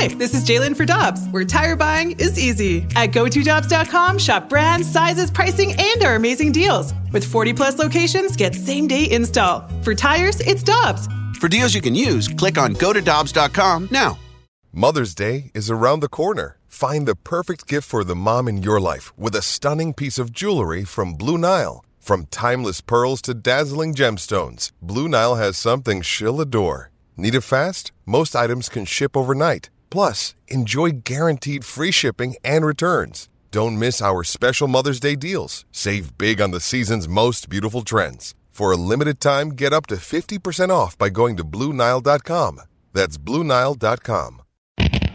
Hi, this is Jalen for Dobbs, where tire buying is easy. At GoToDobbs.com, shop brands, sizes, pricing, and our amazing deals. With 40 plus locations, get same day install. For tires, it's Dobbs. For deals you can use, click on GoToDobbs.com now. Mother's Day is around the corner. Find the perfect gift for the mom in your life with a stunning piece of jewelry from Blue Nile. From timeless pearls to dazzling gemstones, Blue Nile has something she'll adore. Need it fast? Most items can ship overnight. Plus, enjoy guaranteed free shipping and returns. Don't miss our special Mother's Day deals. Save big on the season's most beautiful trends. For a limited time, get up to 50% off by going to Bluenile.com. That's Bluenile.com.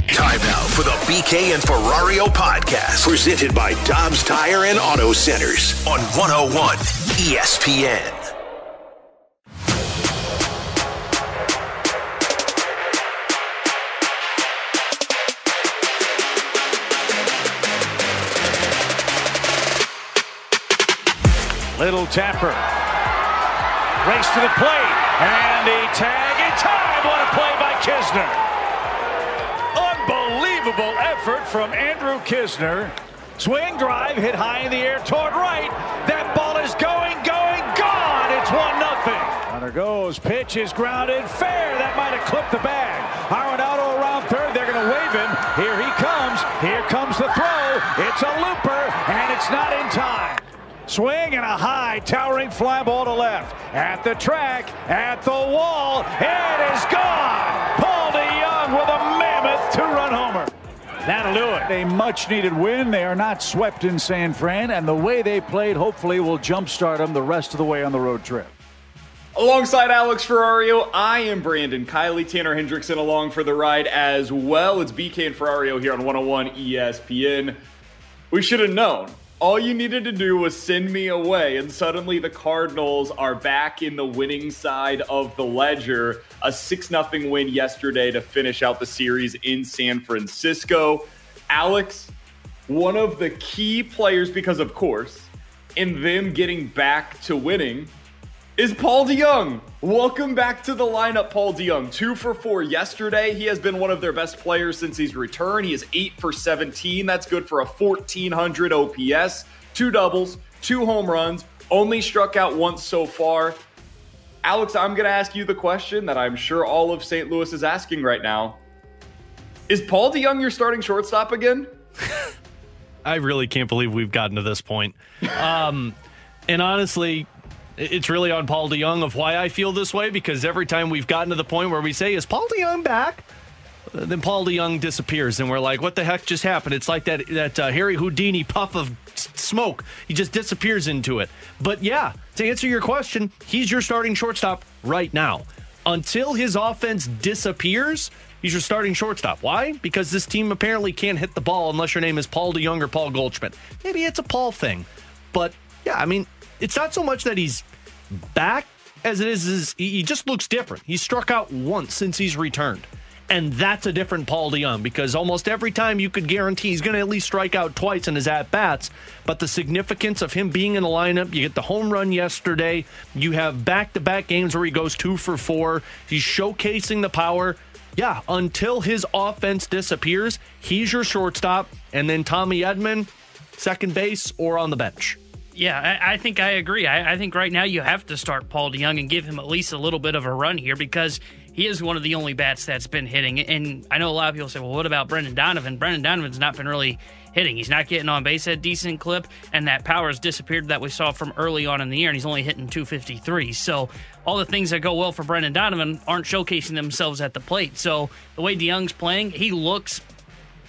Time now for the BK and Ferrario podcast, presented by Dobbs Tire and Auto Centers on 101 ESPN. Little Tapper. Race to the plate. And a tag in time. What a play by Knizner. Unbelievable effort from Andrew Knizner. Swing drive hit high in the air toward right. That ball is going, going, gone. It's 1 nothing. Runner goes. Pitch is grounded. Fair. That might have clipped the bag. Arenado around third. They're going to wave him. Here he comes. Here comes the throw. It's a looper, and it's not in time. Swing and a high, towering fly ball to left. At the track, at the wall, it is gone. Paul DeJong with a mammoth two-run homer. That'll do it. A much-needed win. They are not swept in San Fran, and the way they played hopefully will jumpstart them the rest of the way on the road trip. Alongside Alex Ferrario, I am Brandon Kiley, Tanner Hendrickson along for the ride as well. It's BK and Ferrario here on 101 ESPN. We should have known all you needed to do was send me away, and suddenly the Cardinals are back in the winning side of the ledger. A 6 0 win yesterday to finish out the series in San Francisco. Alex, one of the key players, because of course, in them getting back to winning is Paul DeJong. Welcome back to the lineup, Paul DeJong. Two for four yesterday. He has been one of their best players since he's returned. He is eight for 17. That's good for a 1400 OPS, two doubles, two home runs, only struck out once so far. Alex, I'm going to ask you the question that I'm sure all of St. Louis is asking right now. Is Paul DeJong your starting shortstop again? I really can't believe we've gotten to this point. Um, and honestly, it's really on Paul DeJong of why I feel this way because every time we've gotten to the point where we say, "Is Paul DeJong back?" then Paul DeJong disappears, and we're like, "What the heck just happened?" It's like that that uh, Harry Houdini puff of smoke. He just disappears into it. But yeah, to answer your question, he's your starting shortstop right now. Until his offense disappears, he's your starting shortstop. Why? Because this team apparently can't hit the ball unless your name is Paul DeJong or Paul Goldschmidt. Maybe it's a Paul thing, but yeah, I mean, it's not so much that he's back as it is, is he just looks different. He struck out once since he's returned. And that's a different Paul DeJong because almost every time you could guarantee he's going to at least strike out twice in his at bats. But the significance of him being in the lineup, you get the home run yesterday. You have back to back games where he goes two for four. He's showcasing the power. Yeah, until his offense disappears, he's your shortstop. And then Tommy Edman, second base or on the bench. Yeah, I, I, think I agree. I, I, think right now you have to start Paul DeJong and give him at least a little bit of a run here because he is one of the only bats that's been hitting. And I know a lot of people say, well, what about Brendan Donovan? Brendan Donovan's not been really hitting. He's not getting on base at decent clip, and that power has disappeared that we saw from early on in the year, and he's only hitting 253. So all the things that go well for Brendan Donovan aren't showcasing themselves at the plate. So the way DeJong's playing, he looks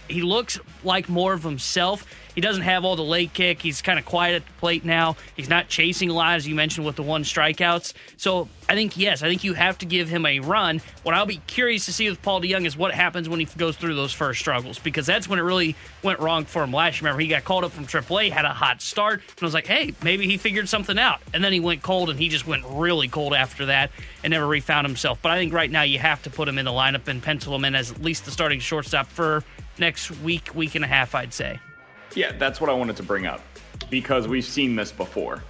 he looks like more of himself he doesn't have all the late kick. He's kind of quiet at the plate now. He's not chasing a lot, as you mentioned, with the one strikeouts. So I think, yes, I think you have to give him a run. What I'll be curious to see with Paul DeJong is what happens when he goes through those first struggles, because that's when it really went wrong for him last year. Remember, he got called up from AAA, had a hot start, and I was like, hey, maybe he figured something out. And then he went cold, and he just went really cold after that and never refound himself. But I think right now you have to put him in the lineup and pencil him in as at least the starting shortstop for next week, week and a half, I'd say. Yeah, that's what I wanted to bring up because we've seen this before.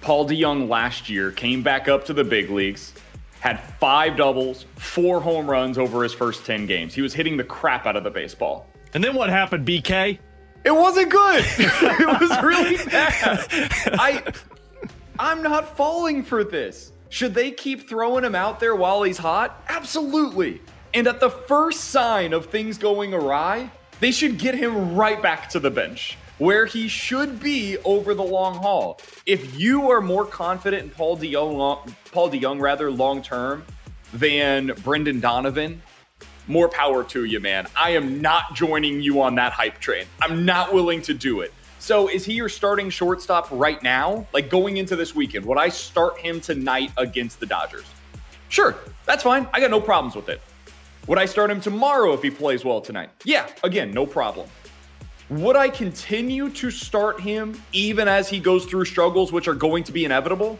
Paul DeJong last year came back up to the big leagues, had five doubles, four home runs over his first 10 games. He was hitting the crap out of the baseball. And then what happened, BK? It wasn't good. it was really bad. I I'm not falling for this. Should they keep throwing him out there while he's hot? Absolutely. And at the first sign of things going awry, they should get him right back to the bench where he should be over the long haul. If you are more confident in Paul DeJong, Paul DeJong rather long term than Brendan Donovan, more power to you, man. I am not joining you on that hype train. I'm not willing to do it. So, is he your starting shortstop right now? Like going into this weekend, would I start him tonight against the Dodgers? Sure, that's fine. I got no problems with it. Would I start him tomorrow if he plays well tonight? Yeah, again, no problem. Would I continue to start him even as he goes through struggles, which are going to be inevitable?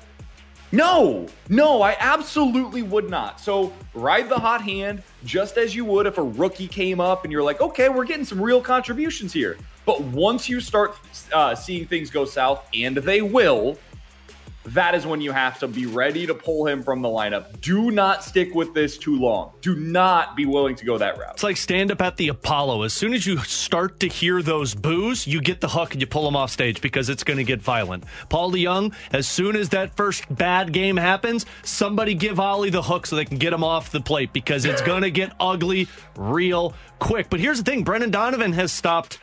No, no, I absolutely would not. So ride the hot hand just as you would if a rookie came up and you're like, okay, we're getting some real contributions here. But once you start uh, seeing things go south, and they will, that is when you have to be ready to pull him from the lineup. Do not stick with this too long. Do not be willing to go that route. It's like stand up at the Apollo. As soon as you start to hear those boos, you get the hook and you pull them off stage because it's going to get violent. Paul DeJong, as soon as that first bad game happens, somebody give Oli the hook so they can get him off the plate because it's going to get ugly real quick. But here's the thing Brendan Donovan has stopped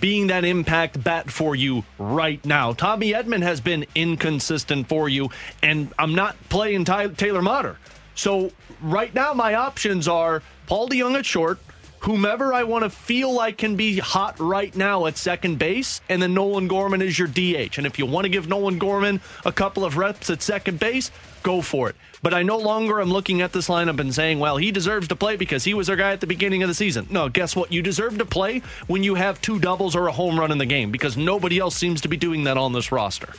being that impact bat for you right now. Tommy Edman has been inconsistent for you, and I'm not playing Ty- Taylor Motter. So right now, my options are Paul DeJong at short, whomever I want to feel like can be hot right now at second base, and then Nolan Gorman is your DH. And if you want to give Nolan Gorman a couple of reps at second base, go for it. But I no longer am looking at this lineup and saying, well, he deserves to play because he was our guy at the beginning of the season. No, guess what? You deserve to play when you have two doubles or a home run in the game because nobody else seems to be doing that on this roster.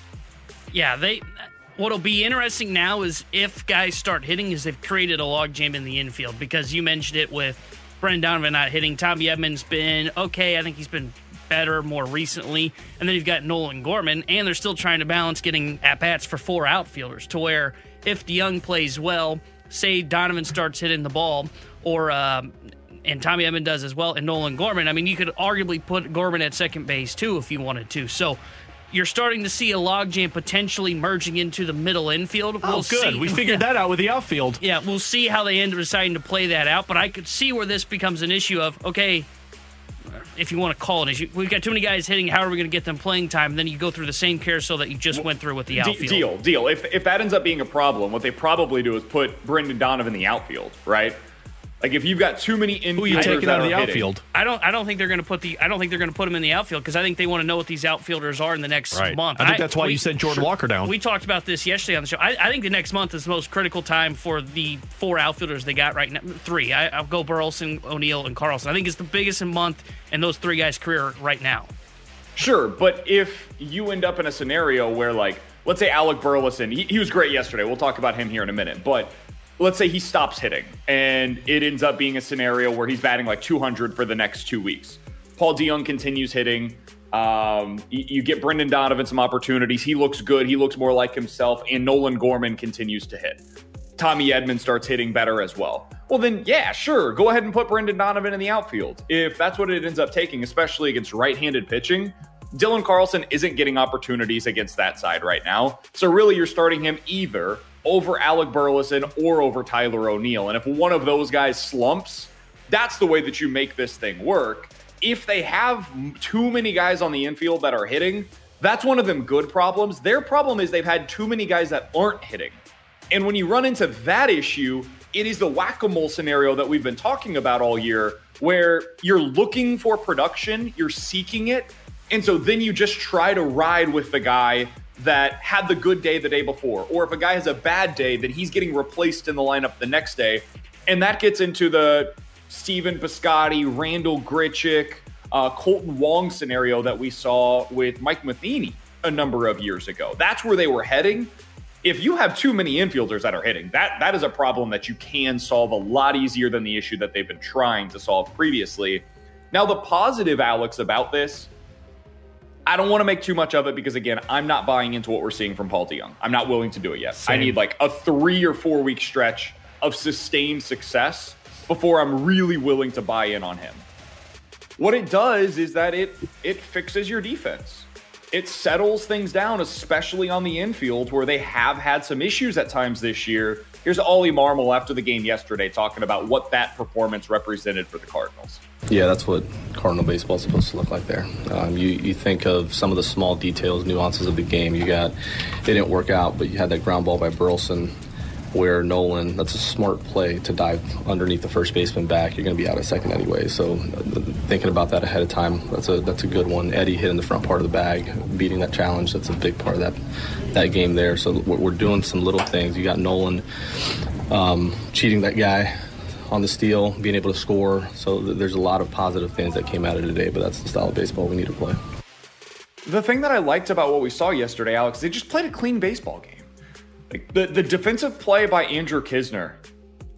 Yeah, they. What'll be interesting now is if guys start hitting, is they've created a logjam in the infield because you mentioned it with Brendan Donovan not hitting. Tommy Edman's been okay. I think he's been better more recently. And then you've got Nolan Gorman, and they're still trying to balance getting at bats for four outfielders to where if DeJong plays well, say Donovan starts hitting the ball, or um, and Tommy Edman does as well, and Nolan Gorman. I mean, you could arguably put Gorman at second base too if you wanted to. So you're starting to see a logjam potentially merging into the middle infield. Oh, we'll oh, good. See. We figured that out with the outfield. Yeah, we'll see how they end up deciding to play that out. But I could see where this becomes an issue of okay, if you want to call it issue. We've got too many guys hitting. How are we going to get them playing time? And then you go through the same carousel that you just went through with the outfield. Deal, deal. If, if that ends up being a problem, what they probably do is put Brendan Donovan in the outfield, right? Like if you've got too many infielders Who you taking out of the outfield, I don't. I don't think they're going to put the. I don't think they're going to put him in the outfield because I think they want to know what these outfielders are in the next right. month. I think that's why we, you sent Jordan Walker down. We talked about this yesterday on the show. I, I, think the next month is the most critical time for the four outfielders they got right now. Three. I, will go Burleson, O'Neill, and Carlson. I think it's the biggest month in those three guys' career right now. Sure, but if you end up in a scenario where, like, let's say Alec Burleson, he, he was great yesterday. We'll talk about him here in a minute, but let's say he stops hitting and it ends up being a scenario where he's batting like 200 for the next two weeks. Paul DeJong continues hitting. Um, you, you, get Brendan Donovan some opportunities. He looks good. He looks more like himself. And Nolan Gorman continues to hit. Tommy Edman starts hitting better as well. Well, then, yeah, sure. Go ahead and put Brendan Donovan in the outfield. If that's what it ends up taking, especially against right handed pitching, Dylan Carlson isn't getting opportunities against that side right now. So, really, you're starting him either over Alec Burleson or over Tyler O'Neill. And if one of those guys slumps, that's the way that you make this thing work. If they have too many guys on the infield that are hitting, that's one of them good problems. Their problem is they've had too many guys that aren't hitting. And when you run into that issue, it is the whack a mole scenario that we've been talking about all year, where you're looking for production, you're seeking it. And so then you just try to ride with the guy that had the good day the day before, or if a guy has a bad day, then he's getting replaced in the lineup the next day. And that gets into the Stephen Piscotty, Randall Grichuk, uh, Kolten Wong scenario that we saw with Mike Matheny a number of years ago. That's where they were heading. If you have too many infielders that are hitting, that that is a problem that you can solve a lot easier than the issue that they've been trying to solve previously. Now, the positive, Alex, about this I don't want to make too much of it because again, I'm not buying into what we're seeing from Paul DeJong. I'm not willing to do it yet. Same. I need like a three or four week stretch of sustained success before I'm really willing to buy in on him. What it does is that it it fixes your defense. It settles things down, especially on the infield where they have had some issues at times this year. Here's Oli Marmol after the game yesterday talking about what that performance represented for the Cardinals. Yeah, that's what Cardinal baseball is supposed to look like there. Um, you, you think of some of the small details, nuances of the game. You got, it didn't work out, but you had that ground ball by Burleson where Nolan, that's a smart play to dive underneath the first baseman back. You're going to be out of second anyway. So thinking about that ahead of time, that's a that's a good one. Eddie hitting the front part of the bag, beating that challenge. That's a big part of that that game there. So we're doing some little things. You got Nolan um, cheating that guy on the steal, being able to score. So there's a lot of positive things that came out of today, but that's the style of baseball we need to play. The thing that I liked about what we saw yesterday, Alex, they just played a clean baseball game. Like the, the defensive play by Andrew Knizner.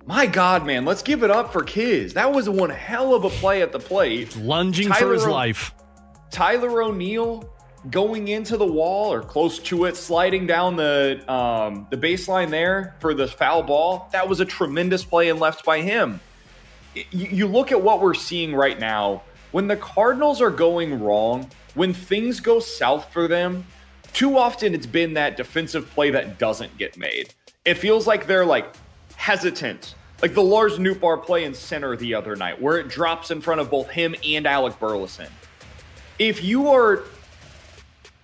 My God, man, let's give it up for Kiz. That was one hell of a play at the plate. Lunging Tyler for his o- life. Tyler O'Neill going into the wall or close to it, sliding down the um, the baseline there for the foul ball. That was a tremendous play and left by him. You, you look at what we're seeing right now. When the Cardinals are going wrong, when things go south for them, too often it's been that defensive play that doesn't get made. It feels like they're like hesitant. Like the Lars Nootbaar play in center the other night, where it drops in front of both him and Alec Burleson. If you are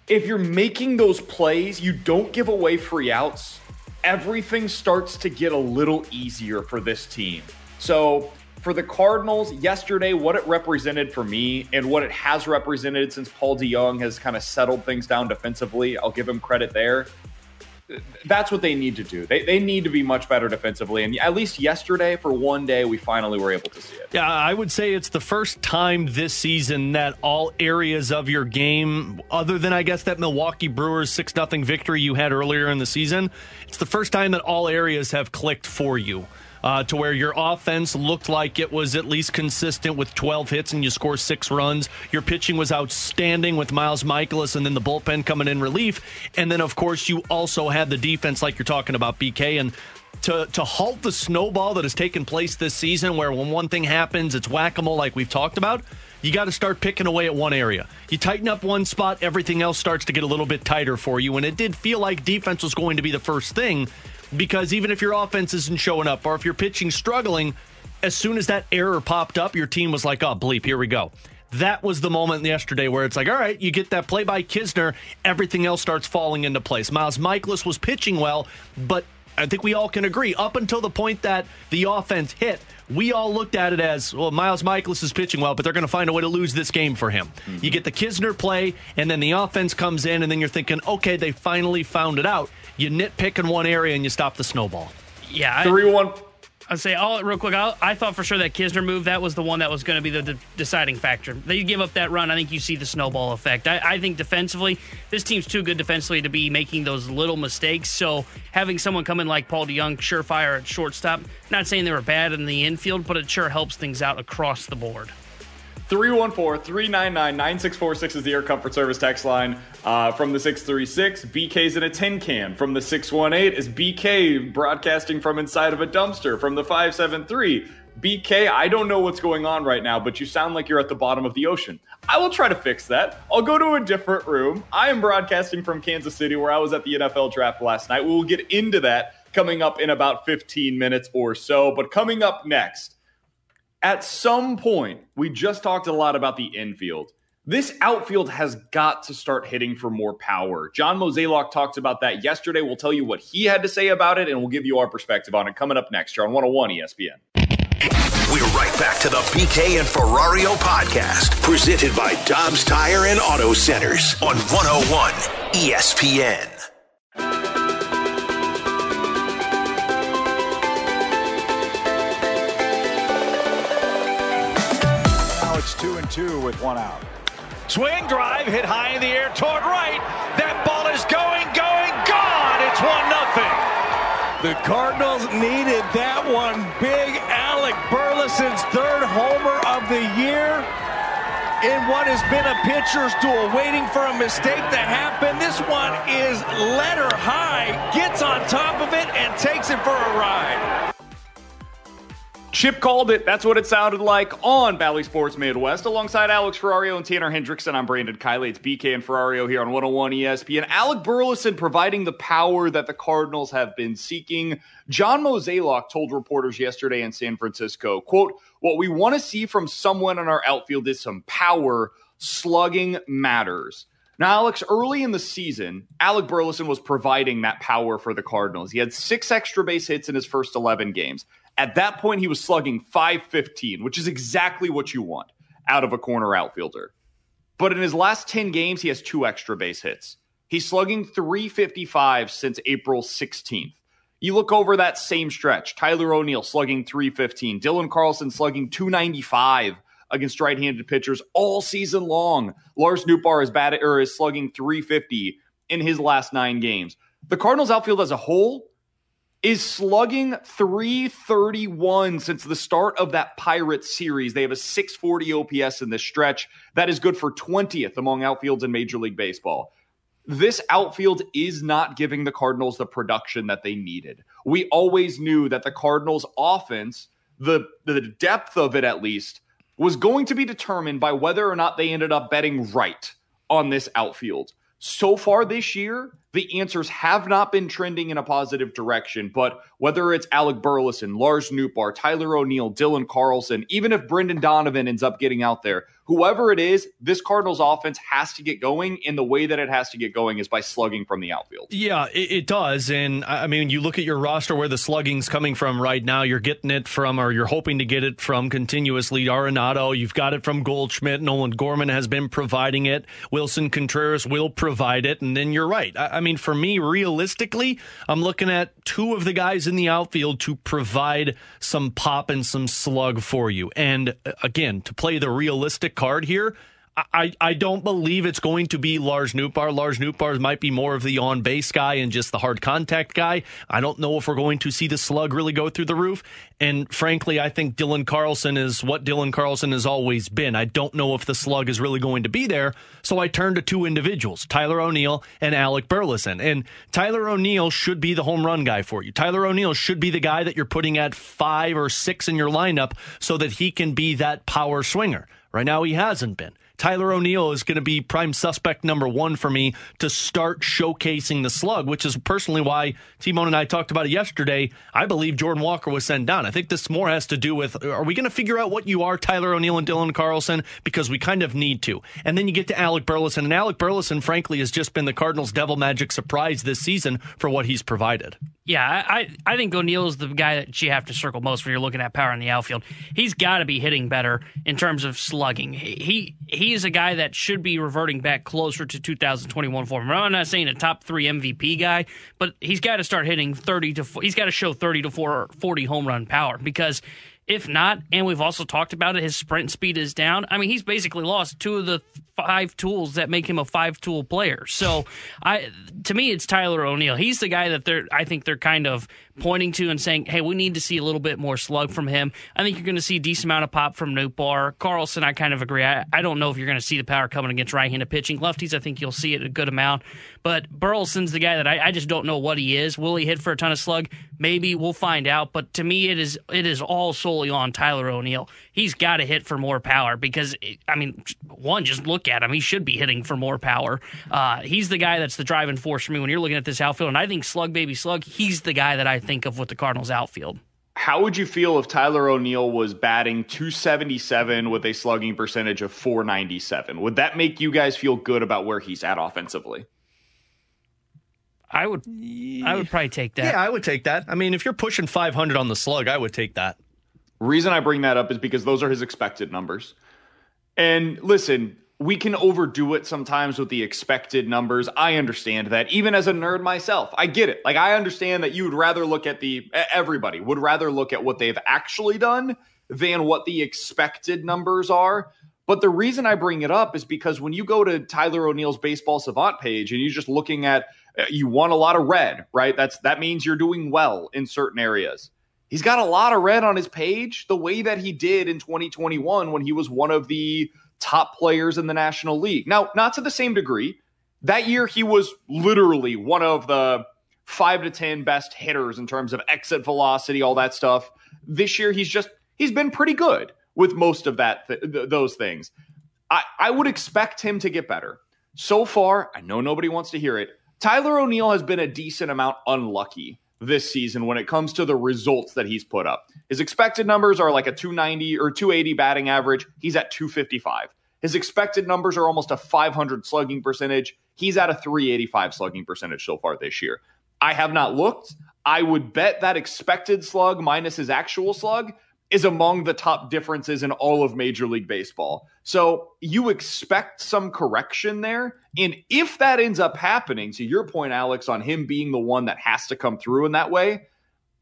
if you're making those plays, you don't give away free outs, everything starts to get a little easier for this team. So, for the Cardinals, yesterday, what it represented for me and what it has represented since Paul DeJong has kind of settled things down defensively, I'll give him credit there that's what they need to do. They, they need to be much better defensively. And at least yesterday, for one day, we finally were able to see it. Yeah, I would say it's the first time this season that all areas of your game, other than I guess that Milwaukee Brewers 6 0 victory you had earlier in the season, it's the first time that all areas have clicked for you uh, to where your offense looked like it was at least consistent with 12 hits and you score six runs. Your pitching was outstanding with Miles Mikolas and then the bullpen coming in relief. And then, of course, you also had the defense like you're talking about, BK. And to, to halt the snowball that has taken place this season, where when one thing happens, it's whack a mole, like we've talked about, you got to start picking away at one area. You tighten up one spot, everything else starts to get a little bit tighter for you. And it did feel like defense was going to be the first thing because even if your offense isn't showing up or if your pitching struggling, as soon as that error popped up, your team was like, oh, bleep, here we go. That was the moment yesterday where it's like, all right, you get that play by Knizner, everything else starts falling into place. Miles Mikolas was pitching well, but I think we all can agree up until the point that the offense hit, we all looked at it as well. Miles Mikolas is pitching well, but they're going to find a way to lose this game for him. Mm-hmm. You get the Knizner play, and then the offense comes in, and then you're thinking, okay, they finally found it out you nitpick in one area and you stop the snowball. Yeah. Three one. I'd say all real quick. i i thought for sure that Knizner move that was the one that was going to be the, the, deciding factor. They give up that run. I think you see the snowball effect. I, I, think defensively, this team's too good defensively to be making those little mistakes. So having someone come in like Paul DeJong, surefire at shortstop. Not saying they were bad in the infield, but it sure helps things out across the board. 314 399 9646 is the Air Comfort Service text line uh, from the 636. BK's in a tin can. From the 618 is BK broadcasting from inside of a dumpster. From the 573, BK, I don't know what's going on right now, but you sound like you're at the bottom of the ocean. I will try to fix that. I'll go to a different room. I am broadcasting from Kansas City, where I was at the NFL draft last night. We will get into that coming up in about 15 minutes or so. But coming up next, at some point, we just talked a lot about the infield. This outfield has got to start hitting for more power. John Mozeliak talked about that yesterday. We'll tell you what he had to say about it, and we'll give you our perspective on it coming up next here on 101 ESPN. We're right back to the BK and Ferrario podcast, presented by Dobbs Tire and Auto Centers on 101 ESPN. Two with one out. Swing drive hit high in the air toward right. That ball is going, going, gone. It's one nothing. The Cardinals needed that one. Big Alec Burleson's third homer of the year in what has been a pitcher's duel, waiting for a mistake to happen. This one is letter high, gets on top of it, and takes it for a ride. Chip called it. That's what it sounded like on Bally Sports Midwest. Alongside Alex Ferrario and Tanner Hendrickson, I'm Brandon Kiley. It's BK and Ferrario here on 101 ESPN. Alec Burleson providing the power that the Cardinals have been seeking. John Mozeliak told reporters yesterday in San Francisco, quote, what we want to see from someone on our outfield is some power. Slugging matters. Now, Alex, early in the season, Alec Burleson was providing that power for the Cardinals. He had six extra base hits in his first 11 games. At that point, he was slugging 515, which is exactly what you want out of a corner outfielder. But in his last 10 games, he has two extra base hits. He's slugging 355 since April 16th. You look over that same stretch Tyler O'Neill slugging 315, Dylan Carlson slugging 295 against right handed pitchers all season long. Lars Nootbaar is, batted, or is slugging 350 in his last nine games. The Cardinals outfield as a whole is slugging 331 since the start of that Pirates series. They have a 640 OPS in this stretch. That is good for 20th among outfields in Major League Baseball. This outfield is not giving the Cardinals the production that they needed. We always knew that the Cardinals offense, the, the depth of it at least, was going to be determined by whether or not they ended up betting right on this outfield. So far this year, the answers have not been trending in a positive direction. But whether it's Alec Burleson, Lars Nootbaar, Tyler O'Neill, Dylan Carlson, even if Brendan Donovan ends up getting out there, whoever it is, this Cardinals offense has to get going. And the way that it has to get going is by slugging from the outfield. Yeah, it, it, does. And I mean, you look at your roster where the slugging's coming from right now. You're getting it from, or you're hoping to get it from continuously Arenado. You've got it from Goldschmidt. Nolan Gorman has been providing it. Willson Contreras will provide it. And then you're right. I, I mean, for me, realistically, I'm looking at two of the guys in the outfield to provide some pop and some slug for you. And uh, again, to play the realistic card here, I, I don't believe it's going to be Lars Nootbaar. Lars Nootbaar might be more of the on base guy and just the hard contact guy. I don't know if we're going to see the slug really go through the roof. And frankly, I think Dylan Carlson is what Dylan Carlson has always been. I don't know if the slug is really going to be there. So I turn to two individuals, Tyler O'Neill and Alec Burleson. And Tyler O'Neill should be the home run guy for you. Tyler O'Neill should be the guy that you're putting at five or six in your lineup so that he can be that power swinger. Right now, he hasn't been. Tyler O'Neill is going to be prime suspect number one for me to start showcasing the slug, which is personally why Timon and I talked about it yesterday. I believe Jordan Walker was sent down. I think this more has to do with are we going to figure out what you are, Tyler O'Neill and Dylan Carlson? Because we kind of need to. And then you get to Alec Burleson, and Alec Burleson, frankly, has just been the Cardinals' devil magic surprise this season for what he's provided. Yeah, I I think O'Neill is the guy that you have to circle most when you're looking at power in the outfield. He's got to be hitting better in terms of slugging. He he is a guy that should be reverting back closer to 2021 form. I'm not saying a top three MVP guy, but he's got to start hitting 30 to he's got to show 30 to 40 home run power because if not, and we've also talked about it, his sprint speed is down. I mean, he's basically lost two of the five tools that make him a five tool player. So, I to me, it's Tyler O'Neill. He's the guy that they're. I think they're kind of pointing to and saying, "Hey, we need to see a little bit more slug from him." I think you're going to see a decent amount of pop from Nootbaar. Carlson, I kind of agree. I, I don't know if you're going to see the power coming against right-handed pitching. Lefties, I think you'll see it a good amount. But Burleson's the guy that I, I just don't know what he is. Will he hit for a ton of slug? Maybe we'll find out. But to me, it is it is all solely on Tyler O'Neill. He's got to hit for more power because I mean, one just look at him. He should be hitting for more power. Uh, he's the guy that's the driving force for me when you're looking at this outfield. And I think Slug Baby Slug, he's the guy that I think of with the Cardinals outfield. How would you feel if Tyler O'Neill was batting 277 with a slugging percentage of 497? Would that make you guys feel good about where he's at offensively? I would I would probably take that. Yeah, I would take that. I mean, if you're pushing 500 on the slug, I would take that. Reason I bring that up is because those are his expected numbers. And listen, we can overdo it sometimes with the expected numbers. I understand that. Even as a nerd myself, I get it. Like, I understand that you would rather look at the, everybody would rather look at what they've actually done than what the expected numbers are. But the reason I bring it up is because when you go to Tyler O'Neill's baseball savant page and you're just looking at, uh, you want a lot of red, right? That's, that means you're doing well in certain areas. He's got a lot of red on his page the way that he did in 2021 when he was one of the, top players in the National League. Now, not to the same degree. That year, he was literally one of the five to 10 best hitters in terms of exit velocity, all that stuff. This year, he's just, he's been pretty good with most of that th- th- those things. I, I would expect him to get better. So far, I know nobody wants to hear it. Tyler O'Neill has been a decent amount unlucky this season when it comes to the results that he's put up. His expected numbers are like a 290 or 280 batting average. He's at 255. His expected numbers are almost a 500 slugging percentage. He's at a 385 slugging percentage so far this year. I have not looked. I would bet that expected slug minus his actual slug is among the top differences in all of Major League Baseball. So you expect some correction there. And if that ends up happening, to your point, Alex, on him being the one that has to come through in that way,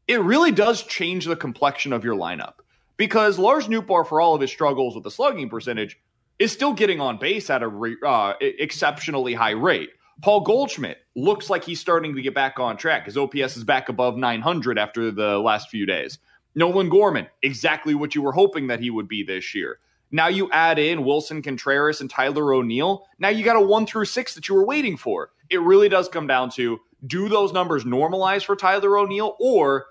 it really does change the complexion of your lineup. Because Lars Nootbaar, for all of his struggles with the slugging percentage, is still getting on base at a re- uh, exceptionally high rate. Paul Goldschmidt looks like he's starting to get back on track. His OPS is back above 900 after the last few days. Nolan Gorman, exactly what you were hoping that he would be this year. Now you add in Willson Contreras and Tyler O'Neill. Now you got a one through six that you were waiting for. It really does come down to do those numbers normalize for Tyler O'Neill or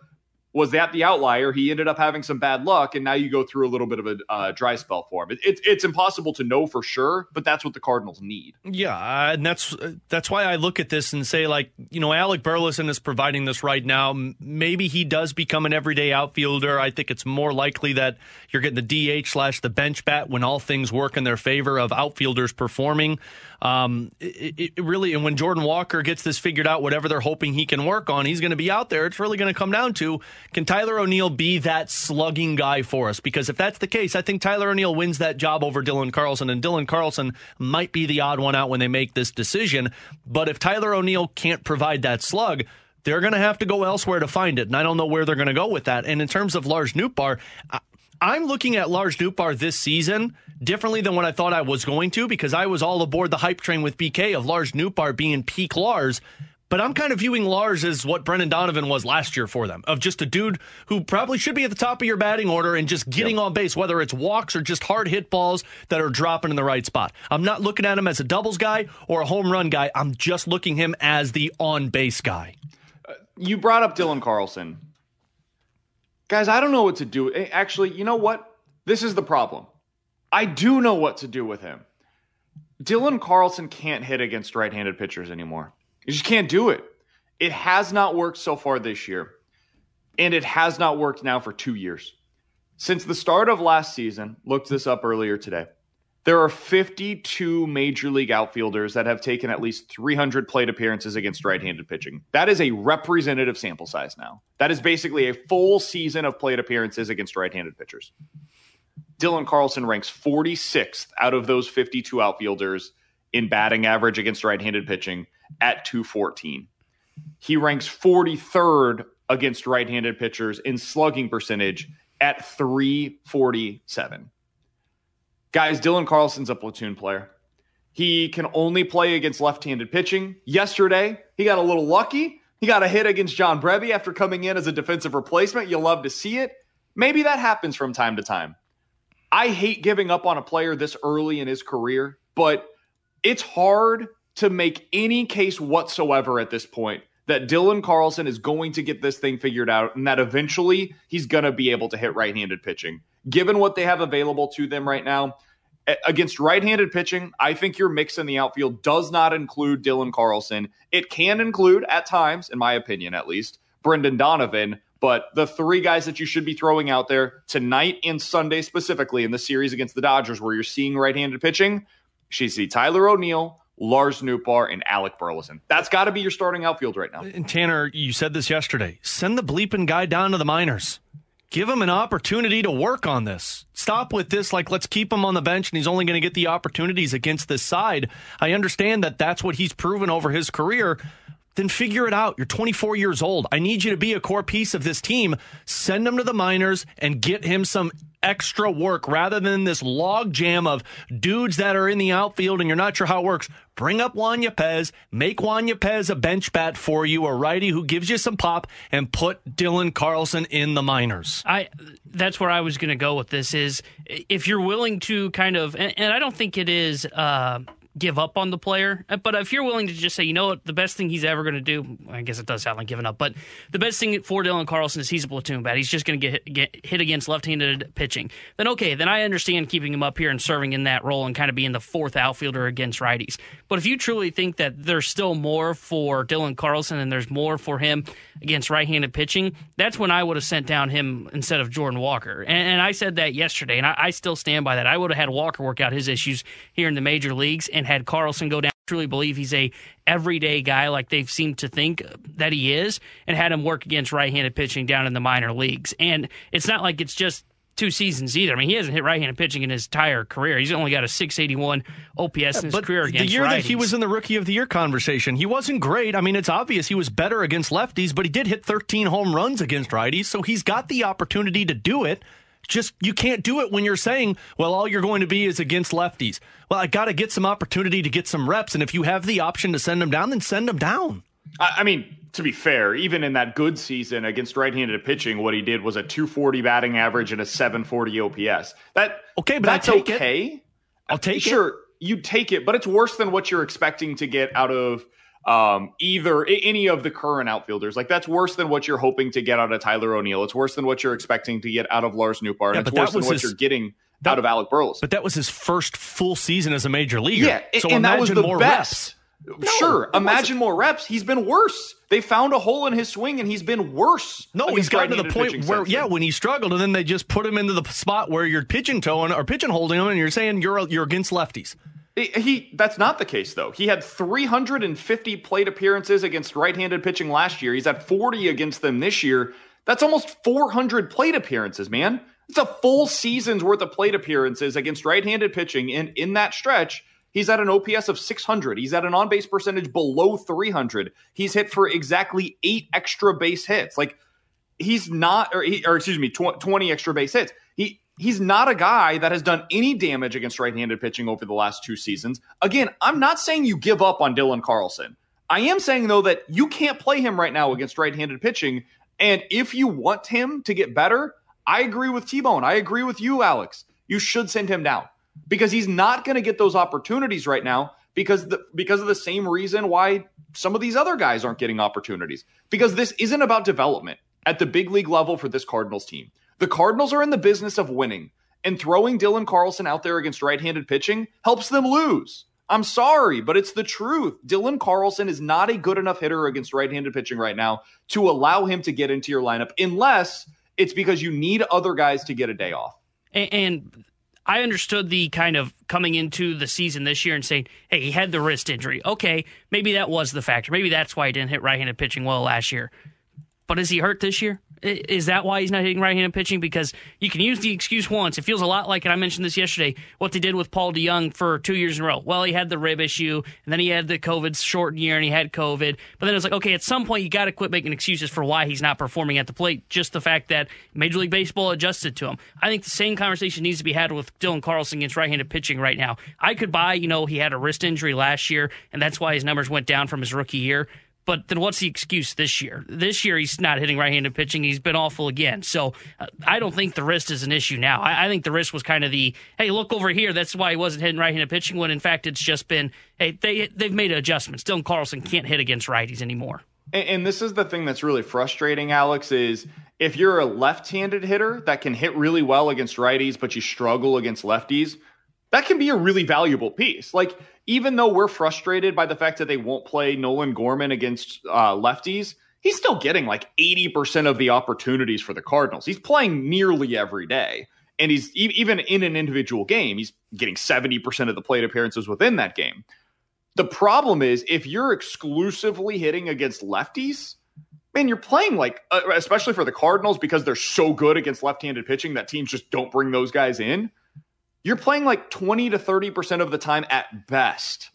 was that the outlier? He ended up having some bad luck, and now you go through a little bit of a uh, dry spell for him. It, it, it's impossible to know for sure, but that's what the Cardinals need. Yeah, and that's that's why I look at this and say, like, you know, Alec Burleson is providing this right now. Maybe he does become an everyday outfielder. I think it's more likely that you're getting the DH slash the bench bat when all things work in their favor of outfielders performing. Um, it, it, really, and when Jordan Walker gets this figured out, whatever they're hoping he can work on, he's going to be out there. It's really going to come down to can Tyler O'Neill be that slugging guy for us? Because if that's the case, I think Tyler O'Neill wins that job over Dylan Carlson, and Dylan Carlson might be the odd one out when they make this decision. But if Tyler O'Neill can't provide that slug, they're going to have to go elsewhere to find it. And I don't know where they're going to go with that. And in terms of Lars Nootbaar, I'm looking at Lars Nootbaar this season differently than what I thought I was going to because I was all aboard the hype train with BK of Lars Nootbaar being peak Lars. But I'm kind of viewing Lars as what Brendan Donovan was last year for them, of just a dude who probably should be at the top of your batting order and just getting yep. on base, whether it's walks or just hard hit balls that are dropping in the right spot. I'm not looking at him as a doubles guy or a home run guy. I'm just looking him as the on base guy. Uh, you brought up Dylan Carlson. Guys, I don't know what to do. Actually, you know what? This is the problem. I do know what to do with him. Dylan Carlson can't hit against right handed pitchers anymore. You just can't do it. It has not worked so far this year, and it has not worked now for two years. Since the start of last season, looked this up earlier today. There are 52 major league outfielders that have taken at least 300 plate appearances against right handed pitching. That is a representative sample size now. That is basically a full season of plate appearances against right handed pitchers. Dylan Carlson ranks 46th out of those 52 outfielders in batting average against right handed pitching at 214. He ranks 43rd against right handed pitchers in slugging percentage at 347. Guys, Dylan Carlson's a platoon player. He can only play against left handed pitching. Yesterday, he got a little lucky. He got a hit against John Brebbia after coming in as a defensive replacement. You'll love to see it. Maybe that happens from time to time. I hate giving up on a player this early in his career, but it's hard to make any case whatsoever at this point that Dylan Carlson is going to get this thing figured out and that eventually he's going to be able to hit right handed pitching. Given what they have available to them right now, against right-handed pitching, I think your mix in the outfield does not include Dylan Carlson. It can include at times, in my opinion at least, Brendan Donovan, but the three guys that you should be throwing out there tonight and Sunday specifically in the series against the Dodgers where you're seeing right-handed pitching, you see Tyler O'Neill, Lars Nootbaar, and Alec Burleson. That's got to be your starting outfield right now. And Tanner, you said this yesterday. Send the bleeping guy down to the minors give him an opportunity to work on this. Stop with this, like, let's keep him on the bench and he's only going to get the opportunities against this side. I understand that that's what he's proven over his career. Then figure it out. You're 24 years old. I need you to be a core piece of this team. Send him to the minors and get him some extra work rather than this log jam of dudes that are in the outfield and you're not sure how it works. Bring up Juan Yepez, make Juan Yepez a bench bat for you, a righty who gives you some pop, and put Dylan Carlson in the minors. I that's where I was going to go with this. Is if you're willing to kind of, and, and I don't think it is. Uh, give up on the player. Uh, but if you're willing to just say, you know what, the best thing he's ever going to do, I guess it does sound like giving up, but the best thing for Dylan Carlson is he's a platoon bat. He's just going to get, hit against left-handed pitching. Then okay, then I understand keeping him up here and serving in that role and kind of being the fourth outfielder against righties. But if you truly think that there's still more for Dylan Carlson and there's more for him against right-handed pitching, that's when I would have sent down him instead of Jordan Walker. And, and I said that yesterday, and I, I still stand by that. I would have had Walker work out his issues here in the major leagues and had Carlson go down. I truly believe he's a everyday guy like they've seemed to think that he is, and had him work against right-handed pitching down in the minor leagues. And it's not like it's just two seasons either. I mean, he hasn't hit right-handed pitching in his entire career. He's only got a 681 OPS in his career against the year righties. that he was in the rookie of the year conversation, he wasn't great. I mean, it's obvious he was better against lefties, but he did hit 13 home runs against righties, so he's got the opportunity to do it. Just you can't do it when you're saying, well, all you're going to be is against lefties. Well, I got to get some opportunity to get some reps, and if you have the option to send them down, then send them down. I, I mean, to be fair, even in that good season against right-handed pitching, what he did was a 240 batting average and a 740 OPS. That okay, but I that's take it. okay. I'll take it. sure, you take it, but it's worse than what you're expecting to get out of um, either any of the current outfielders. Like that's worse than what you're hoping to get out of Tyler O'Neill. It's worse than what you're expecting to get out of Lars Nootbaar. Yeah, it's worse than what his- you're getting that- out of Alec Burleson. But that was his first full season as a major leaguer. Yeah, so and that was imagine the more best. reps. sure, it imagine more reps. He's been worse. They found a hole in his swing, and he's been worse. No, he's gotten to the point where, yeah, when he struggled, and then they just put him into the spot where you're pigeon toeing or pigeon holding him, and you're saying you're you're against lefties. He, that's not the case though. He had 350 plate appearances against right-handed pitching last year. He's had 40 against them this year. That's almost 400 plate appearances, man. It's a full season's worth of plate appearances against right-handed pitching and in that stretch, he's at an OPS of 600. He's at an on-base percentage below 300. He's hit for exactly 8 extra base hits. Like he's not or, he, or excuse me, tw- 20 extra base hits. He he's not a guy that has done any damage against right-handed pitching over the last two seasons. Again, I'm not saying you give up on Dylan Carlson. I am saying though that you can't play him right now against right-handed pitching and if you want him to get better, I agree with T-Bone. I agree with you, Alex. You should send him down because he's not going to get those opportunities right now because the, because of the same reason why some of these other guys aren't getting opportunities. Because this isn't about development at the big league level for this Cardinals team. The Cardinals are in the business of winning, and throwing Dylan Carlson out there against right-handed pitching helps them lose. I'm sorry, but it's the truth. Dylan Carlson is not a good enough hitter against right-handed pitching right now to allow him to get into your lineup unless it's because you need other guys to get a day off. And, and I understood the kind of coming into the season this year and saying, hey, he had the wrist injury. Okay, maybe that was the factor. Maybe that's why he didn't hit right handed pitching well last year. But is he hurt this year? Is that why he's not hitting right handed pitching? Because you can use the excuse once. It feels a lot like, and I mentioned this yesterday, what they did with Paul DeJong for two years in a row. Well, he had the rib issue, and then he had the COVID shortened year, and he had COVID. But then it's like, okay, at some point, you got to quit making excuses for why he's not performing at the plate. Just the fact that Major League Baseball adjusted to him. I think the same conversation needs to be had with Dylan Carlson against right handed pitching right now. I could buy, you know, he had a wrist injury last year, and that's why his numbers went down from his rookie year. But then what's the excuse this year? This year he's not hitting right-handed pitching. He's been awful again. So uh, I don't think the wrist is an issue now. I, I think the wrist was kind of the hey, look over here. That's why he wasn't hitting right-handed pitching. When in fact it's just been hey, they they've made adjustments. Dylan Carlson can't hit against righties anymore. And, and this is the thing that's really frustrating, Alex, is if you're a left-handed hitter that can hit really well against righties, but you struggle against lefties, that can be a really valuable piece. Like even though we're frustrated by the fact that they won't play Nolan Gorman against uh, lefties, he's still getting like 80% of the opportunities for the Cardinals. He's playing nearly every day. And he's e- even in an individual game, he's getting 70% of the plate appearances within that game. The problem is if you're exclusively hitting against lefties, man, you're playing like, uh, especially for the Cardinals, because they're so good against left handed pitching that teams just don't bring those guys in. You're playing like 20 to 30% of the time at best.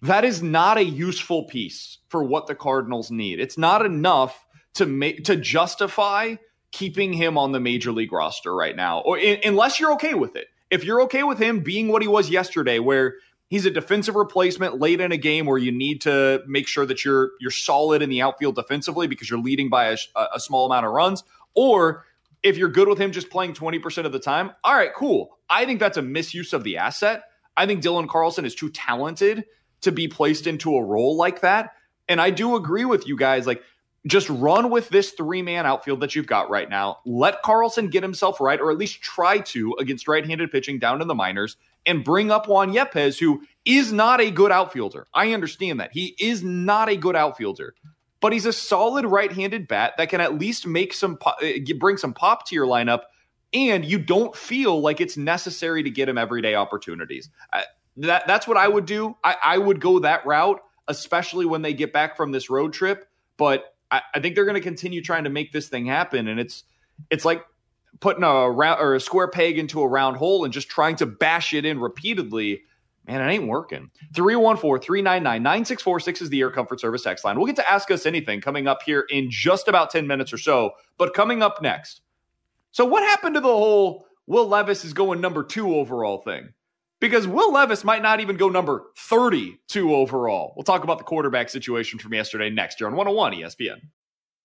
That is not a useful piece for what the Cardinals need. It's not enough to make to justify keeping him on the major league roster right now, or in, unless you're okay with it. If you're okay with him being what he was yesterday, where he's a defensive replacement late in a game where you need to make sure that you're you're solid in the outfield defensively because you're leading by a, a small amount of runs, or if you're good with him just playing 20% of the time, all right, cool. I think that's a misuse of the asset. I think Dylan Carlson is too talented to be placed into a role like that. And I do agree with you guys. Like, just run with this three man outfield that you've got right now. Let Carlson get himself right, or at least try to against right handed pitching down in the minors, and bring up Juan Yepez, who is not a good outfielder. I understand that. He is not a good outfielder, but he's a solid right handed bat that can at least make some, eh, bring some pop to your lineup. And you don't feel like it's necessary to get him everyday opportunities. that, that's what I would do. I, I would go that route, especially when they get back from this road trip. But I, I think they're going to continue trying to make this thing happen, and it's it's like putting a round or a square peg into a round hole and just trying to bash it in repeatedly. Man, it ain't working. 314 399 9646 is the Air Comfort Service X line. We'll get to ask us anything coming up here in just about 10 minutes or so. But coming up next. So, what happened to the whole Will Levis is going number two overall thing? because Will Levis might not even go number 32 overall. We'll talk about the quarterback situation from yesterday next year on 101 ESPN.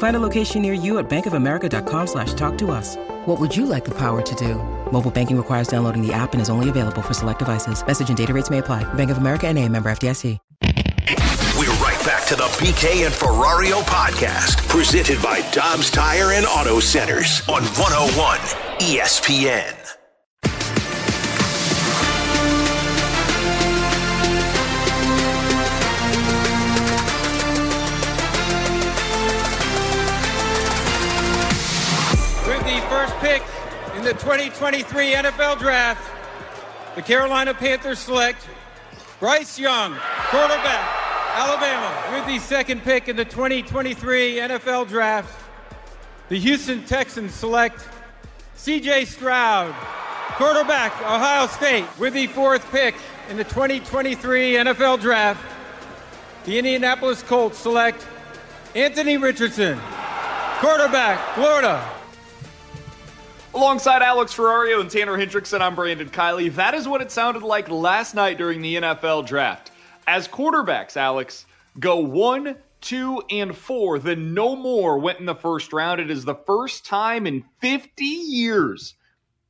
Find a location near you at bankofamerica.com slash talk to us. What would you like the power to do? Mobile banking requires downloading the app and is only available for select devices. Message and data rates may apply. Bank of America and a member FDIC. We're right back to the BK and Ferrario podcast, presented by Dobbs Tire and Auto Centers on 101 ESPN. First pick in the 2023 NFL Draft, the Carolina Panthers select Bryce Young, quarterback, Alabama. With the second pick in the 2023 NFL Draft, the Houston Texans select CJ Stroud, quarterback, Ohio State. With the fourth pick in the 2023 NFL Draft, the Indianapolis Colts select Anthony Richardson, quarterback, Florida. Alongside Alex Ferrario and Tanner Hendrickson, I'm Brandon Kiley. That is what it sounded like last night during the NFL draft. As quarterbacks, Alex, go one, two, and four, then no more went in the first round. It is the first time in 50 years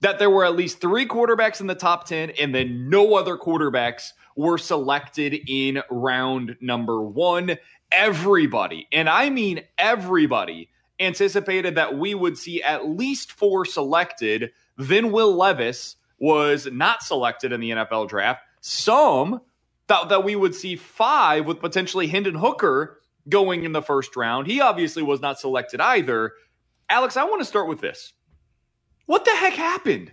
that there were at least three quarterbacks in the top 10, and then no other quarterbacks were selected in round number one. Everybody, and I mean everybody, anticipated that we would see at least four selected. Then Will Levis was not selected in the NFL draft. Some thought that we would see five with potentially Hendon Hooker going in the first round. He obviously was not selected either. Alex, I want to start with this. What the heck happened?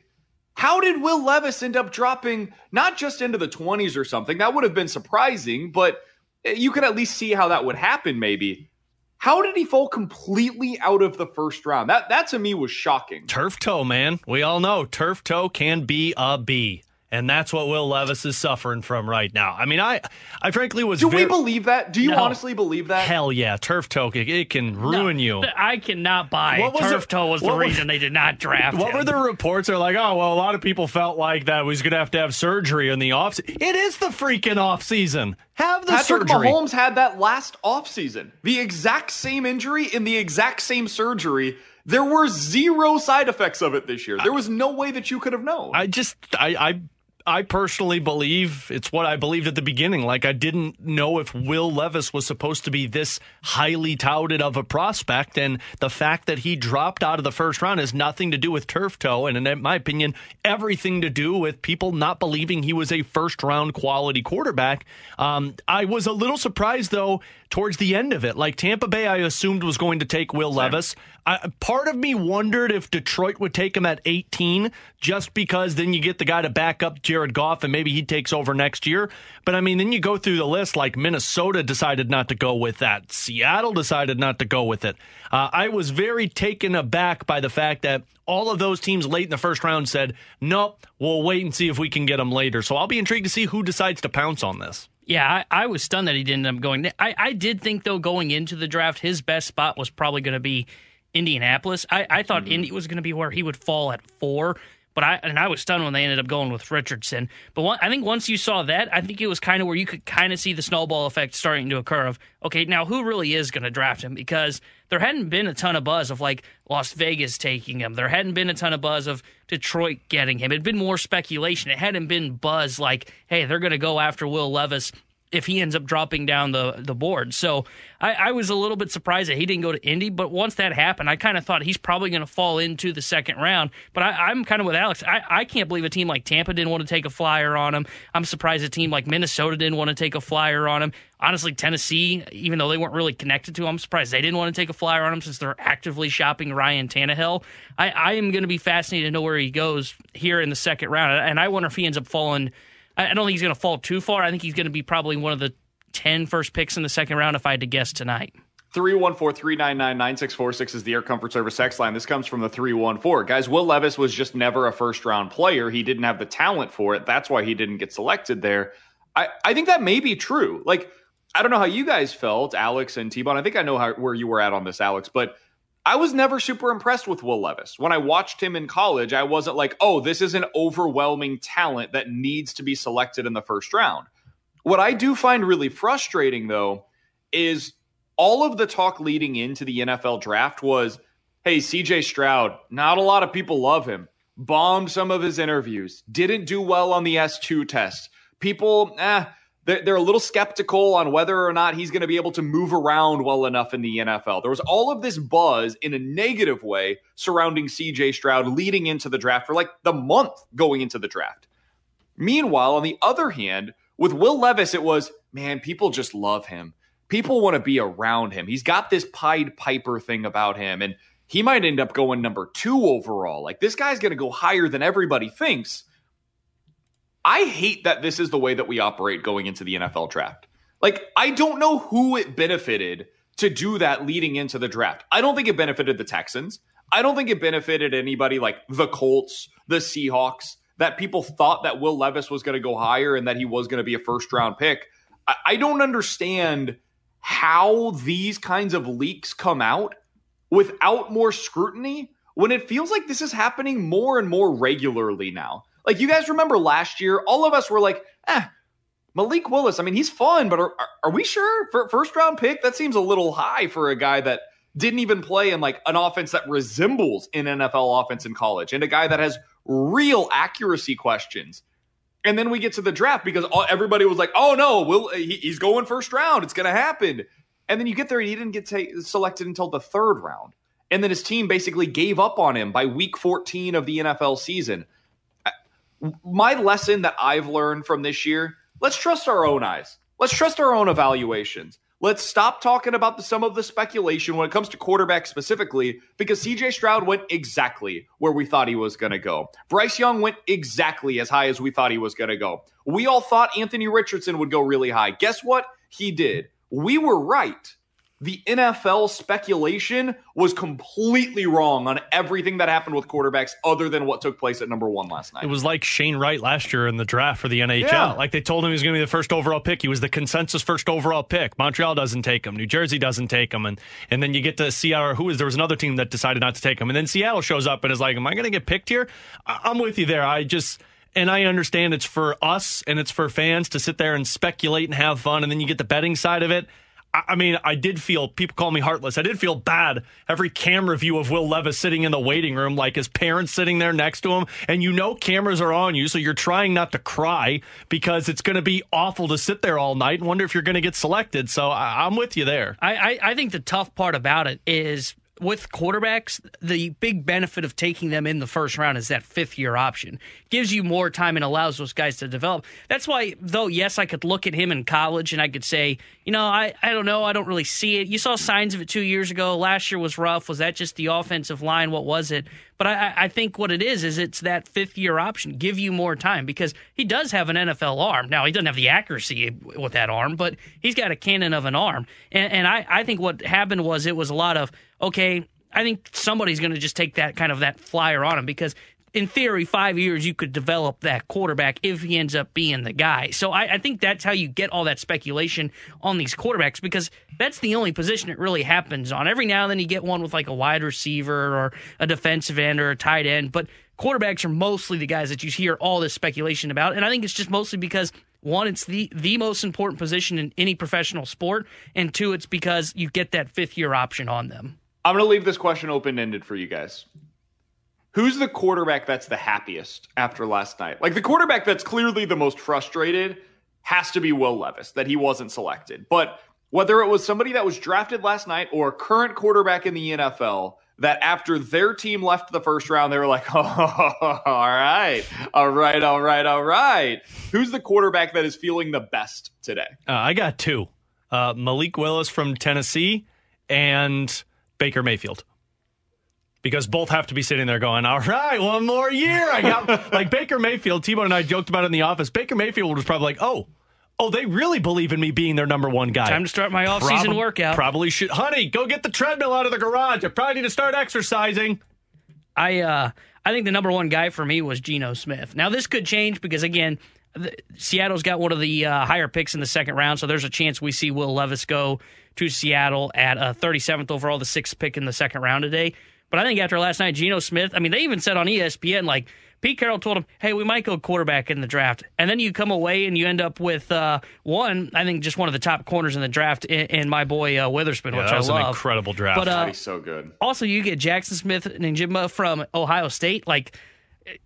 How did Will Levis end up dropping not just into the 20s or something? That would have been surprising, but you could at least see how that would happen maybe. How did he fall completely out of the first round? That that to me was shocking. Turf toe, man. We all know turf toe can be a B. And that's what Will Levis is suffering from right now. I mean, I, I frankly was. Do very, we believe that? Do you No. honestly believe that? Hell yeah, turf toe. It, it can ruin you. I cannot buy What was turf it- toe was the what was- reason they did not draft What him. were the reports? Are like, oh well, a lot of people felt like that was going to have to have surgery in the off. It is the freaking off season. Have the Patrick surgery. Mahomes had that last off season. The exact same injury in the exact same surgery. There were zero side effects of it this year. There was no way that you could have known. I just I I I personally believe it's what I believed at the beginning. Like I didn't know if Will Levis was supposed to be this highly touted of a prospect, and the fact that he dropped out of the first round has nothing to do with turf toe, and in my opinion, everything to do with people not believing he was a first round quality quarterback. Um, I was a little surprised though towards the end of it. Like Tampa Bay, I assumed was going to take Will Levis. I, part of me wondered if Detroit would take him at 18, just because then you get the guy to back up Jared Goff and maybe he takes over next year. But I mean, then you go through the list like Minnesota decided not to go with that, Seattle decided not to go with it. Uh, I was very taken aback by the fact that all of those teams late in the first round said, nope, we'll wait and see if we can get him later. So I'll be intrigued to see who decides to pounce on this. Yeah, I, I was stunned that he didn't end up going. I, I did think, though, going into the draft, his best spot was probably going to be Indianapolis. I, I thought mm-hmm. Indy was going to be where he would fall at four. But I and I was stunned when they ended up going with Richardson. But one, I think once you saw that, I think it was kind of where you could kind of see the snowball effect starting to occur. Of okay, now who really is going to draft him? Because there hadn't been a ton of buzz of like Las Vegas taking him. There hadn't been a ton of buzz of Detroit getting him. It'd been more speculation. It hadn't been buzz like, hey, they're going to go after Will Levis if he ends up dropping down the the board. So I, I, was a little bit surprised that he didn't go to Indy, but once that happened, I kind of thought he's probably going to fall into the second round. But I, am kind of with Alex. I, I can't believe a team like Tampa didn't want to take a flyer on him. I'm surprised a team like Minnesota didn't want to take a flyer on him. Honestly, Tennessee, even though they weren't really connected to him, I'm surprised they didn't want to take a flyer on him since they're actively shopping Ryan Tannehill. I, I am going to be fascinated to know where he goes here in the second round, and I wonder if he ends up falling – I don't think he's going to fall too far. I think he's going to be probably one of the 10 first picks in the second round if I had to guess tonight. 314-399-9646 is the Air Comfort Service X line. This comes from the 314. Guys, Will Levis was just never a first round player. He didn't have the talent for it. That's why he didn't get selected there. I, I think that may be true. Like, I don't know how you guys felt, Alex and T-Bone. I think I know how, where you were at on this, Alex, but I was never super impressed with Will Levis. When I watched him in college, I wasn't like, oh, this is an overwhelming talent that needs to be selected in the first round. What I do find really frustrating, though, is all of the talk leading into the NFL draft was hey, CJ Stroud, not a lot of people love him, bombed some of his interviews, didn't do well on the S2 test. People, eh, they're a little skeptical on whether or not he's going to be able to move around well enough in the NFL. There was all of this buzz in a negative way surrounding CJ Stroud leading into the draft for like the month going into the draft. Meanwhile, on the other hand, with Will Levis, it was, man, people just love him. People want to be around him. He's got this Pied Piper thing about him, and he might end up going number two overall. Like, this guy's going to go higher than everybody thinks. I hate that this is the way that we operate going into the NFL draft. Like, I don't know who it benefited to do that leading into the draft. I don't think it benefited the Texans. I don't think it benefited anybody like the Colts, the Seahawks, that people thought that Will Levis was going to go higher and that he was going to be a first round pick. I, I don't understand how these kinds of leaks come out without more scrutiny when it feels like this is happening more and more regularly now. Like you guys remember last year, all of us were like, eh, Malik Willis. I mean, he's fun, but are, are we sure for first round pick? That seems a little high for a guy that didn't even play in like an offense that resembles an NFL offense in college, and a guy that has real accuracy questions. And then we get to the draft because all, everybody was like, "Oh no, will he, he's going first round? It's going to happen." And then you get there, and he didn't get selected until the third round. And then his team basically gave up on him by week 14 of the NFL season my lesson that I've learned from this year let's trust our own eyes. Let's trust our own evaluations. Let's stop talking about the, some of the speculation when it comes to quarterback specifically, because CJ Stroud went exactly where we thought he was going to go. Bryce Young went exactly as high as we thought he was going to go. We all thought Anthony Richardson would go really high. Guess what? He did. We were right the NFL speculation was completely wrong on everything that happened with quarterbacks other than what took place at number one last night. It was like Shane Wright last year in the draft for the NHL. Yeah. Like they told him he was going to be the first overall pick. He was the consensus first overall pick. Montreal doesn't take him. New Jersey doesn't take him. And, and then you get to Seattle. Who is there was another team that decided not to take him. And then Seattle shows up and is like, Am I going to get picked here? I'm with you there. I just and I understand it's for us and it's for fans to sit there and speculate and have fun, and then you get the betting side of it. I mean, I did feel people call me heartless. I did feel bad every camera view of Will Levis sitting in the waiting room, like his parents sitting there next to him, and you know cameras are on you, so you're trying not to cry because it's going to be awful to sit there all night and wonder if you're going to get selected. So I, am with you there. I, I, I think the tough part about it is with quarterbacks, the big benefit of taking them in the first round is that fifth year option. Gives you more time and allows those guys to develop. That's why, though, yes, I could look at him in college and I could say, you know, I, I don't know, I don't really see it. You saw signs of it two years ago. Last year was rough. Was that just the offensive line? What was it? But I, I think what it is is it's that fifth year option. Give you more time because he does have an NFL arm. Now he doesn't have the accuracy with that arm, but he's got a cannon of an arm. And, and I, I think what happened was it was a lot of okay. I think somebody's going to just take that kind of that flyer on him because in theory, five years you could develop that quarterback if he ends up being the guy. So I, I, think that's how you get all that speculation on these quarterbacks because that's the only position it really happens on. Every now and then you get one with like a wide receiver or a defensive end or a tight end, but quarterbacks are mostly the guys that you hear all this speculation about. And I think it's just mostly because one, it's the the most important position in any professional sport, and two, it's because you get that fifth year option on them. I'm going to leave this question open ended for you guys. Who's the quarterback that's the happiest after last night? Like the quarterback that's clearly the most frustrated has to be Will Levis that he wasn't selected. But whether it was somebody that was drafted last night or a current quarterback in the NFL that after their team left the first round, they were like, oh, all right, all right, all right, all right. Who's the quarterback that is feeling the best today? Uh, I got two uh, Malik Willis from Tennessee and Baker Mayfield because both have to be sitting there going, all right, one more year. I got like Baker Mayfield. T-Bone and I joked about it in the office. Baker Mayfield was probably like, oh, oh, they really believe in me being their number one guy. Time to start my off-season Prob- workout. Probably should, honey, go get the treadmill out of the garage. I probably need to start exercising. I uh, I think the number one guy for me was Geno Smith. Now this could change because again. The, Seattle's got one of the uh, higher picks in the second round, so there's a chance we see Will Levis go to Seattle at uh, 37th overall, the sixth pick in the second round today. But I think after last night, Geno Smith, I mean, they even said on ESPN, like, Pete Carroll told him, hey, we might go quarterback in the draft. And then you come away and you end up with uh, one, I think, just one of the top corners in the draft, and my boy uh, Witherspoon, yeah, which that was I love. an incredible draft. But, uh, He's so good. Also, you get Jaxon Smith-Njigba from Ohio State. Like,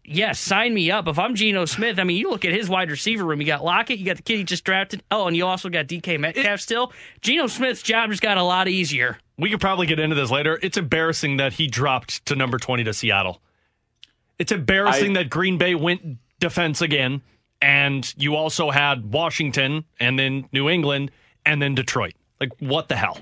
yes, sign me up. If I'm Geno Smith, I mean, you look at his wide receiver room. You got Lockett, you got the kid he just drafted. Oh, and you also got DK Metcalf it, still. Geno Smith's job just got a lot easier. We could probably get into this later. It's embarrassing that he dropped to number 20 to Seattle. It's embarrassing I, that Green Bay went defense again, and you also had Washington, and then New England, and then Detroit. Like, what the hell?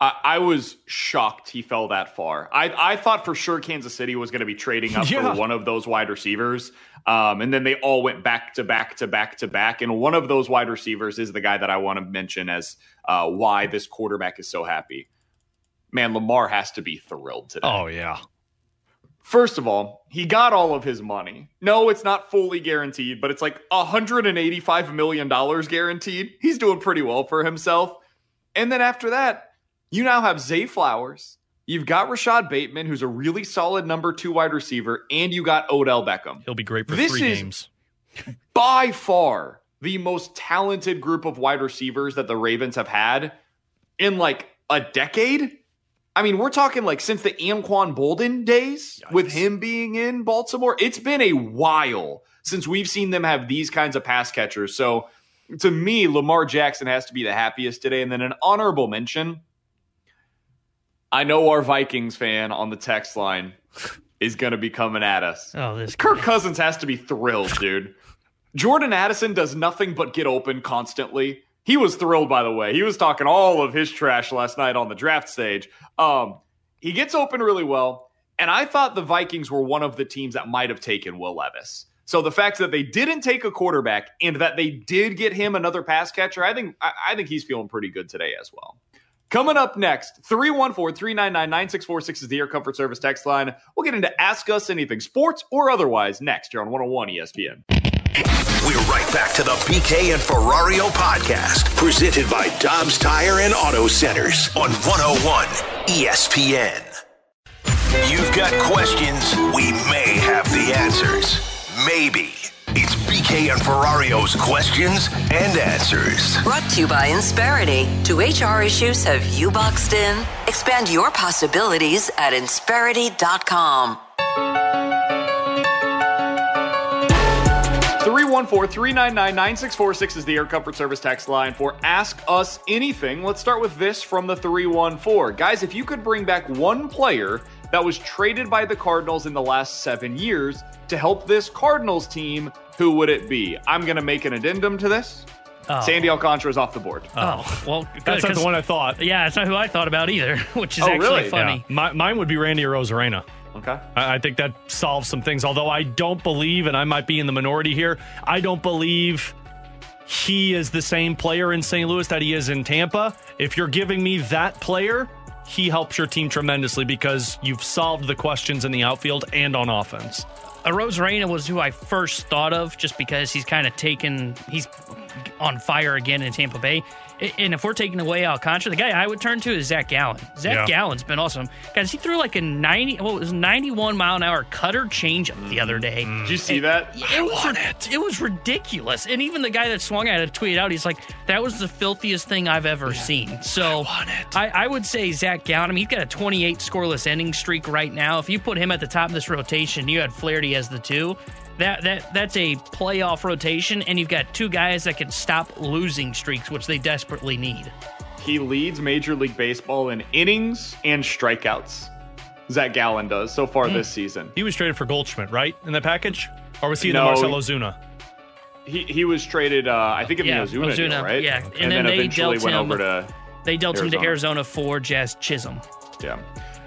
I, I, was shocked he fell that far. I, I thought for sure Kansas City was going to be trading up yeah. for one of those wide receivers. Um, and then they all went back to back to back to back. And one of those wide receivers is the guy that I want to mention as uh, why this quarterback is so happy. Man, Lamar has to be thrilled today. Oh, yeah. First of all, he got all of his money. No, it's not fully guaranteed, but it's like $185 million guaranteed. He's doing pretty well for himself. And then after that, you now have Zay Flowers. You've got Rashod Bateman, who's a really solid number two wide receiver, and you got Odell Beckham. He'll be great for this three games. By far the most talented group of wide receivers that the Ravens have had in like a decade. I mean, we're talking like since the Anquan Boldin days Yikes. with him being in Baltimore. It's been a while since we've seen them have these kinds of pass catchers. So to me, Lamar Jackson has to be the happiest today. And then an honorable mention I know our Vikings fan on the text line is going to be coming at us. Oh, this Kirk Cousins has to be thrilled, dude. Jordan Addison does nothing but get open constantly. He was thrilled, by the way. He was talking all of his trash last night on the draft stage. Um, he gets open really well, and I thought the Vikings were one of the teams that might have taken Will Levis. So the fact that they didn't take a quarterback and that they did get him another pass catcher, I think I, I think he's feeling pretty good today as well. Coming up next, 314 399 9646 is the Air Comfort Service text line. We'll get into Ask Us Anything Sports or otherwise next here on 101 ESPN. We're right back to the BK and Ferrario podcast, presented by Dobbs Tire and Auto Centers on 101 ESPN. You've got questions, we may have the answers. Maybe. It's BK BK and Ferrario's questions and answers. Brought to you by Insperity. Do HR issues have you boxed in? Expand your possibilities at Insperity.com. 314 399 9646 is the Air Comfort Service text line for Ask Us Anything. Let's start with this from the 314. Guys, if you could bring back one player that was traded by the Cardinals in the last seven years to help this Cardinals team, who would it be? I'm going to make an addendum to this. Oh. Sandy Alcantara is off the board. Oh, oh. well, good, That's not the one I thought. Yeah, that's not who I thought about either, which is Oh, actually really? funny. Yeah. Mi- mine would be Randy Arozarena. Okay. I, I think that solves some things. Although I don't believe, and I might be in the minority here, I don't believe he is the same player in St. Louis that he is in Tampa. If you're giving me that player, he helps your team tremendously because you've solved the questions in the outfield and on offense. Arozarena was who I first thought of just because he's kind of taken, he's on fire again in Tampa Bay. A- And if we're taking away Alcantara, the guy I would turn to is Zach Gallen. Zach Yeah. Gallen's been awesome. Guys, he threw like a 90, well, it was 91 mile an hour cutter changeup the other day. Did you see that? It was, it. it was ridiculous. And even the guy that swung at it tweeted out, he's like, that was the filthiest thing I've ever seen. So I, I would say Zach Gallen, I mean, he's got a 28 scoreless inning streak right now. If you put him at the top of this rotation, you had Flaherty as the two. That, that that's a playoff rotation, and you've got two guys that can stop losing streaks, which they desperately need. He leads Major League Baseball in innings and strikeouts. Zach Gallen does so far this season. He was traded for Goldschmidt, right? In the package? Or was he No. the Marcel Ozuna? He he was traded, uh, I think, in Yeah, the Ozuna, deal, right? yeah. And, And then, then they eventually dealt went him- over to They dealt him to Arizona. Arizona for Jazz Chisholm. yeah.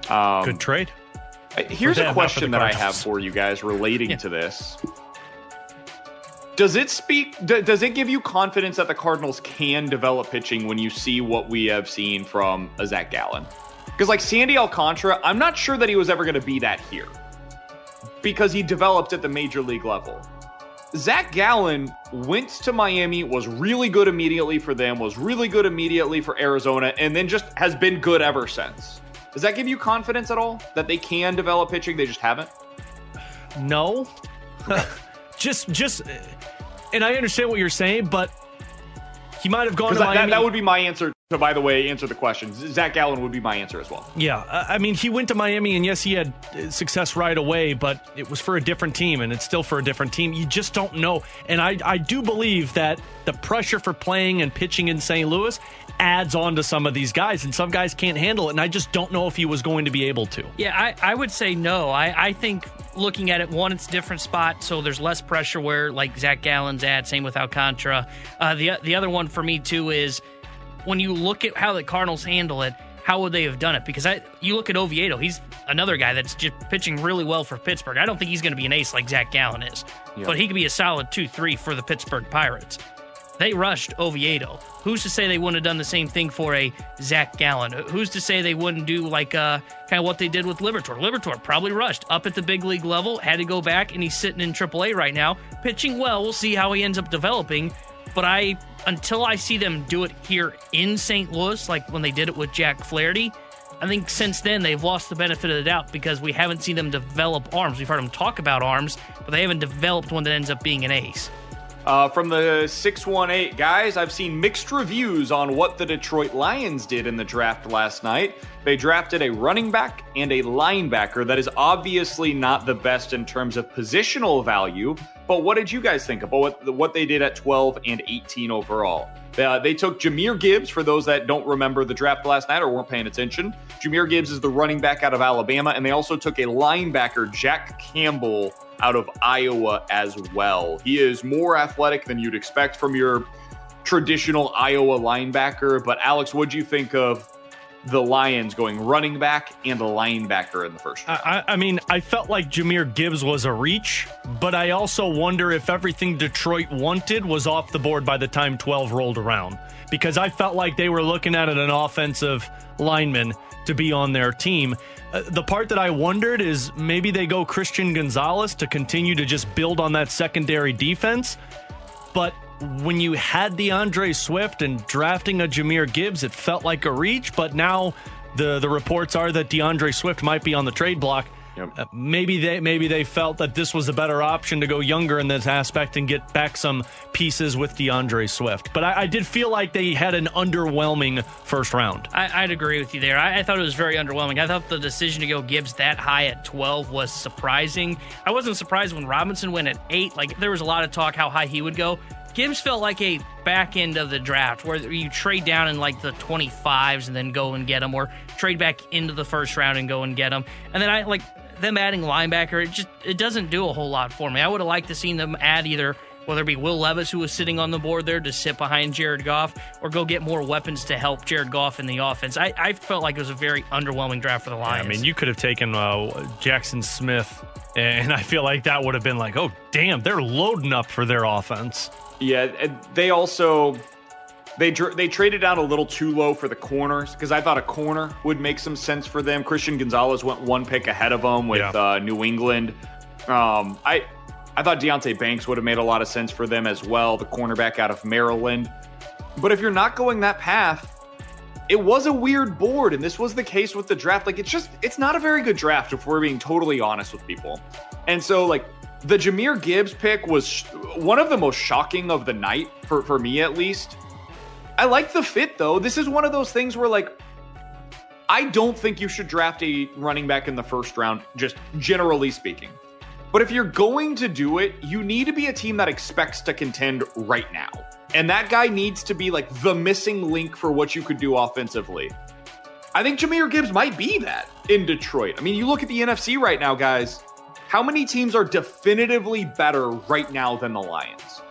Um, Good trade. Here's a them, not for question that I have for you guys relating to this. Does it speak? Does it give you confidence that the Cardinals can develop pitching when you see what we have seen from a Zach Gallen? Because like Sandy Alcantara, I'm not sure that he was ever going to be that here because he developed at the major league level. Zach Gallen went to Miami, was really good immediately for them, was really good immediately for Arizona, and then just has been good ever since. Does that give you confidence at all that they can develop pitching? They just haven't. No. just just and I understand what you're saying, but he might have gone to that, Miami. that, that would be my answer. To, by the way, answer the question. Zach Gallen would be my answer as well. Yeah, I mean, he went to Miami, and yes, he had success right away, but it was for a different team, and it's still for a different team. You just don't know. And I, I do believe that the pressure for playing and pitching in St. Louis adds on to some of these guys, and some guys can't handle it. And I just don't know if he was going to be able to. Yeah, I, I would say no. I, I think looking at it, one, it's a different spot, so there's less pressure where like Zach Gallen's at. Same with Alcantara. Uh, the the other one for me too is when you look at how the Cardinals handle it. How would they have done it? Because I, you look at Oviedo, he's another guy that's just pitching really well for Pittsburgh. I don't think he's going to be an ace like Zach Gallen is, Yeah. but he could be a solid two, three for the Pittsburgh Pirates. They rushed Oviedo. Who's to say they wouldn't have done the same thing for a Zach Gallen? Who's to say they wouldn't do like uh, kind of what they did with Liberatore? Liberatore probably rushed up at the big league level, had to go back, and he's sitting in AAA right now, pitching well. We'll see how he ends up developing. But I, until I see them do it here in St. Louis, like when they did it with Jack Flaherty, I think since then they've lost the benefit of the doubt because we haven't seen them develop arms. We've heard them talk about arms, but they haven't developed one that ends up being an ace. Uh, from the 618, guys, I've seen mixed reviews on what the Detroit Lions did in the draft last night. They drafted a running back and a linebacker that is obviously not the best in terms of positional value. But what did you guys think about what, what they did at 12 and 18 overall? Uh, they took Jahmyr Gibbs, for those that don't remember the draft last night or weren't paying attention. Jahmyr Gibbs is the running back out of Alabama, and they also took a linebacker, Jack Campbell, out of Iowa as well. He is more athletic than you'd expect from your traditional Iowa linebacker. But Alex, what'd you think of the Lions going running back and a linebacker in the first round? I, I mean, I felt like Jahmyr Gibbs was a reach, but I also wonder if everything Detroit wanted was off the board by the time 12 rolled around. Because I felt like they were looking at an offensive lineman to be on their team. Uh, the part that I wondered is maybe they go Christian Gonzalez to continue to just build on that secondary defense. But when you had D'Andre Swift and drafting a Jahmyr Gibbs, it felt like a reach. But now the the reports are that D'Andre Swift might be on the trade block. Uh, maybe they maybe they felt that this was a better option to go younger in this aspect and get back some pieces with D'Andre Swift. But I, I did feel like they had an underwhelming first round. I, would agree with you there. I, I, thought it was very underwhelming. I thought the decision to go Gibbs that high at 12 was surprising. I wasn't surprised when Robinson went at eight. Like there was a lot of talk how high he would go. Gibbs felt like a back end of the draft where you trade down in like the 25s and then go and get them, or trade back into the first round and go and get them. And then I like them adding linebacker. It just it doesn't do a whole lot for me. I would have liked to seen them add either whether it be Will Levis, who was sitting on the board there to sit behind Jared Goff, or go get more weapons to help Jared Goff in the offense. I, I felt like it was a very underwhelming draft for the Lions. Yeah, I mean, you could have taken uh, Jaxon Smith, and I feel like that would have been like, oh, damn, they're loading up for their offense. Yeah, they also they they traded out a little too low for the corners because I thought a corner would make some sense for them. Christian Gonzalez went one pick ahead of them with yeah. uh, New England. Um, I I thought Deonte Banks would have made a lot of sense for them as well, the cornerback out of Maryland. But if you're not going that path, it was a weird board, and this was the case with the draft. Like it's just it's not a very good draft if we're being totally honest with people. And so like the Jahmyr Gibbs pick was one of the most shocking of the night for, for me at least. I like the fit though. This is one of those things where like I don't think you should draft a running back in the first round, just generally speaking. But if you're going to do it, you need to be a team that expects to contend right now. And that guy needs to be like the missing link for what you could do offensively. I think Jahmyr Gibbs might be that in Detroit. I mean, you look at the NFC right now, guys. How many teams are definitively better right now than the Lions?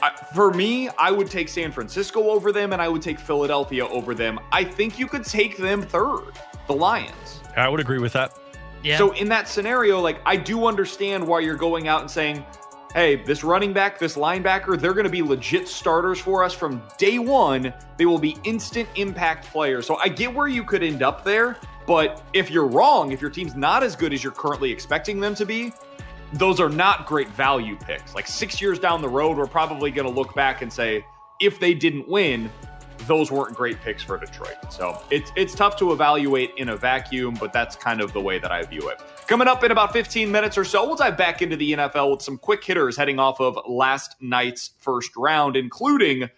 I, for me, I would take San Francisco over them and I would take Philadelphia over them. I think you could take them third, the Lions. I would agree with that. Yeah. So in that scenario, like I do understand why you're going out and saying, "Hey, this running back, this linebacker, they're going to be legit starters for us from day 1. They will be instant impact players." So I get where you could end up there, but if you're wrong, if your team's not as good as you're currently expecting them to be, those are not great value picks. Like six years down the road, we're probably going to look back and say, if they didn't win, those weren't great picks for Detroit. So it's it's tough to evaluate in a vacuum, but that's kind of the way that I view it. Coming up in about 15 minutes or so, we'll dive back into the NFL with some quick hitters heading off of last night's first round, including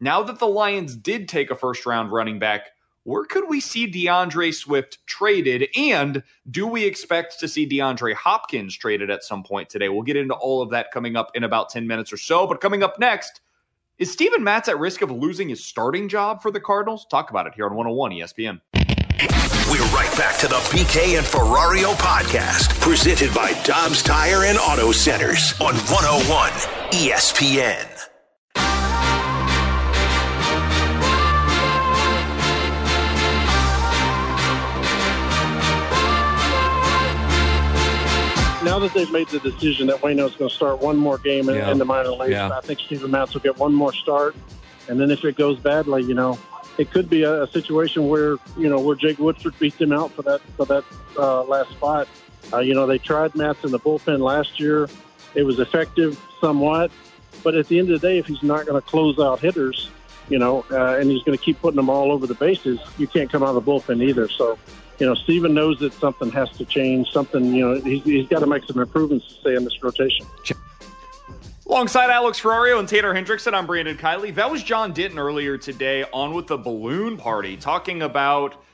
now that the Lions did take a first round running back where could we see D'Andre Swift traded? And do we expect to see DeAndre Hopkins traded at some point today? We'll get into all of that coming up in about 10 minutes or so. But coming up next, is Steven Matz at risk of losing his starting job for the Cardinals? Talk about it here on 101 ESPN. We're right back to the BK and Ferrario podcast, presented by Dobbs Tire and Auto Centers on 101 ESPN. Now that they've made the decision that Waino's going to start one more game in, yeah. in the minor leagues, yeah. I think Steven Matz will get one more start. And then if it goes badly, you know, it could be a, a situation where you know where Jake Woodford beats him out for that for that uh, last spot. Uh, you know, they tried Matz in the bullpen last year; it was effective somewhat, but at the end of the day, if he's not going to close out hitters, you know, uh, and he's going to keep putting them all over the bases, you can't come out of the bullpen either. So you know, Steven knows that something has to change. Something, you know, he's, he's got to make some improvements to stay in this rotation. Alongside Alex Ferrario and Tanner Hendrickson, I'm Brandon Kiley. That was John Denton earlier today on with the balloon party, talking about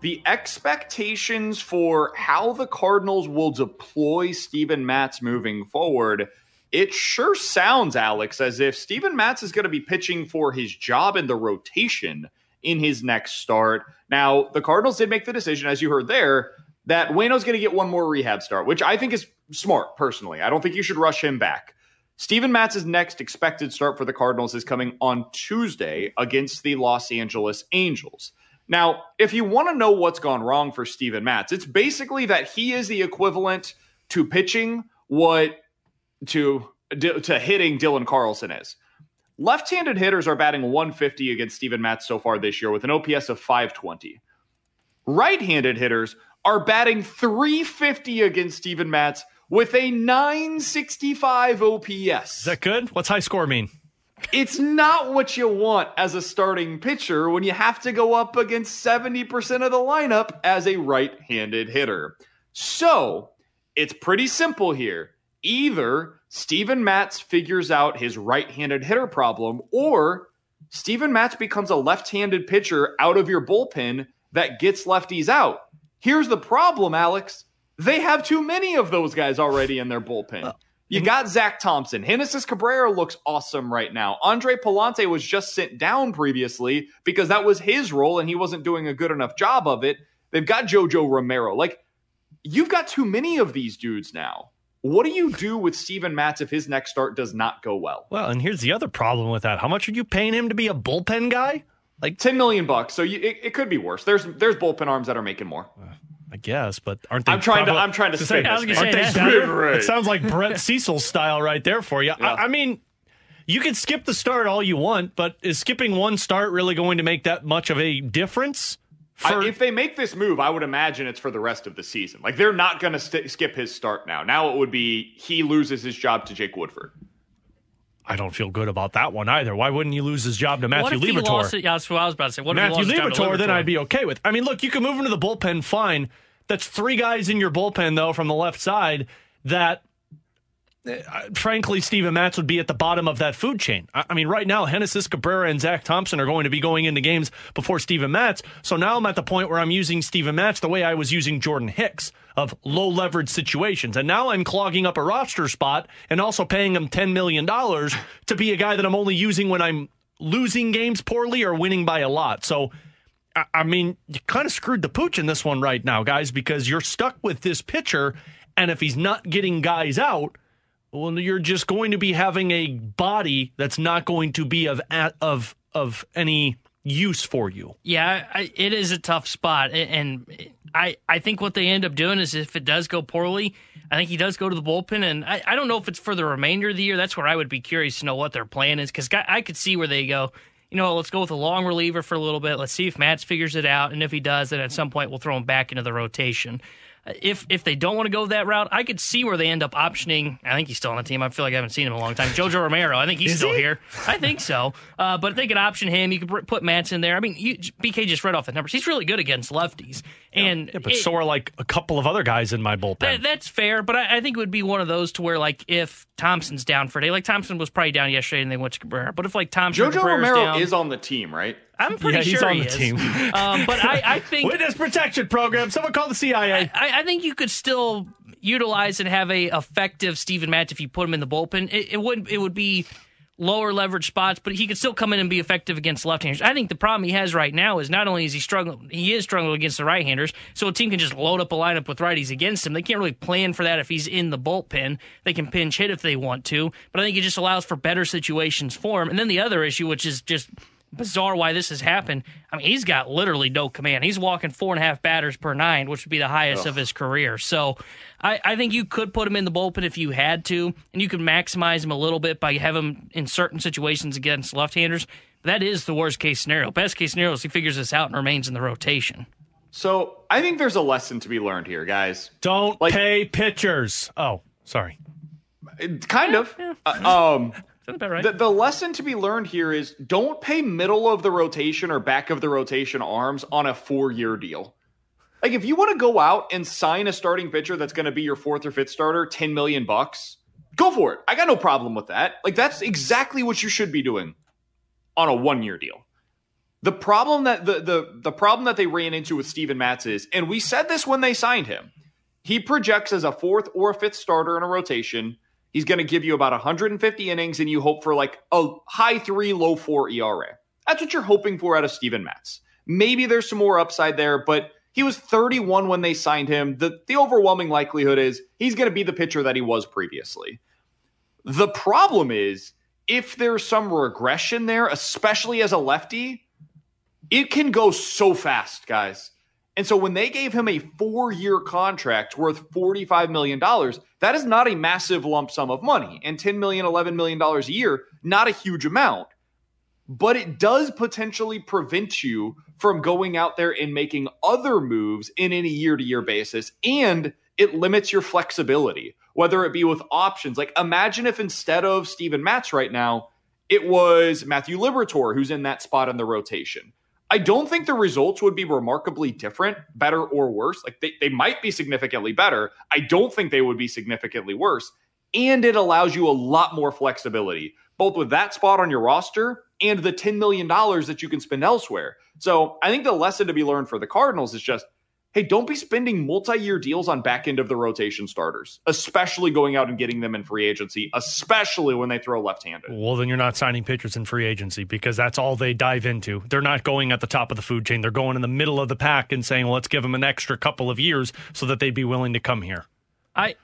the expectations for how the Cardinals will deploy Steven Matz moving forward. It sure sounds, Alex, as if Steven Matz is going to be pitching for his job in the rotation in his next start. Now, the Cardinals did make the decision, as you heard there, that Waino's going to get one more rehab start, which I think is smart personally. I don't think you should rush him back. Steven Matz's next expected start for the Cardinals is coming on Tuesday against the Los Angeles Angels. Now, if you want to know what's gone wrong for Steven Matz, it's basically that he is the equivalent to pitching what to to hitting Dylan Carlson is. Left-handed hitters are batting 150 against Steven Matz so far this year with an OPS of 520. Right-handed hitters are batting 350 against Steven Matz with a 965 OPS. Is that good? What's high score mean? It's not what you want as a starting pitcher when you have to go up against 70% of the lineup as a right handed hitter. So, it's pretty simple here. Either Steven Matz figures out his right handed hitter problem, or Steven Matz becomes a left handed pitcher out of your bullpen that gets lefties out. Here's the problem, Alex. They have too many of those guys already in their bullpen. You got Zach Thompson. Genesis Cabrera looks awesome right now. Andre Pallante was just sent down previously because that was his role and he wasn't doing a good enough job of it. They've got JoJo Romero. Like, you've got too many of these dudes now. What do you do with Steven Matz if his next start does not go well? Well, and here's the other problem with that. How much are you paying him to be a bullpen guy? Like 10 million bucks. So you, it, it, could be worse. There's there's bullpen arms that are making more. Uh, I guess, but aren't they? I'm trying probably, to. I'm trying to say. Aren't they better? It sounds like Brett Cecil style right there for you. Yeah. I, I mean, you can skip the start all you want, but is skipping one start really going to make that much of a difference? For... I, if they make this move, I would imagine it's for the rest of the season. Like they're not going to st- skip his start now. Now it would be he loses his job to Jake Woodford. I don't feel good about that one either. Why wouldn't he lose his job to Matthew what Liberatore? Lost it? Yeah, that's what I was about to say. What Matthew Liberatore, then I'd be okay with. I mean, look, you can move him to the bullpen, fine. That's three guys in your bullpen, though, from the left side that, Uh, frankly, Steven Matz would be at the bottom of that food chain. I, mean, right now, Genesis Cabrera and Zach Thompson are going to be going into games before Steven Matz. So now I'm at the point where I'm using Steven Matz the way I was using Jordan Hicks of low leverage situations. And now I'm clogging up a roster spot and also paying him $10 million to be a guy that I'm only using when I'm losing games poorly or winning by a lot. So, I mean, you kind of screwed the pooch in this one right now, guys, because you're stuck with this pitcher. And if he's not getting guys out, well, you're just going to be having a body that's not going to be of of of any use for you. Yeah, I, it is a tough spot, and I I think what they end up doing is if it does go poorly, I think he does go to the bullpen, and I, I don't know if it's for the remainder of the year. That's where I would be curious to know what their plan is because I could see where they go you know, let's go with a long reliever for a little bit. Let's see if Matz figures it out, and if he does, then at some point we'll throw him back into the rotation if if they don't want to go that route, I could see where they end up optioning. I think he's still on the team. I feel like I haven't seen him in a long time. Jojo Romero. I think he's Is still he? here. I think so. Uh, but if they could option him, you could put Matz in there. I mean, you, BK just read off the numbers. He's really good against lefties, and Yeah, but it- so are like a couple of other guys in my bullpen. that, that's fair, but I, I think it would be one of those to where, like, if Thompson's down for a day, like Thompson was probably down yesterday, and they went to Cabrera. But if like Thompson, Jojo Cabrera's Romero down, is on the team, right? I'm pretty Yeah, he's sure on he the is. team. um, but I, I think Witness protection program. Someone call the CIA. I, I think you could still utilize and have a effective Steven Matz if you put him in the bullpen. It, it would it would be lower leverage spots, but he could still come in and be effective against left-handers. I think the problem he has right now is not only is he struggling, he is struggling against the right-handers. So a team can just load up a lineup with righties against him. They can't really plan for that if he's in the bullpen. They can pinch hit if they want to, but I think it just allows for better situations for him. And then the other issue, which is just bizarre why this has happened. I mean, he's got literally no command. He's walking four and a half batters per nine, which would be the highest of his career. So I, I think you could put him in the bullpen if you had to, and you could maximize him a little bit by having him in certain situations against left handers. That is the worst case scenario. Best case scenario is he figures this out and remains in the rotation. So I think there's a lesson to be learned here, guys. Don't pay pitchers. Oh, sorry. Kind of. Uh, um, Sounds about right. The, the lesson to be learned here is don't pay middle of the rotation or back of the rotation arms on a four year deal. Like if you want to go out and sign a starting pitcher that's going to be your fourth or fifth starter, 10 million bucks, go for it. I got no problem with that. Like that's exactly what you should be doing on a one year deal. The problem that the, the the problem that they ran into with Steven Matz is, and we said this when they signed him, he projects as a fourth or fifth starter in a rotation. He's going to give you about 150 innings, and you hope for like a high three, low four ERA. That's what you're hoping for out of Steven Matz. Maybe there's some more upside there, but he was 31 when they signed him. The, the overwhelming likelihood is he's going to be the pitcher that he was previously. The problem is if there's some regression there, especially as a lefty, it can go so fast, guys. And so when they gave him a four year contract worth $45 million, that is not a massive lump sum of money. And $10 million, $11 million a year, not a huge amount. But it does potentially prevent you from going out there and making other moves in any year to year basis. And it limits your flexibility, whether it be with options. Like imagine if instead of Steven Matz right now, it was Matthew Liberatore who's in that spot in the rotation. I don't think the results would be remarkably different, better or worse. Like they, they might be significantly better. I don't think they would be significantly worse. And it allows you a lot more flexibility, both with that spot on your roster and the $10 million that you can spend elsewhere. So I think the lesson to be learned for the Cardinals is just hey, don't be spending multi year deals on back end of the rotation starters, especially going out and getting them in free agency, especially when they throw left handed. Well, then you're not signing pitchers in free agency because that's all they dive into. They're not going at the top of the food chain. They're going in the middle of the pack and saying, well, let's give them an extra couple of years so that they'd be willing to come here. I.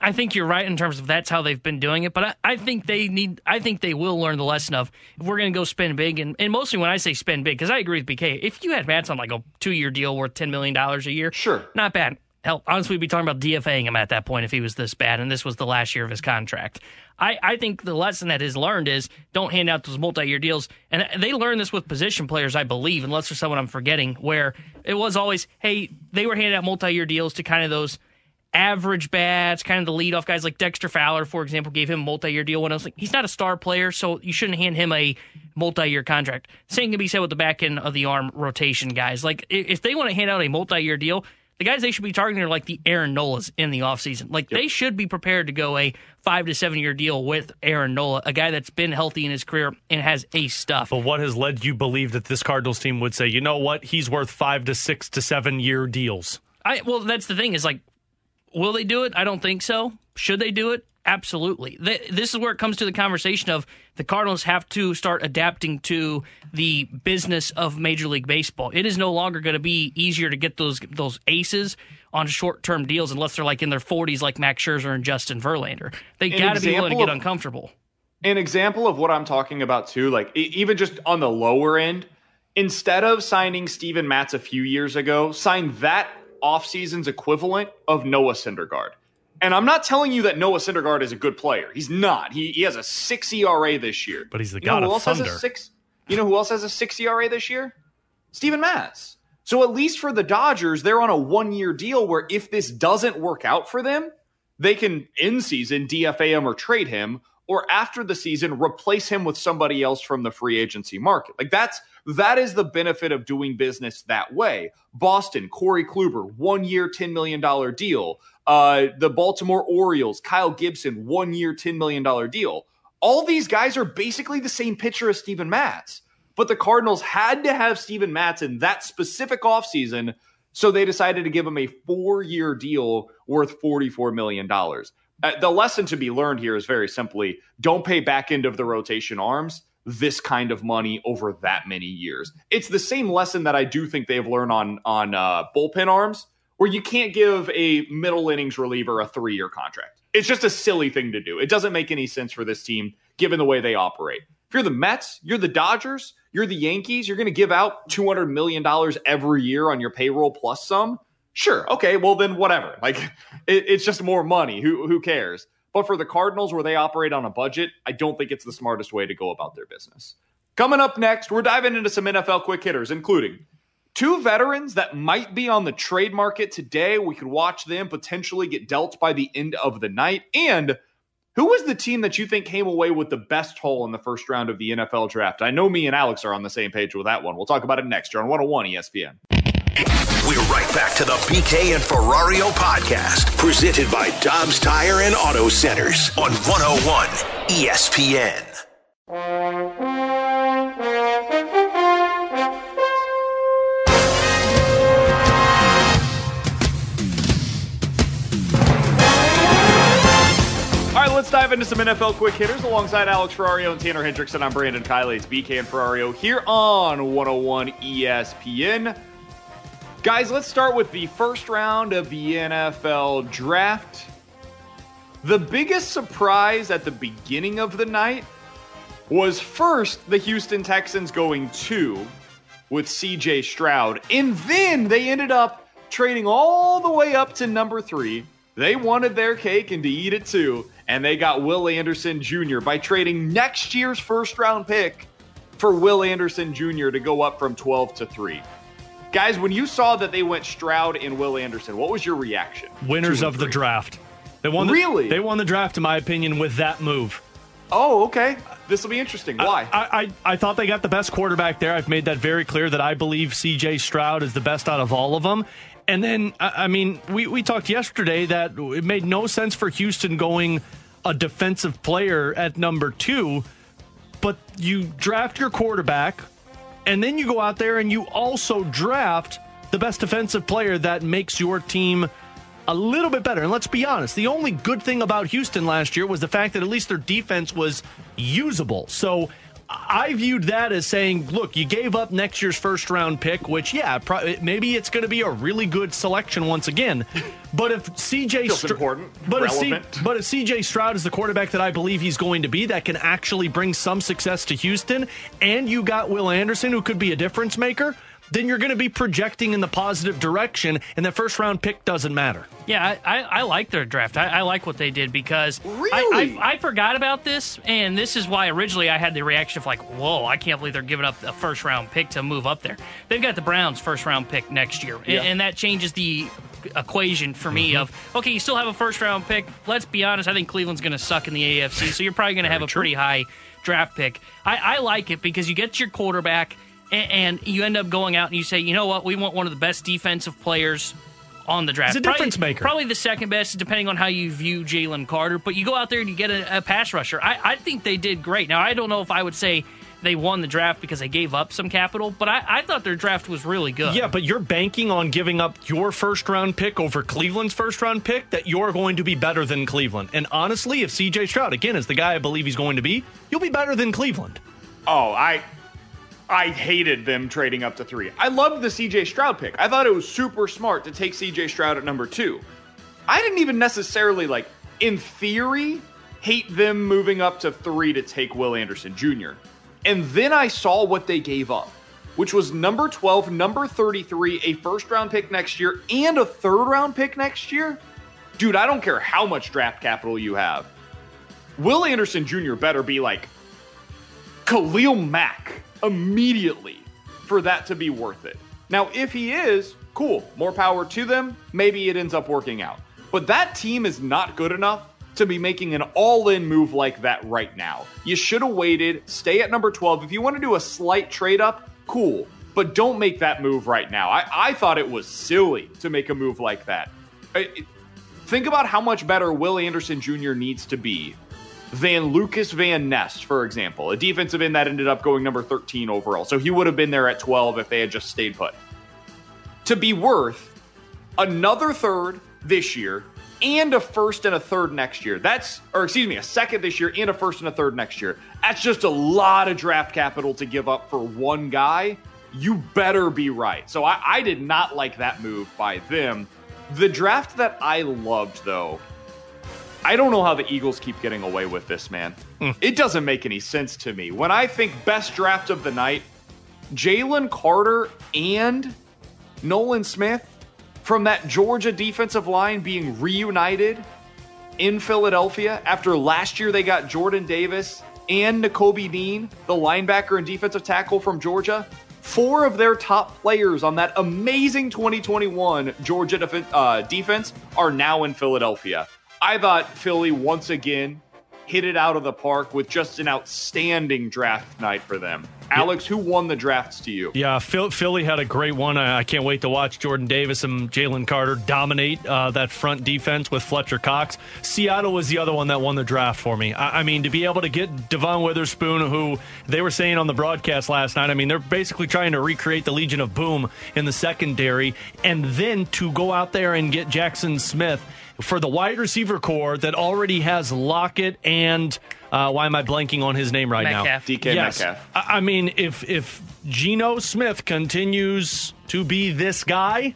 I think you're right in terms of that's how they've been doing it, but I, I think they need. I think they will learn the lesson of if we're going to go spend big, and, and mostly when I say spend big, because I agree with BK. If you had Matz on like a two year deal worth ten million dollars a year, sure, not bad. Hell, honestly, we'd be talking about DFAing him at that point if he was this bad, and this was the last year of his contract. I, I think the lesson that is learned is don't hand out those multi year deals. And they learned this with position players, I believe, unless there's someone I'm forgetting, where it was always, hey, they were handing out multi year deals to kind of those average bats, kind of the leadoff guys like Dexter Fowler, for example, gave him a multi-year deal when I was like, he's not a star player, so you shouldn't hand him a multi-year contract. Same can be said with the back end of the arm rotation guys. Like if they want to hand out a multi-year deal, the guys they should be targeting are like the Aaron Nolas in the offseason. Like yep. they should be prepared to go a five to seven year deal with Aaron Nola, a guy that's been healthy in his career and has ace stuff. But what has led you believe that this Cardinals team would say, you know what, he's worth five to six to seven year deals? I well, that's the thing is like Will they do it? I don't think so. Should they do it? Absolutely. This is where it comes to the conversation of the Cardinals have to start adapting to the business of Major League Baseball. It is no longer going to be easier to get those those aces on short term deals unless they're like in their 40s, like Max Scherzer and Justin Verlander. They got to be willing to get uncomfortable. An example of what I'm talking about too, like even just on the lower end, instead of signing Steven Matz a few years ago, sign that offseason's equivalent of Noah Syndergaard. And I'm not telling you that Noah Syndergaard is a good player. He's not. He, he has a six ERA this year. But he's the you god of thunder. Six, you know who else has a six ERA this year? Steven Matz. So at least for the Dodgers, they're on a one year deal where if this doesn't work out for them, they can in season DFA him or trade him, or after the season replace him with somebody else from the free agency market. Like that's that is the benefit of doing business that way. Boston, Corey Kluber, one year, $10 million deal. Uh, the Baltimore Orioles, Kyle Gibson, one year, $10 million deal. All these guys are basically the same pitcher as Steven Matz. But the Cardinals had to have Steven Matz in that specific offseason, so they decided to give him a four year deal worth $44 million. Uh, the lesson to be learned here is very simply don't pay back end of the rotation arms this kind of money over that many years. It's the same lesson that I do think they've learned on on uh, bullpen arms, where you can't give a middle innings reliever a three year contract. It's just a silly thing to do. It doesn't make any sense for this team given the way they operate. If you're the Mets, you're the Dodgers, you're the Yankees, you're going to give out $200 million every year on your payroll plus some. Sure. Okay. Well, then whatever. Like, it, it's just more money. Who, who cares? But for the Cardinals, where they operate on a budget, I don't think it's the smartest way to go about their business. Coming up next, we're diving into some NFL quick hitters, including two veterans that might be on the trade market today. We could watch them potentially get dealt by the end of the night. And who was the team that you think came away with the best haul in the first round of the NFL draft? I know me and Alex are on the same page with that one. We'll talk about it next year on 101 ESPN. We're right back to the BK and Ferrario podcast, presented by Dobbs Tire and Auto Centers on 101 ESPN. All right, let's dive into some NFL quick hitters alongside Alex Ferrario and Tanner Hendrickson. I'm Brandon Kiley. It's BK and Ferrario here on 101 ESPN. Guys, let's start with the first round of the NFL draft. The biggest surprise at the beginning of the night was first the Houston Texans going two with CJ Stroud, and then they ended up trading all the way up to number three. They wanted their cake and to eat it too, and they got Will Anderson Jr. by trading next year's first round pick for Will Anderson Jr. to go up from 12 to 3. Guys, when you saw that they went Stroud and Will Anderson, what was your reaction? Winners of the draft. They won the, really? They won the draft, in my opinion, with that move. Oh, okay. This will be interesting. Why? I, I, I thought they got the best quarterback there. I've made that very clear that I believe C.J. Stroud is the best out of all of them. And then, I, I mean, we, we talked yesterday that it made no sense for Houston going a defensive player at number two, but you draft your quarterback, and then you go out there and you also draft the best defensive player that makes your team a little bit better. And let's be honest, the only good thing about Houston last year was the fact that at least their defense was usable. So I viewed that as saying, look, you gave up next year's first round pick, which, yeah, pro- maybe it's going to be a really good selection once again. But if CJ Feels important, but if, C- but if CJ Stroud is the quarterback that I believe he's going to be, that can actually bring some success to Houston, and you got Will Anderson, who could be a difference maker, then you're going to be projecting in the positive direction, and that first round pick doesn't matter. Yeah, I, I, I like their draft. I, I like what they did because I, I, I forgot about this, and this is why originally I had the reaction of like, "Whoa, I can't believe they're giving up a first round pick to move up there." They've got the Browns' first round pick next year, Yeah. and, and that changes the equation for me. Mm-hmm. Of okay, you still have a first round pick. Let's be honest, I think Cleveland's going to suck in the AFC, so you're probably going to have a pretty high draft pick. I, I like it because you get your quarterback, and, and you end up going out and you say, you know what, we want one of the best defensive players on the draft. He's a Probably- difference maker. Probably the second best, depending on how you view Jalen Carter. But you go out there and you get a, a pass rusher. I, I think they did great. Now, I don't know if I would say they won the draft because they gave up some capital, but I, I thought their draft was really good. Yeah, but you're banking on giving up your first round pick over Cleveland's first round pick that you're going to be better than Cleveland. And honestly, if CJ Stroud, again, is the guy I believe he's going to be, you'll be better than Cleveland. Oh, I I hated them trading up to three. I loved the CJ Stroud pick. I thought it was super smart to take CJ Stroud at number two. I didn't even necessarily like, in theory, hate them moving up to three to take Will Anderson Jr. And then I saw what they gave up, which was number 12, number 33, a first round pick next year, and a third round pick next year. Dude, I don't care how much draft capital you have. Will Anderson Jr. better be like Khalil Mack immediately for that to be worth it. Now, if he is, cool, more power to them. Maybe it ends up working out. But that team is not good enough to be making an all in move like that right now. You should have waited, stay at number 12. If you want to do a slight trade up, cool. But don't make that move right now. I, I thought it was silly to make a move like that. Think about how much better Will Anderson Jr. needs to be than Lucas Van Ness, for example, a defensive end that ended up going number 13 overall. So he would have been there at 12 if they had just stayed put. To be worth another third this year and a first and a third next year. That's, or excuse me, a second this year and a first and a third next year. That's just a lot of draft capital to give up for one guy. You better be right. So I, I did not like that move by them. The draft that I loved, though, I don't know how the Eagles keep getting away with this, man. It doesn't make any sense to me. When I think best draft of the night, Jalen Carter and Nolan Smith from that Georgia defensive line being reunited in Philadelphia after last year they got Jordan Davis and Nakobe Dean, the linebacker and defensive tackle from Georgia. Four of their top players on that amazing 2021 Georgia def- uh, defense are now in Philadelphia. I thought Philly once again hit it out of the park with just an outstanding draft night for them. Alex, who won the drafts to you? Yeah, Phil, Philly had a great one. I, I can't wait to watch Jordan Davis and Jalen Carter dominate uh, that front defense with Fletcher Cox. Seattle was the other one that won the draft for me. I, I mean, to be able to get Devon Witherspoon, who they were saying on the broadcast last night, I mean, they're basically trying to recreate the Legion of Boom in the secondary, and then to go out there and get Jaxon Smith for the wide receiver core that already has Lockett and uh, why am I blanking on his name right Metcalf. now? DK yes. Metcalf. I I mean, if if Geno Smith continues to be this guy,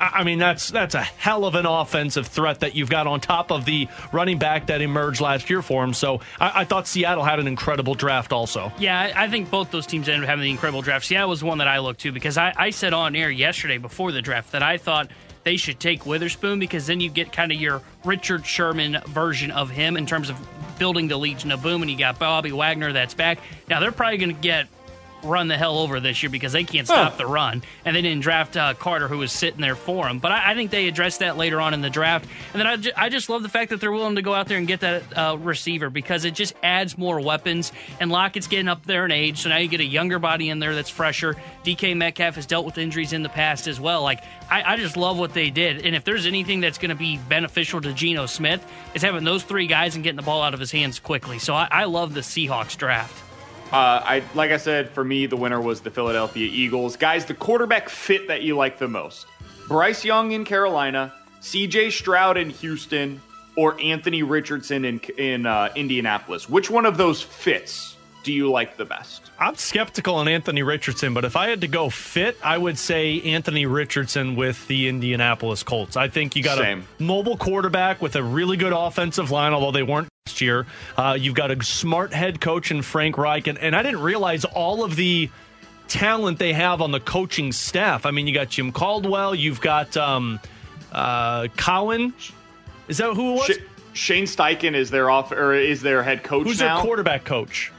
I I mean that's that's a hell of an offensive threat that you've got on top of the running back that emerged last year for him. So I, I thought Seattle had an incredible draft also. Yeah, I, I think both those teams ended up having the incredible draft. Seattle was one that I looked to because I, I said on air yesterday before the draft that I thought they should take Witherspoon because then you get kind of your Richard Sherman version of him in terms of building the Legion of Boom, and you got Bobby Wagner that's back. Now they're probably going to get run the hell over this year because they can't stop the run, and they didn't draft uh, Carter, who was sitting there for him. But I, I, think they addressed that later on in the draft. And then I, ju- I just love the fact that they're willing to go out there and get that uh, receiver because it just adds more weapons. And Lockett's getting up there in age, so now you get a younger body in there that's fresher. DK Metcalf has dealt with injuries in the past as well. Like I, I just love what they did. And if there's anything that's going to be beneficial to Geno Smith, is having those three guys and getting the ball out of his hands quickly. So I, I love the Seahawks draft. Uh, I like I said, for me, the winner was the Philadelphia Eagles. Guys, the quarterback fit that you like the most: Bryce Young in Carolina, C.J. Stroud in Houston, or Anthony Richardson in in uh, Indianapolis. Which one of those fits do you like the best? I'm skeptical on Anthony Richardson, but if I had to go fit, I would say Anthony Richardson with the Indianapolis Colts. I think you got Same. a mobile quarterback with a really good offensive line, although they weren't last year. Uh, you've got a smart head coach in Frank Reich, and, and I didn't realize all of the talent they have on the coaching staff. I mean, you got Jim Caldwell, you've got um, uh, Cowan. Is that who it was? Sh- Shane Steichen is their off or is their head coach Who's now? their quarterback coach?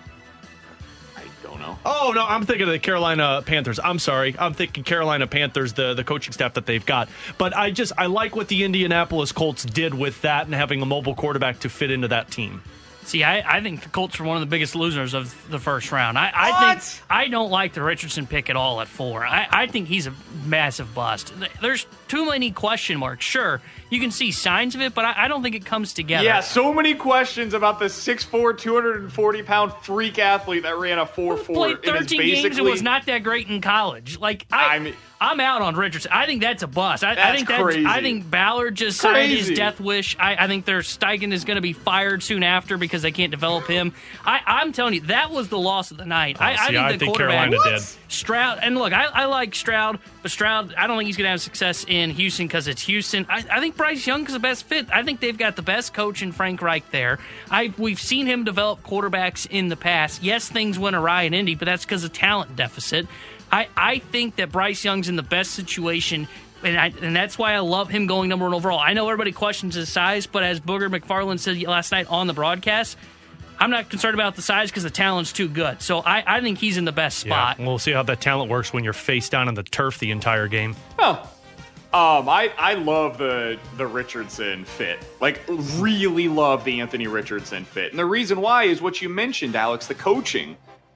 Know. Oh no, I'm thinking of the Carolina Panthers. I'm sorry, I'm thinking Carolina Panthers, the the coaching staff that they've got. But I just I like what the Indianapolis Colts did with that and having a mobile quarterback to fit into that team. See, I, I think the Colts were one of the biggest losers of the first round. I, I think I don't like the Richardson pick at all at four. I, I think he's a massive bust. There's too many question marks. Sure, you can see signs of it, but I, I don't think it comes together. Yeah, so many questions about the 6'4", 240 pound freak athlete that ran a four four. Played thirteen games and was not that great in college. Like I, I mean, I'm out on Richardson. I think that's a bust. I, I think that's crazy. I think Ballard just signed his death wish. I, I think their Steichen is going to be fired soon after because they can't develop him. I, am telling you, that was the loss of the night. Oh, I, see, I, think the think quarterback Carolina did. Stroud and look, I, I like Stroud, but Stroud, I don't think he's going to have success in Houston because it's Houston. I, I think Bryce Young is the best fit. I think they've got the best coach in Frank Reich there. I we've seen him develop quarterbacks in the past. Yes, things went awry in Indy, but that's because of talent deficit. I, I think that Bryce Young's in the best situation and, I, and that's why I love him going number one overall. I know everybody questions his size, but as Booger McFarland said last night on the broadcast, I'm not concerned about the size because the talent's too good. So I, I think he's in the best spot. Yeah, we'll see how that talent works when you're face down on the turf the entire game. Oh, um, I, I love the the Richardson fit. Like, really love the Anthony Richardson fit. And the reason why is what you mentioned, Alex, the coaching.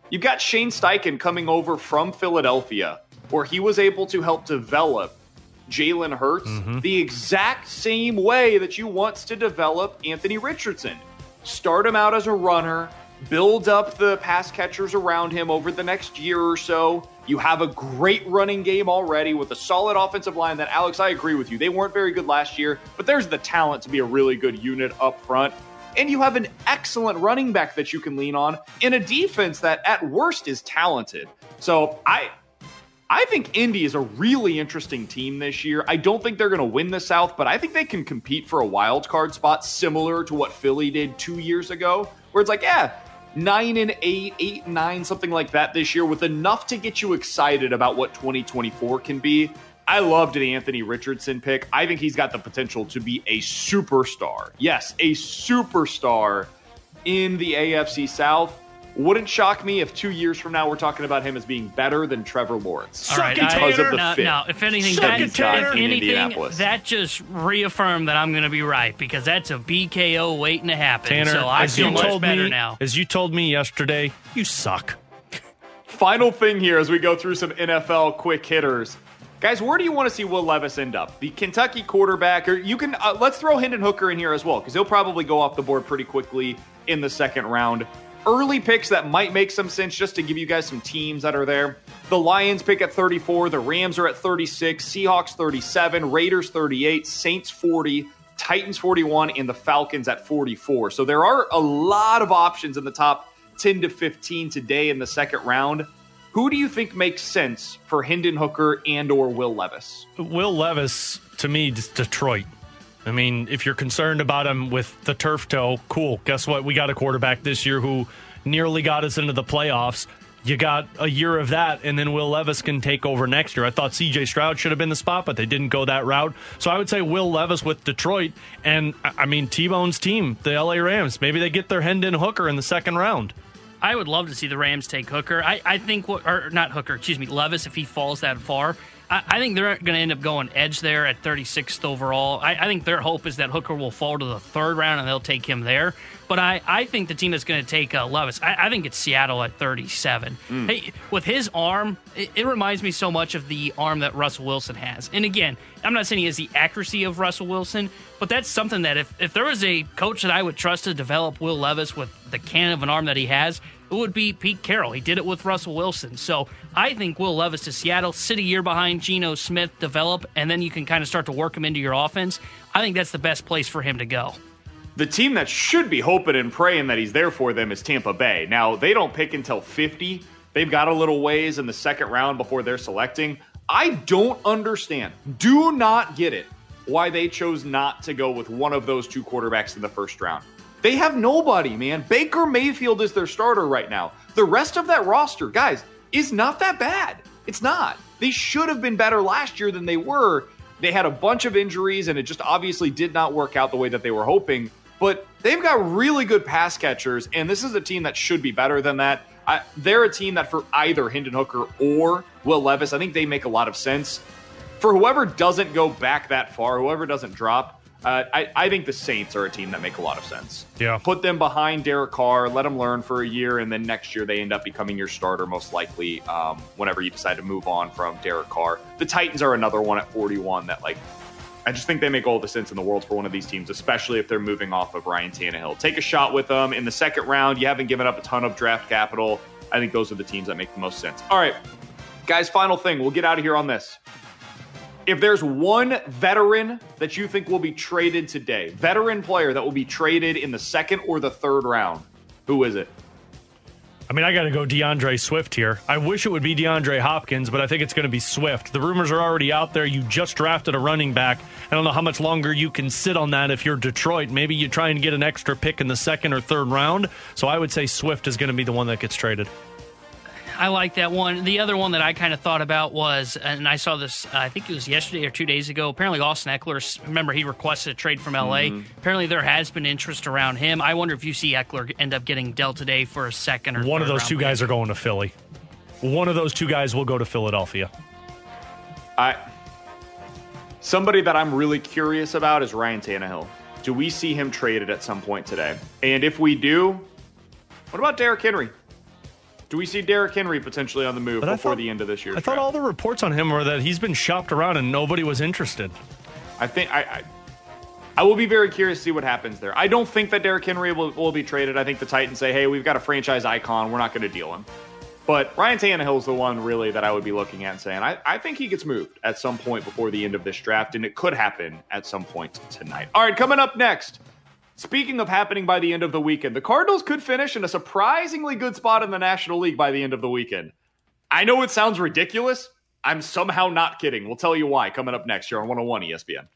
You've got Shane Steichen coming over from Philadelphia, where he was able to help develop Jalen Hurts mm-hmm. the exact same way that you want to develop Anthony Richardson. Start him out as a runner, build up the pass catchers around him over the next year or so. You have a great running game already with a solid offensive line that, Alex, I agree with you. They weren't very good last year, but there's the talent to be a really good unit up front. And you have an excellent running back that you can lean on in a defense that, at worst, is talented. So I. I think Indy is a really interesting team this year. I don't think they're going to win the South, but I think they can compete for a wild card spot similar to what Philly did two years ago, where it's like, yeah, nine and eight, eight and nine, something like that this year, with enough to get you excited about what 2024 can be. I loved the Anthony Richardson pick. I think he's got the potential to be a superstar. Yes, a superstar in the AFC South. Wouldn't shock me if two years from now we're talking about him as being better than Trevor Lawrence. All right, because of the no, fit. No, if anything, that, if anything, that just reaffirmed that I'm going to be right because that's a BKO waiting to happen. Tanner, so I feel much better me, now. As you told me yesterday, you suck. Final thing here as we go through some NFL quick hitters. Guys, where do you want to see Will Levis end up? The Kentucky quarterback, or you can uh, let's throw Hendon Hooker in here as well because he'll probably go off the board pretty quickly in the second round early picks that might make some sense just to give you guys some teams that are there. The Lions pick at 34, the Rams are at 36, Seahawks 37, Raiders 38, Saints 40, Titans 41, and the Falcons at 44. So there are a lot of options in the top 10 to 15 today in the second round. Who do you think makes sense for Hendon Hooker and or Will Levis? Will Levis to me Detroit. I mean, if you're concerned about him with the turf toe, cool. Guess what? We got a quarterback this year who nearly got us into the playoffs. You got a year of that, and then Will Levis can take over next year. I thought CJ Stroud should have been the spot, but they didn't go that route. So I would say Will Levis with Detroit, and I mean, T Bone's team, the LA Rams. Maybe they get their Hendon Hooker in the second round. I would love to see the Rams take Hooker. I, I think what or not Hooker, excuse me, Levis if he falls that far. I, I think they're going to end up going edge there at 36th overall. I, I, think their hope is that Hooker will fall to the third round and they'll take him there. But I, I think the team that's going to take uh, Levis, I, I, think it's Seattle at 37. Mm. Hey, with his arm, it, it, reminds me so much of the arm that Russell Wilson has. And again, I'm not saying he has the accuracy of Russell Wilson, but that's something that if, if there was a coach that I would trust to develop Will Levis with the can of an arm that he has, it would be Pete Carroll. He did it with Russell Wilson. So I think Will Levis to Seattle, sit a year behind Geno Smith, develop, and then you can kind of start to work him into your offense. I think that's the best place for him to go. The team that should be hoping and praying that he's there for them is Tampa Bay. Now, they don't pick until 50. They've got a little ways in the second round before they're selecting. I don't understand, do not get it, why they chose not to go with one of those two quarterbacks in the first round. They have nobody, man. Baker Mayfield is their starter right now. The rest of that roster, guys, is not that bad. It's not. They should have been better last year than they were. They had a bunch of injuries, and it just obviously did not work out the way that they were hoping. But they've got really good pass catchers, and this is a team that should be better than that. I, they're a team that for either Hendon Hooker or Will Levis, I think they make a lot of sense. For whoever doesn't go back that far, whoever doesn't drop, uh, I, I think the Saints are a team that make a lot of sense. Yeah. Put them behind Derek Carr, let them learn for a year, and then next year they end up becoming your starter, most likely, um, whenever you decide to move on from Derek Carr. The Titans are another one at 41 that, like, I just think they make all the sense in the world for one of these teams, especially if they're moving off of Ryan Tannehill. Take a shot with them in the second round. You haven't given up a ton of draft capital. I think those are the teams that make the most sense. All right, guys, final thing. We'll get out of here on this. If there's one veteran that you think will be traded today, veteran player that will be traded in the second or the third round, who is it? I mean, I got to go D'Andre Swift here. I wish it would be DeAndre Hopkins, but I think it's going to be Swift. The rumors are already out there. You just drafted a running back. I don't know how much longer you can sit on that if you're Detroit. Maybe you try and get an extra pick in the second or third round. So I would say Swift is going to be the one that gets traded. I like that one. The other one that I kind of thought about was, and I saw this, uh, I think it was yesterday or two days ago. Apparently, Austin Ekeler, remember, he requested a trade from LA. Mm-hmm. Apparently, there has been interest around him. I wonder if you see Ekeler end up getting dealt today for a second or one of those two guys are going to Philly. One of those two guys will go to Philadelphia. I somebody that I'm really curious about is Ryan Tannehill. Do we see him traded at some point today? And if we do, what about Derrick Henry? Do we see Derrick Henry potentially on the move but before thought, the end of this year? I thought all the reports on him were that he's been shopped around and nobody was interested. I think I, I, I will be very curious to see what happens there. I don't think that Derrick Henry will, will be traded. I think the Titans say, "Hey, we've got a franchise icon. We're not going to deal him." But Ryan Tannehill is the one really that I would be looking at and saying, I, I think he gets moved at some point before the end of this draft, and it could happen at some point tonight. All right, coming up next. Speaking of happening by the end of the weekend, the Cardinals could finish in a surprisingly good spot in the National League by the end of the weekend. I know it sounds ridiculous. I'm somehow not kidding. We'll tell you why coming up next here on 101 ESPN.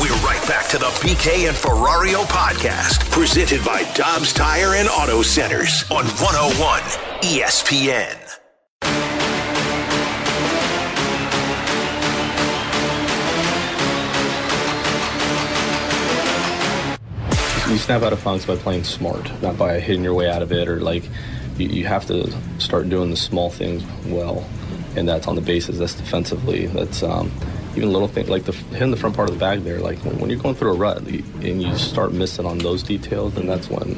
We're right back to the BK and Ferrario podcast, presented by Dobbs Tire and Auto Centers on 101 ESPN. You snap out of funks by playing smart, not by hitting your way out of it or like you, you have to start doing the small things well, and that's on the bases. That's defensively. That's um, even little things like the hitting the front part of the bag there. Like when, you're going through a rut and you start missing on those details, then that's when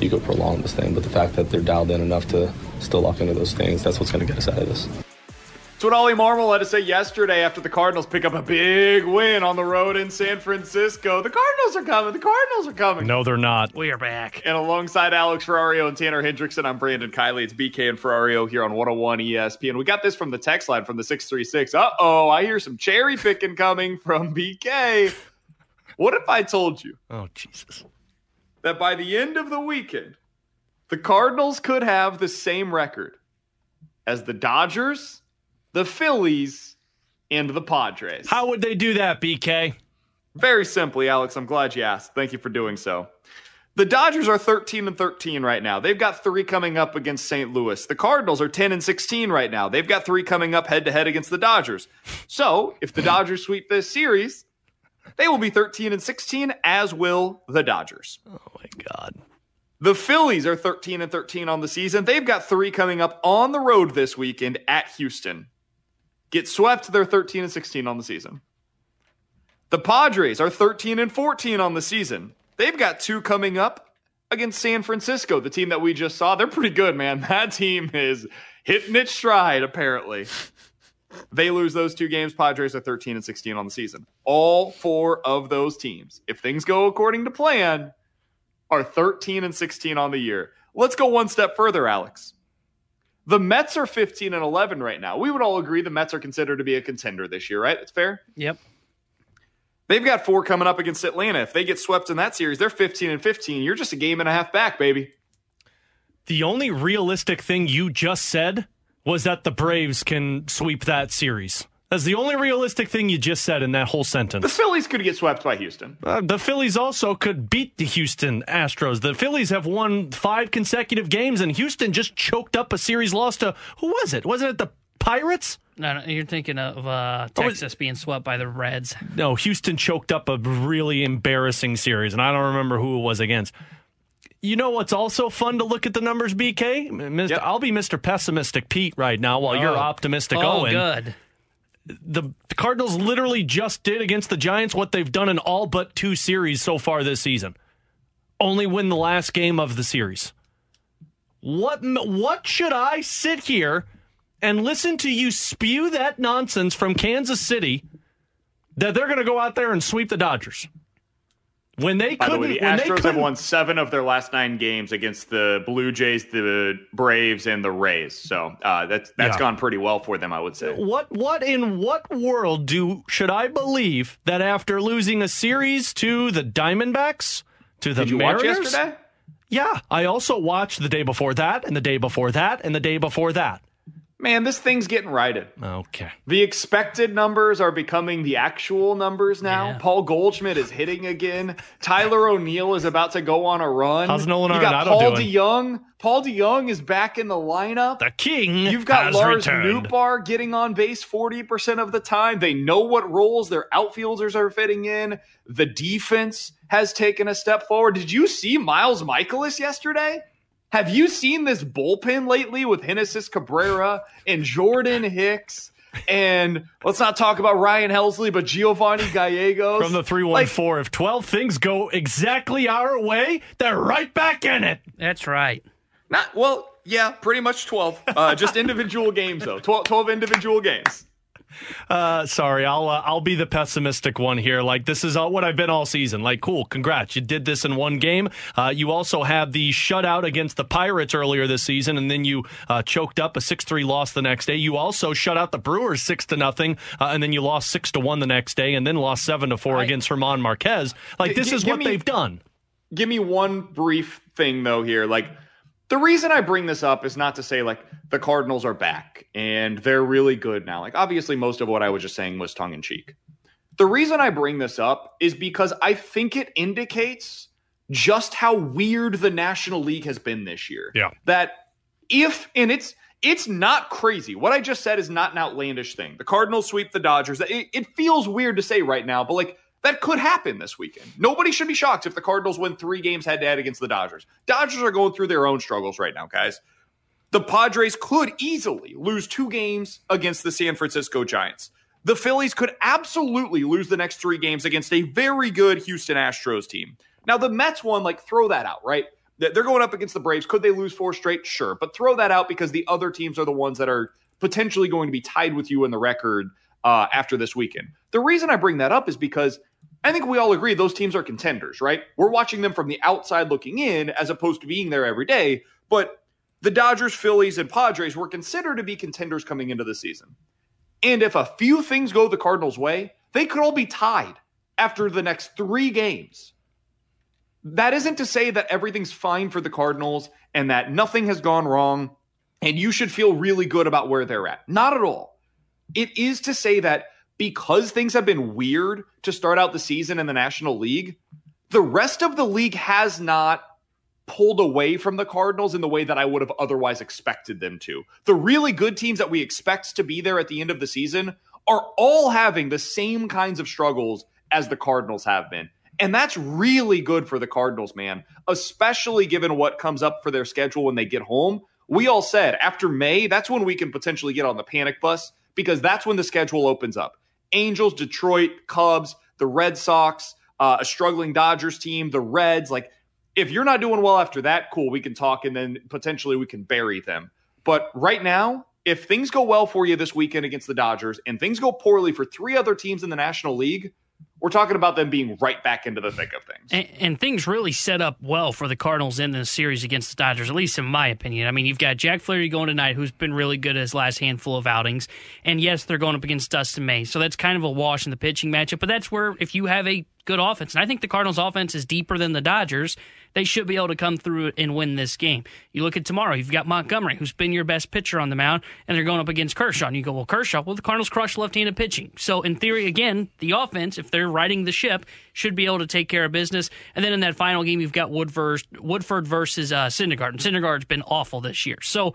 you go prolong this thing. But the fact that they're dialed in enough to still lock into those things, that's what's going to get us out of this. It's what Oli Marmol had to say yesterday after the Cardinals pick up a big win on the road in San Francisco. The Cardinals are coming. The Cardinals are coming. No, they're not. We are back. And alongside Alex Ferrario and Tanner Hendrickson, I'm Brandon Kiley. It's BK and Ferrario here on 101 ESPN. We got this from the text line from the 636. Uh oh, I hear some cherry picking coming from BK. What if I told you? Oh, Jesus. That by the end of the weekend, the Cardinals could have the same record as the Dodgers the Phillies, and the Padres. How would they do that, BK? Very simply, Alex. I'm glad you asked. Thank you for doing so. The Dodgers are 13 and 13 right now. They've got three coming up against St. Louis. The Cardinals are 10 and 16 right now. They've got three coming up head to head against the Dodgers. So, if the Dodgers sweep this series, they will be 13 and 16, as will the Dodgers. Oh my God. The Phillies are 13 and 13 on the season. They've got three coming up on the road this weekend at Houston. Get swept, they're 13 and 16 on the season. The Padres are 13 and 14 on the season. They've got two coming up against San Francisco, the team that we just saw. They're pretty good, man. That team is hitting its stride, apparently. They lose those two games. Padres are 13 and 16 on the season. All four of those teams, if things go according to plan, are 13 and 16 on the year. Let's go one step further, Alex. The Mets are 15 and 11 right now. We would all agree the Mets are considered to be a contender this year, right? It's fair? Yep. They've got four coming up against Atlanta. If they get swept in that series, they're 15 and 15. You're just a game and a half back, baby. The only realistic thing you just said was that the Braves can sweep that series. That's the only realistic thing you just said in that whole sentence. The Phillies could get swept by Houston. Uh, the Phillies also could beat the Houston Astros. The Phillies have won five consecutive games, and Houston just choked up a series loss to who was it? Wasn't it the Pirates? No, no you're thinking of uh, Texas being swept by the Reds. No, Houston choked up a really embarrassing series, and I don't remember who it was against. You know what's also fun to look at the numbers, BK? Mr. Yep. I'll be Mr. Pessimistic Pete right now while oh. you're optimistic oh, Owen. good. The Cardinals literally just did against the Giants what they've done in all but two series so far this season. Only win the last game of the series. What what should I sit here and listen to you spew that nonsense from Kansas City that they're going to go out there and sweep the Dodgers? When they By couldn't, the way, the Astros have won seven of their last nine games against the Blue Jays, the Braves, and the Rays. So uh, that's that's yeah. gone pretty well for them, I would say. What what in what world do should I believe that after losing a series to the Diamondbacks to the Did you Mariners, watch yesterday? Yeah, I also watched the day before that, and the day before that, and the day before that. Man, this thing's getting righted. Okay. The expected numbers are becoming the actual numbers now. Yeah. Paul Goldschmidt is hitting again. Tyler O'Neill is about to go on a run. How's Nolan You got Arenado Paul doing? DeJong. Paul DeJong is back in the lineup. The king. You've got Lars returned. Nootbaar getting on base 40% of the time. They know what roles their outfielders are fitting in. The defense has taken a step forward. Did you see Miles Mikolas yesterday? Have you seen this bullpen lately with Genesis Cabrera and Jordan Hicks? And let's not talk about Ryan Helsley, but Giovanni Gallegos. From the 314, if 12 things go exactly our way, they're right back in it. That's right. Not well, yeah, pretty much 12. Uh, just individual games though. 12, 12 individual games. Uh, sorry, I'll uh, I'll be the pessimistic one here. Like this is all, what I've been all season. Like, cool, congrats, you did this in one game. Uh, you also had the shutout against the Pirates earlier this season, and then you uh, choked up a six three loss the next day. You also shut out the Brewers six to nothing, uh, and then you lost six to one the next day, and then lost seven to four against German Marquez. Like this g- is what me, they've done. Give me one brief thing though here, like. The reason I bring this up is not to say like the Cardinals are back and they're really good now. Like obviously most of what I was just saying was tongue in cheek. The reason I bring this up is because I think it indicates just how weird the National League has been this year. Yeah. That if and it's it's not crazy. What I just said is not an outlandish thing. The Cardinals sweep the Dodgers. It, it feels weird to say right now, but like that could happen this weekend. Nobody should be shocked if the Cardinals win three games head to head against the Dodgers. Dodgers are going through their own struggles right now, guys. The Padres could easily lose two games against the San Francisco Giants. The Phillies could absolutely lose the next three games against a very good Houston Astros team. Now, the Mets one, like, throw that out, right? They're going up against the Braves. Could they lose four straight? Sure. But throw that out because the other teams are the ones that are potentially going to be tied with you in the record uh, after this weekend. The reason I bring that up is because I think we all agree those teams are contenders, right? We're watching them from the outside looking in as opposed to being there every day. But the Dodgers, Phillies, and Padres were considered to be contenders coming into the season. And if a few things go the Cardinals' way, they could all be tied after the next three games. That isn't to say that everything's fine for the Cardinals and that nothing has gone wrong and you should feel really good about where they're at. Not at all. It is to say that because things have been weird to start out the season in the National League, the rest of the league has not pulled away from the Cardinals in the way that I would have otherwise expected them to. The really good teams that we expect to be there at the end of the season are all having the same kinds of struggles as the Cardinals have been. And that's really good for the Cardinals, man, especially given what comes up for their schedule when they get home. We all said after May, that's when we can potentially get on the panic bus because that's when the schedule opens up. Angels, Detroit, Cubs, the Red Sox, uh, a struggling Dodgers team, the Reds. Like, if you're not doing well after that, cool, we can talk and then potentially we can bury them. But right now, if things go well for you this weekend against the Dodgers and things go poorly for three other teams in the National League, we're talking about them being right back into the thick of things. And, and, things really set up well for the Cardinals in this series against the Dodgers, at least in my opinion. I mean, you've got Jack Flaherty going tonight, who's been really good his last handful of outings. And yes, they're going up against Dustin May. So that's kind of a wash in the pitching matchup. But that's where, if you have a good offense, and I think the Cardinals' offense is deeper than the Dodgers, they should be able to come through and win this game. You look at tomorrow, you've got Montgomery, who's been your best pitcher on the mound, and they're going up against Kershaw. And you go, well, Kershaw, well, the Cardinals crush left handed pitching. So, in theory, again, the offense, if they're riding the ship, should be able to take care of business. And then in that final game, you've got Woodford, Woodford versus uh, Syndergaard. And Syndergaard's been awful this year. So,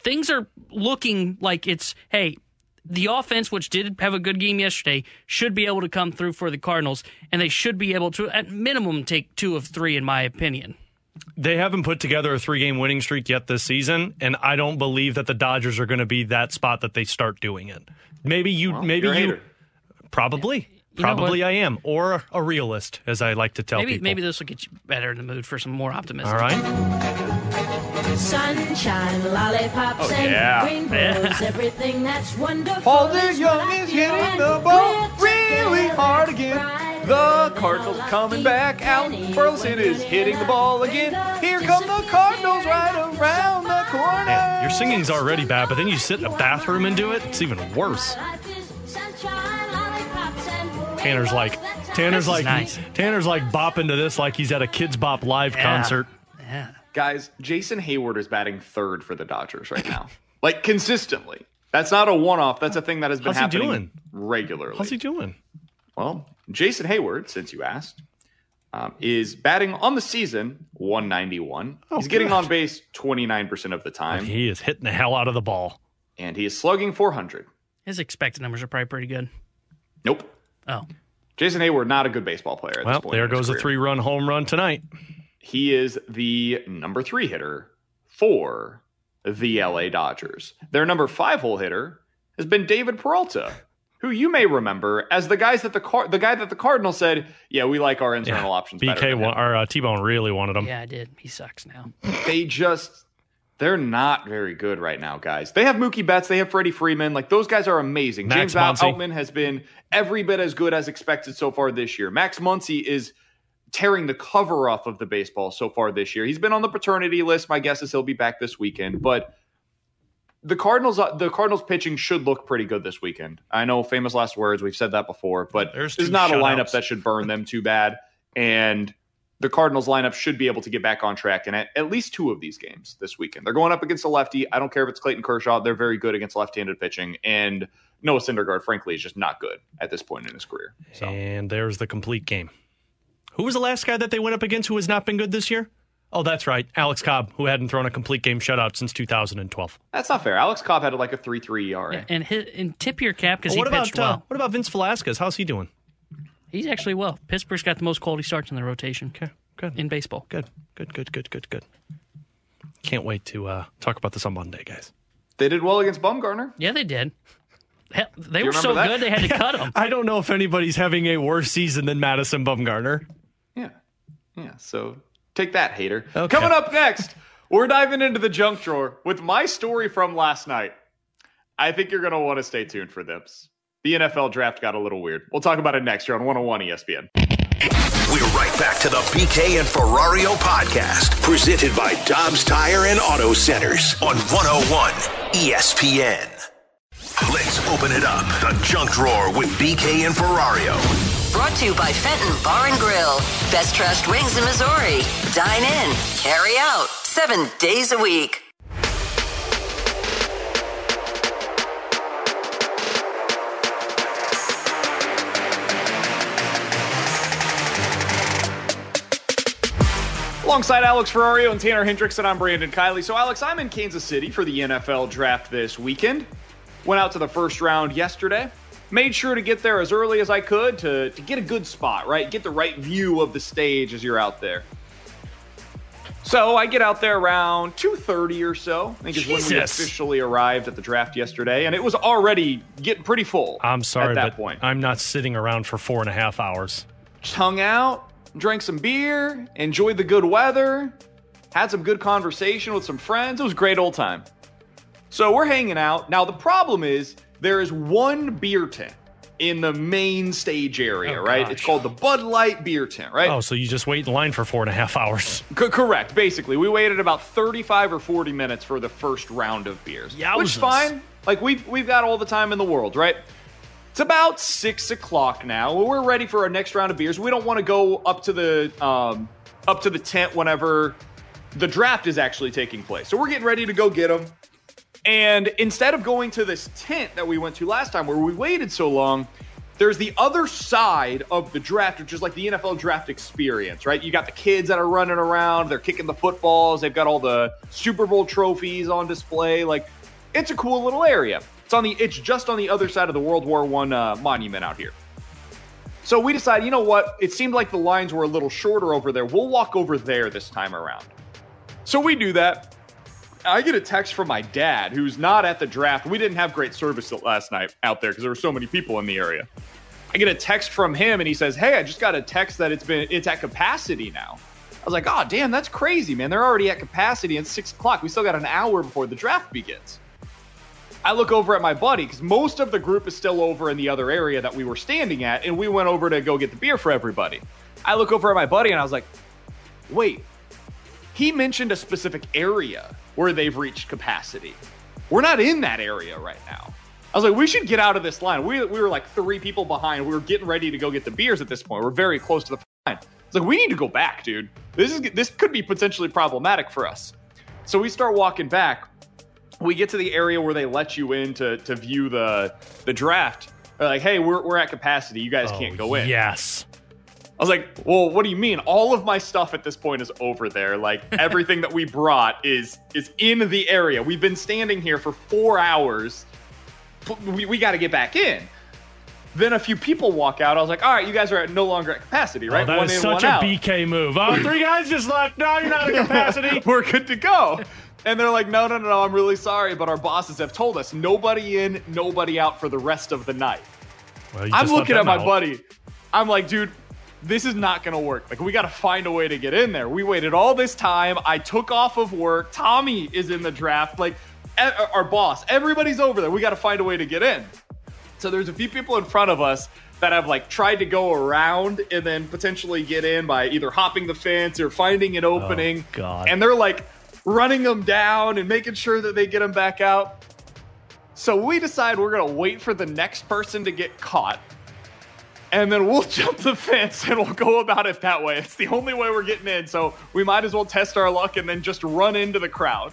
things are looking like it's, hey, the offense, which did have a good game yesterday, should be able to come through for the Cardinals, and they should be able to, at minimum, take two of three, in my opinion. They haven't put together a three game winning streak yet this season, and I don't believe that the Dodgers are going to be that spot that they start doing it. Maybe you, well, maybe you, probably. You Probably I am, or a realist, as I like to tell maybe, people. Maybe this will get you better in the mood for some more optimism. All right. Sunshine, lollipops, oh, yeah. and rainbows, yeah. everything that's wonderful. Paul DeJong is hitting the ball really hard again. The Cardinals coming back out. Burleson is hitting the ball again. Here come the Cardinals right around the corner. Man, your singing's already bad, but then you sit in a bathroom and do it. It's even worse. Tanner's like, Tanner's like, nice. Tanner's like bopping to this like he's at a Kidz Bop live yeah. concert. Yeah. Guys, Jason Heyward is batting third for the Dodgers right now, like consistently. That's not a one-off. That's a thing that has been How's happening regularly. How's he doing? Well, Jason Heyward, since you asked, um, is batting on the season 191. Oh, He's getting on base 29% of the time. And he is hitting the hell out of the ball. And he is slugging 400. His expected numbers are probably pretty good. Nope. Oh. Jason Heyward, not a good baseball player well, there goes a three run home run tonight. He is the number three hitter for the LA Dodgers. Their number five hole hitter has been David Peralta, who you may remember as the guys that the car the guy that the Cardinals said, "Yeah, we like our internal yeah. options." BK or uh, T Bone really wanted him. Yeah, I did. He sucks now. they just they're not very good right now, guys. They have Mookie Betts, they have Freddie Freeman. Like those guys are amazing. Max James Muncy. Outman has been every bit as good as expected so far this year. Max Muncy is tearing the cover off of the baseball so far this year. He's been on the paternity list. My guess is he'll be back this weekend, but the Cardinals, uh, the Cardinals pitching should look pretty good this weekend. I know famous last words. We've said that before, but There's this is not a lineup that should burn them too bad. And the Cardinals lineup should be able to get back on track in at, at least two of these games this weekend. They're going up against a lefty. I don't care if it's Clayton Kershaw. They're very good against left-handed pitching. And Noah Syndergaard, frankly, is just not good at this point in his career. So. And there's the complete game. Who was the last guy that they went up against who has not been good this year? Oh, that's right. Alex Cobb, who hadn't thrown a complete game shutout since 2012. That's not fair. Alex Cobb had like a 3 3 ERA. Yeah, and, hit, and tip your cap because well, he what pitched well. Uh, what about Vince Velasquez? How's he doing? He's actually well. Pittsburgh's got the most quality starts in the rotation. Okay, good. In baseball. Good, good, good, good, good, good. Can't wait to uh, talk about this on Monday, guys. They did well against Bumgarner. Yeah, they did. Hell, they were so that? good they had to cut them. I don't know if anybody's having a worse season than Madison Bumgarner. Yeah, yeah. So Take that, hater. Okay. Coming up next, we're diving into the junk drawer with my story from last night. I think you're going to want to stay tuned for this. The NFL draft got a little weird. We'll talk about it next year on 101 ESPN. We're right back to the BK and Ferrario podcast, presented by Dobbs Tire and Auto Centers on 101 ESPN. Let's open it up. The junk drawer with BK and Ferrario. Brought to you by Fenton Bar and Grill. Best trashed wings in Missouri. Dine in, carry out, seven days a week. Alongside Alex Ferrario and Tanner Hendrickson, I'm Brandon Kiley. So, Alex, I'm in Kansas City for the NFL draft this weekend. Went out to the first round yesterday. Made sure to get there as early as I could to, to get a good spot, right? Get the right view of the stage as you're out there. So I get out there around 2:30 or so. I think is when we officially arrived at the draft yesterday, and it was already getting pretty full. I'm sorry, at that but point. I'm not sitting around for four and a half hours. Just hung out, drank some beer, enjoyed the good weather, had some good conversation with some friends. It was a great old time. So we're hanging out. Now the problem is there is one beer tent in the main stage area, Oh, right? gosh. It's called the Bud Light beer tent, right? Oh, so you just wait in line for four and a half hours. C- correct. Basically, we waited about 35 or 40 minutes for the first round of beers. Which is fine. Like we've we've got all the time in the world, right? It's about six o'clock now. We're ready for our next round of beers. We don't want to go up to the um, up to the tent whenever the draft is actually taking place. So we're getting ready to go get them. And instead of going to this tent that we went to last time where we waited so long, there's the other side of the draft, which is like the NFL draft experience, right? You got the kids that are running around, they're kicking the footballs, they've got all the Super Bowl trophies on display. Like, it's a cool little area. It's on the it's just on the other side of the World War One uh, monument out here. So we decided, you know what? It seemed like the lines were a little shorter over there. We'll walk over there this time around. So we do that. I get a text from my dad, who's not at the draft. We didn't have great service last night out there because there were so many people in the area. I get a text from him, and he says, "Hey, I just got a text that it's been it's at capacity now." I was like, "Oh, damn, that's crazy, man! They're already at capacity. It's six o'clock. We still got an hour before the draft begins." I look over at my buddy because most of the group is still over in the other area that we were standing at, and we went over to go get the beer for everybody. I look over at my buddy, and I was like, "Wait, he mentioned a specific area where they've reached capacity. We're not in that area right now. I was like, we should get out of this line. We, we were like three people behind. We were getting ready to go get the beers at this point. We're very close to the line. It's like we need to go back, dude. This is this could be potentially problematic for us. So we start walking back. We get to the area where they let you in to to view the the draft. They're like, hey, we're, we're at capacity. You guys can't oh, go in. Oh, Yes. I was like, well, what do you mean? All of my stuff at this point is over there. Like everything that we brought is is in the area. We've been standing here for four hours. We, we got to get back in. Then a few people walk out. I was like, all right, you guys are no longer at capacity, oh, right? Oh, that in, such one a out. BK move. Oh, three guys just left. No, you're not at capacity. We're good to go. And they're like, no, no, no, no, I'm really sorry, but our bosses have told us nobody in, nobody out for the rest of the night. Well, I'm looking at my out. buddy. I'm like, dude, this is not going to work. Like, we got to find a way to get in there. We waited all this time. I took off of work. Tommy is in the draft. Like, e- uh, our boss, everybody's over there. We got to find a way to get in. So there's a few people in front of us that have like tried to go around and then potentially get in by either hopping the fence or finding an oh, opening. God. And they're like running them down and making sure that they get them back out. So we decide we're gonna wait for the next person to get caught. And then we'll jump the fence and we'll go about it that way. It's the only way we're getting in, so we might as well test our luck and then just run into the crowd.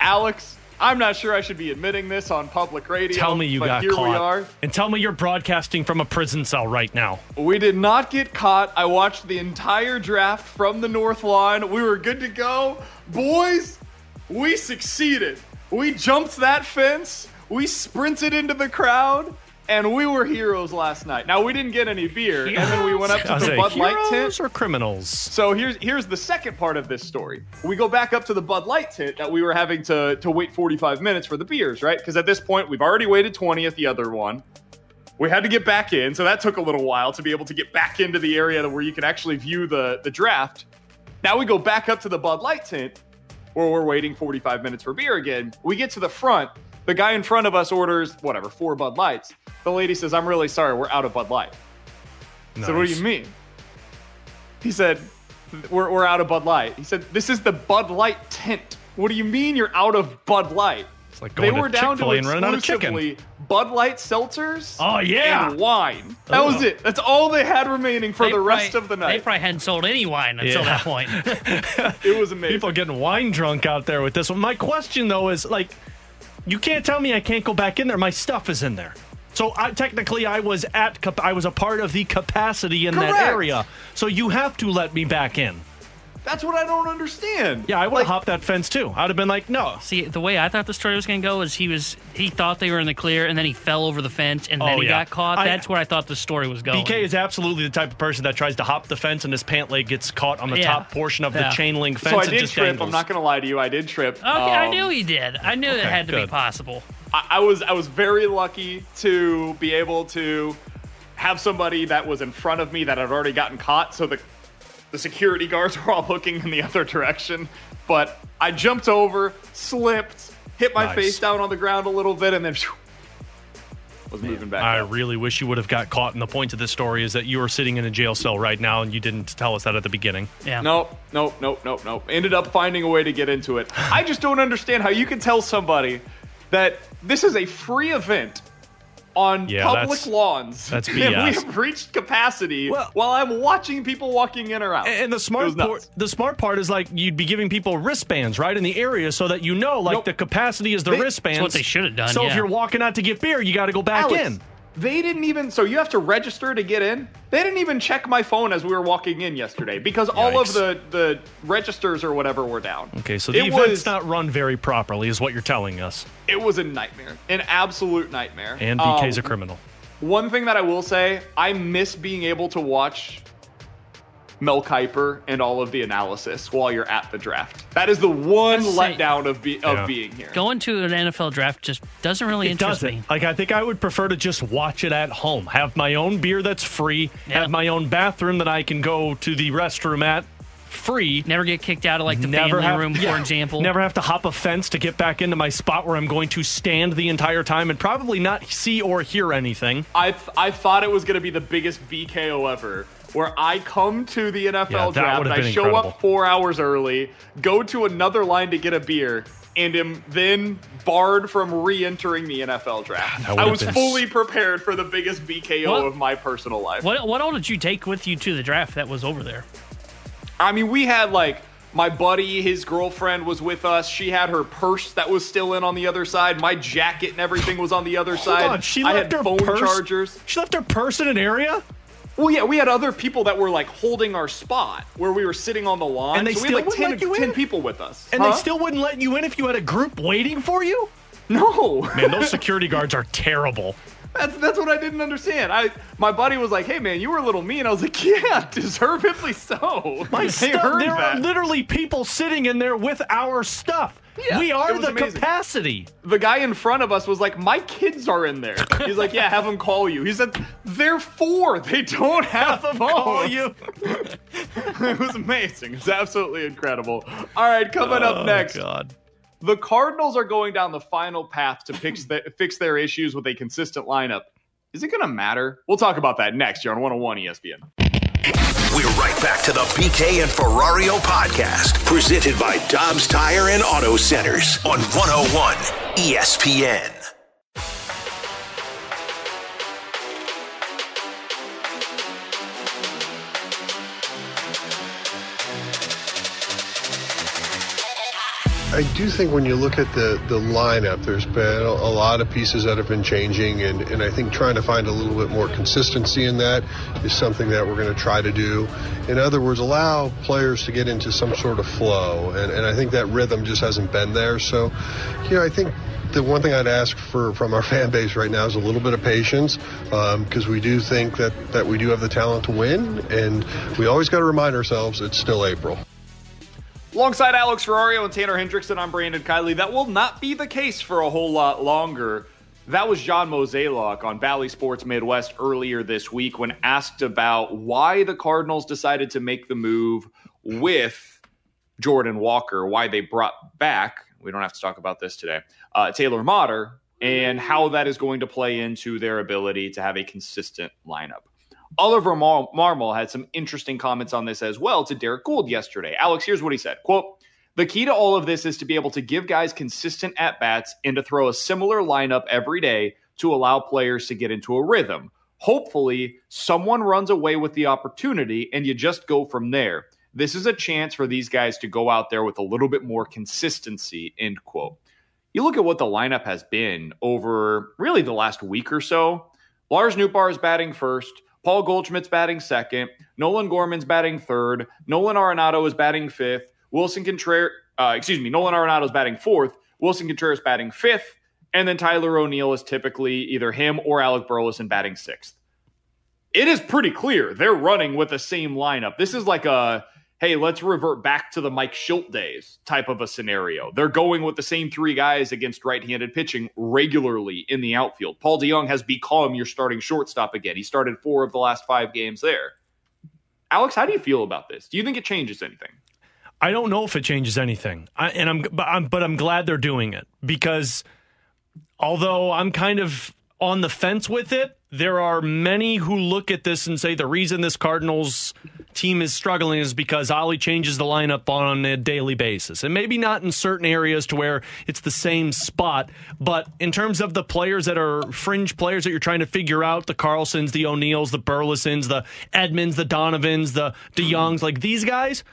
Alex, I'm not sure I should be admitting this on public radio. Tell me you got here caught. we are. And tell me you're broadcasting from a prison cell right now. We did not get caught. I watched the entire draft from the North Lawn. We were good to go. Boys, we succeeded. We jumped that fence. We sprinted into the crowd. And we were heroes last night. Now we didn't get any beer, and then we went up to the Bud Light tent. heroes or criminals? So here's here's the second part of this story. We go back up to the Bud Light tent that we were having to to wait 45 minutes for the beers, right? Because at this point we've already waited 20 at the other one. We had to get back in, so that took a little while to be able to get back into the area where you can actually view the the draft. Now we go back up to the Bud Light tent where we're waiting 45 minutes for beer again. We get to the front. The guy in front of us orders whatever four Bud Lights. The lady says, "I'm really sorry, we're out of Bud Light." So what do you mean? He said, we're, we're out of Bud Light. He said, this is the Bud Light tent. What do you mean you're out of Bud Light? It's like They were to down to Chick-fil-A and running out of chicken. Bud Light seltzers Oh, yeah. and wine. That was it. That's all they had remaining for They the rest probably- of the night. They probably hadn't sold any wine until Yeah. that point. It was amazing. People getting wine drunk out there with this one. My question though is like, you can't tell me I can't go back in there. My stuff is in there. So I, technically, I was at I was a part of the capacity in that area. So you have to let me back in. That's what I don't understand. Yeah, I would have hopped that fence too. I'd have been like, no. See, the way I thought the story was going to go is he was he thought they were in the clear, and then he fell over the fence, and then Oh, he yeah. got caught. I- That's where I thought the story was going. BK is absolutely the type of person that tries to hop the fence and his pant leg gets caught on the Yeah. top portion of Yeah. the chain link fence So I did just trip. dangles. I'm not going to lie to you. I did trip. Okay, I Um, knew he did. I knew it had to be possible. I, I was I was very lucky to be able to have somebody that was in front of me that had already gotten caught, so the the security guards were all looking in the other direction. But I jumped over, slipped, hit my Nice. face down on the ground a little bit, and then phew, was moving back. I up. really wish you would have got caught. And the point of this story is that you are sitting in a jail cell right now, and you didn't tell us that at the beginning. Yeah. Nope, nope, nope, nope, nope. Ended up finding a way to get into it. I just don't understand how you can tell somebody that this is a free event on Yeah, public that's- lawns. that's and BS. we have reached capacity well, while I'm watching people walking in or out. And the smart part, the smart part is like you'd be giving people wristbands right in the area so that you know like Nope. the capacity is the They- wristbands. That's what they should have done, So if you're walking out to get beer, you got to go back Alex, in. They didn't even. So you have to register to get in. They didn't even check my phone as we were walking in yesterday because all of the the registers or whatever were down. Okay, so the it event's was not run very properly, is what you're telling us. it was a nightmare, an absolute nightmare. And BK's Um, a criminal. One thing that I will say, I miss being able to watch Mel Kiper and all of the analysis while you're at the draft. That is the one Let's letdown of be, of Yeah. being here. Going to an NFL draft just doesn't really It interest doesn't. me. Like I think I would prefer to just watch it at home. Have my own beer that's free. Yeah. Have my own bathroom that I can go to the restroom at free. Never get kicked out of like the Never family have- room, yeah. for example. Never have to hop a fence to get back into my spot where I'm going to stand the entire time and probably not see or hear anything. I th- I thought it was going to be the biggest BKO ever. Where I come to the NFL Yeah, draft, would've I show incredible. up four hours early, go to another line to get a beer, and am then barred from re-entering the NFL draft. I was been fully prepared for the biggest BKO What? of my personal life. What what all did you take with you to the draft that was over there? I mean, we had like my buddy, his girlfriend was with us. She had her purse that was still in on the other side. My jacket and everything was on the other side. Hold on, she I left had her phone purse? chargers. She left her purse in an area? Well, yeah, we had other people that were like holding our spot where we were sitting on the lawn. And they so we still had like wouldn't 10, let you 10 in? people with us. And Huh? they still wouldn't let you in if you had a group waiting for you? No. Man, those security guards are terrible. That's that's what I didn't understand. I my buddy was like, "Hey man, you were a little mean." I was like, "Yeah, deservedly so." My stuff, heard there that. are literally people sitting in there with our stuff. Yeah, we are the amazing. capacity. the guy in front of us was like, "My kids are in there." He's like, "Yeah, have them call you." He said, "They're four. They don't have, Have phones." call you. it was amazing. It's absolutely incredible. All right, coming Oh, up next, Oh, God. The Cardinals are going down the final path to fix the, fix their issues with a consistent lineup. Is it going to matter? We'll talk about that next year on 101 ESPN. We're right back to the BK and Ferrario podcast, presented by Dobbs Tire and Auto Centers on 101 ESPN. I do think when you look at the, the lineup, there's been a, lot of pieces that have been changing, and, and I think trying to find a little bit more consistency in that is something that we're going to try to do. In other words, allow players to get into some sort of flow, and, and I think that rhythm just hasn't been there. So, you know, I think the one thing I'd ask for from our fan base right now is a little bit of patience um, because we do think that, that we do have the talent to win, and we always got to remind ourselves it's still April. Alongside Alex Ferrario and Tanner Hendrickson, I'm Brandon Kiley. That will not be the case for a whole lot longer. That was John Mozeliak on Bally Sports Midwest earlier this week when asked about why the Cardinals decided to make the move with Jordan Walker, why they brought back, we don't have to talk about this today, uh, Taylor Motter, and how that is going to play into their ability to have a consistent lineup. Oliver Mar- Marmol had some interesting comments on this as well to Derrick Goold yesterday. Alex, here's what he said. Quote, the key to all of this is to be able to give guys consistent at bats and to throw a similar lineup every day to allow players to get into a rhythm. Hopefully, someone runs away with the opportunity and you just go from there. This is a chance for these guys to go out there with a little bit more consistency, end quote. You look at what the lineup has been over really the last week or so. Lars Nootbaar is batting first. Paul Goldschmidt's batting second. Nolan Gorman's batting third. Nolan Arenado is batting fifth. Willson Contreras, uh, excuse me, Nolan Arenado is batting fourth. Willson Contreras batting fifth. And then Tyler O'Neill is typically either him or Alec Burleson batting sixth. It is pretty clear they're running with the same lineup. This is like a hey, let's revert back to the Mike Shildt days type of a scenario. They're going with the same three guys against right handed pitching regularly in the outfield. Paul DeJong has become your starting shortstop again. He started four of the last five games there. Alex, how do you feel about this? Do you think it changes anything? I don't know if it changes anything, I, and I'm but, I'm but I'm glad they're doing it because although I'm kind of on the fence with it, there are many who look at this and say the reason this Cardinals team is struggling is because Oli changes the lineup on a daily basis. And maybe not in certain areas to where it's the same spot, but in terms of the players that are fringe players that you're trying to figure out, the Carlsons, the O'Neills, the Burlesons, the Edmans, the Donovans, the DeJongs, like these guys,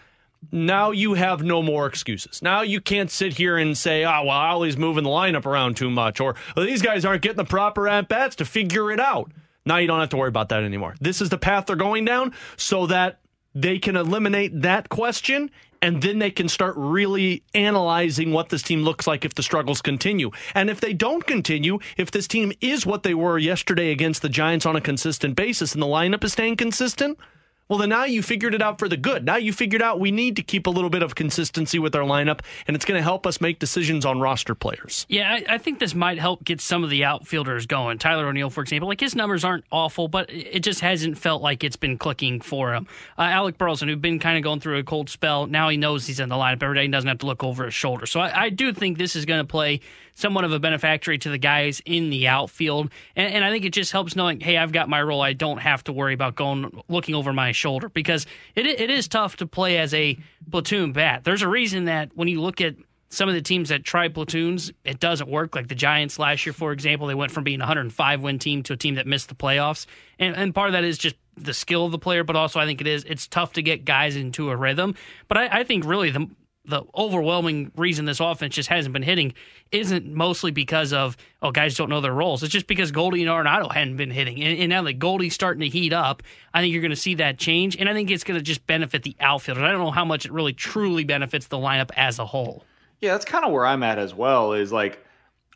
now you have no more excuses. Now you can't sit here and say, oh, well, Oli's moving the lineup around too much, or well, these guys aren't getting the proper at bats to figure it out. Now you don't have to worry about that anymore. This is the path they're going down so that they can eliminate that question and then they can start really analyzing what this team looks like if the struggles continue. And if they don't continue, if this team is what they were yesterday against the Giants on a consistent basis and the lineup is staying consistent, well, then now you figured it out for the good. Now you figured out we need to keep a little bit of consistency with our lineup, and it's going to help us make decisions on roster players. Yeah, I, I, think this might help get some of the outfielders going. Tyler O'Neill, for example, like his numbers aren't awful, but it just hasn't felt like it's been clicking for him. Uh, Alec Burleson, who's been kind of going through a cold spell, now he knows he's in the lineup every day and doesn't have to look over his shoulder. So I, I do think this is going to play somewhat of a benefactory to the guys in the outfield. And, and, I think it just helps knowing, hey, I've got my role. I don't have to worry about going looking over my shoulder because it it is tough to play as a platoon bat. There's a reason that when you look at some of the teams that try platoons, it doesn't work. Like the Giants last year, for example, they went from being a 105 win team to a team that missed the playoffs. And, and part of that is just the skill of the player, but also I think it is it's tough to get guys into a rhythm. But I, I think really the the overwhelming reason this offense just hasn't been hitting isn't mostly because of oh guys don't know their roles. It's just because Goldie and Arenado hadn't been hitting, and, and now that Goldie's starting to heat up, I think you're going to see that change, and I think it's going to just benefit the outfield. I don't know how much it really truly benefits the lineup as a whole. Yeah, that's kind of where I'm at as well. Is like.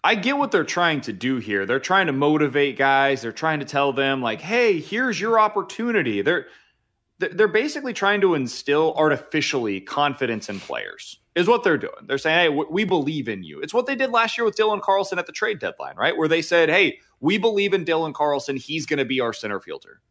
I get what they're trying to do here. They're trying to motivate guys. They're trying to tell them like, "Hey, here's your opportunity." They're they're basically trying to instill artificially confidence in players is what they're doing. They're saying hey we believe in you. It's what they did last year with dylan carlson at the trade deadline right? Where they said hey we believe in dylan carlson. He's going to be our center fielder.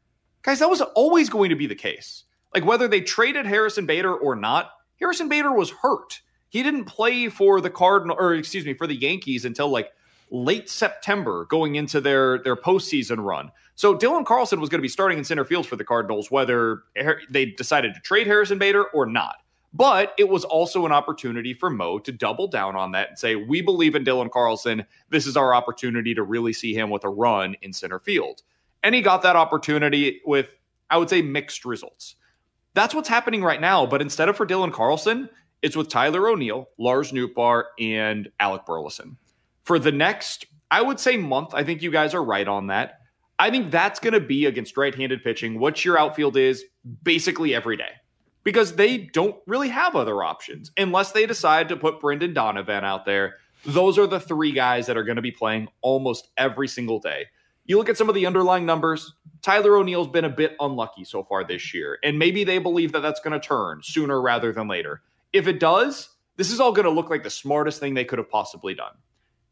Guys that was always going to be the case. Like whether they traded harrison bader or not harrison bader was hurt. He didn't play for the cardinal or excuse me for the yankees until like late september going into their their postseason run so Dylan Carlson was going to be starting in center field for the Cardinals, whether they decided to trade Harrison Bader or not. But it was also an opportunity for Mo to double down on that and say, we believe in Dylan Carlson. This is our opportunity to really see him with a run in center field. And he got that opportunity with, I would say, mixed results. That's what's happening right now. But instead of for Dylan Carlson, it's with Tyler O'Neill, Lars Nootbaar, and Alec Burleson. For the next, I would say, month, I think you guys are right on that. I think that's going to be against right handed pitching what your outfield is basically every day because they don't really have other options unless they decide to put Brendan Donovan out there. Those are the three guys that are going to be playing almost every single day. You look at some of the underlying numbers, Tyler O'Neill's been a bit unlucky so far this year, and maybe they believe that that's going to turn sooner rather than later. If it does, this is all going to look like the smartest thing they could have possibly done.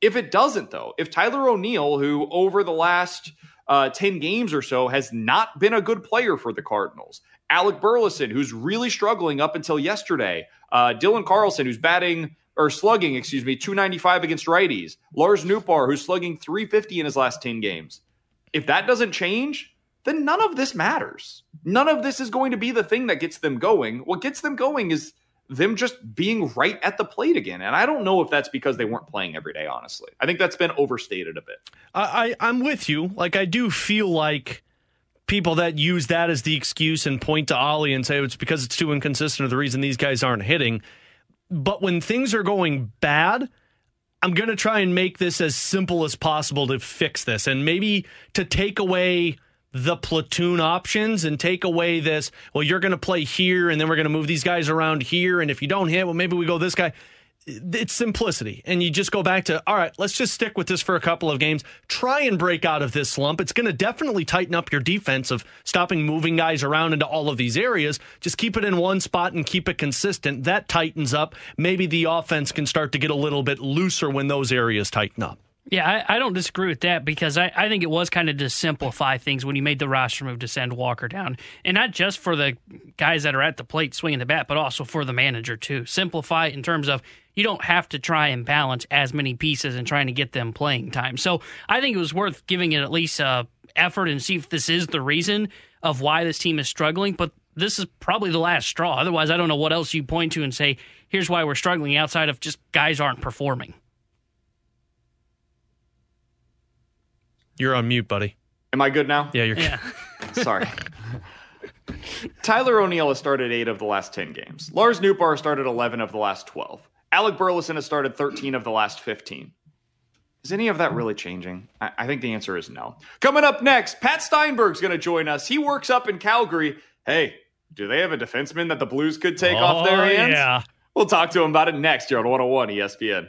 If it doesn't, though, if Tyler O'Neill, who over the last uh, 10 games or so has not been a good player for the Cardinals. Alec Burleson, who's really struggling up until yesterday. Uh, Dylan Carlson, who's batting or slugging, excuse me, 295 against righties. Lars Nootbaar, who's slugging 350 in his last 10 games. If that doesn't change, then none of this matters. None of this is going to be the thing that gets them going. What gets them going is them just being right at the plate again. And I don't know if that's because they weren't playing every day, honestly. I think that's been overstated a bit. I, I I'm with you. Like I do feel like people that use that as the excuse and point to Oli and say oh, it's because it's too inconsistent or the reason these guys aren't hitting. But when things are going bad, I'm going to try and make this as simple as possible to fix this and maybe to take away the platoon options and take away this, well, you're going to play here and then we're going to move these guys around here. And if you don't hit, well, maybe we go this guy it's simplicity. And you just go back to, all right, let's just stick with this for a couple of games. Try and break out of this slump. It's going to definitely tighten up your defense of stopping moving guys around into all of these areas. Just keep it in one spot and keep it consistent. That tightens up. Maybe the offense can start to get a little bit looser when those areas tighten up. Yeah, I, I, don't disagree with that because I, I think it was kind of to simplify things when you made the roster move to send Walker down. And not just for the guys that are at the plate swinging the bat, but also for the manager, too. Simplify in terms of you don't have to try and balance as many pieces and trying to get them playing time. So I think it was worth giving it at least a effort and see if this is the reason of why this team is struggling. But this is probably the last straw. Otherwise, I don't know what else you point to and say, here's why we're struggling outside of just guys aren't performing. You're on mute, buddy. Am I good now? Yeah, you're yeah. Sorry. Tyler O'Neill has started eight of the last 10 games. Lars Nootbaar started 11 of the last 12. Alec Burleson has started 13 of the last 15. Is any of that really changing? I, I think the answer is no. Coming up next, Pat Steinberg's going to join us. He works up in Calgary. Hey, do they have a defenseman that the Blues could take oh, off their oh, hands? Yeah. We'll talk to him about it next year on 101 ESPN.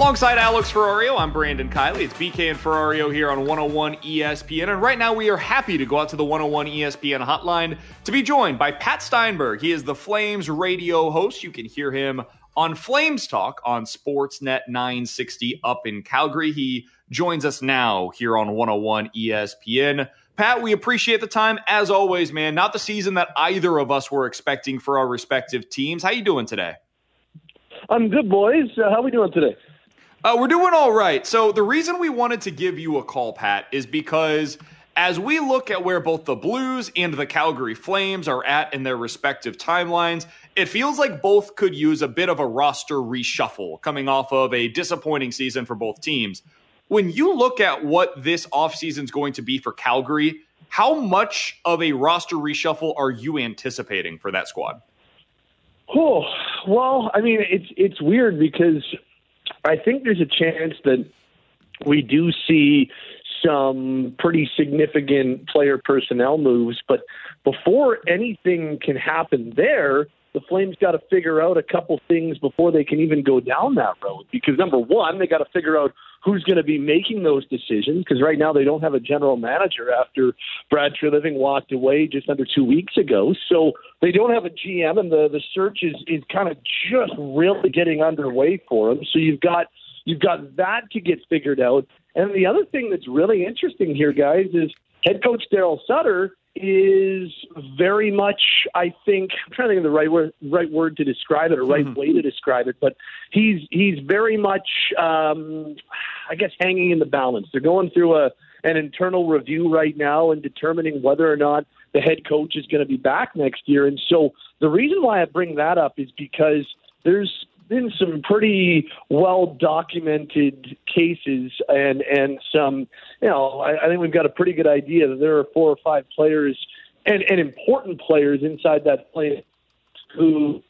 Alongside Alex Ferrario, I'm Brandon Kiley. It's BK and Ferrario here on 101 ESPN. And right now, we are happy to go out to the 101 ESPN hotline to be joined by Pat Steinberg. He is the Flames radio host. You can hear him on Flames Talk on Sportsnet 960 up in Calgary. He joins us now here on 101 ESPN. Pat, we appreciate the time as always, man. Not the season that either of us were expecting for our respective teams. How you doing today? I'm good, boys. Uh, how are we doing today? Uh, we're doing all right. So, the reason we wanted to give you a call, Pat, is because as we look at where both the Blues and the Calgary Flames are at in their respective timelines, it feels like both could use a bit of a roster reshuffle coming off of a disappointing season for both teams. When you look at what this offseason is going to be for Calgary, how much of a roster reshuffle are you anticipating for that squad? Oh, well, I mean, it's it's weird because I think there's a chance that we do see some pretty significant player personnel moves, but before anything can happen there, the Flames got to figure out a couple things before they can even go down that road. Because number one, they got to figure out who's going to be making those decisions. Because right now they don't have a general manager after Brad Treliving walked away just under two weeks ago. So they don't have a GM, and the the search is is kind of just really getting underway for them. So you've got you've got that to get figured out. And the other thing that's really interesting here, guys, is head coach Daryl Sutter is very much, I think, I'm trying to think of the right word, right word to describe it, or right mm-hmm. way to describe it, but he's he's very much, um, I guess, hanging in the balance. They're going through a an internal review right now and determining whether or not the head coach is going to be back next year. And so the reason why I bring that up is because there's been some pretty well documented cases and and some you know I, I think we've got a pretty good idea that there are four or five players and, and important players inside that plane who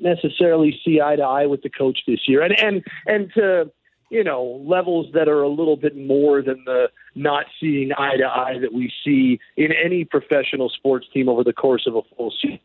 necessarily see eye to eye with the coach this year. And and and to you know levels that are a little bit more than the not seeing eye to eye that we see in any professional sports team over the course of a full season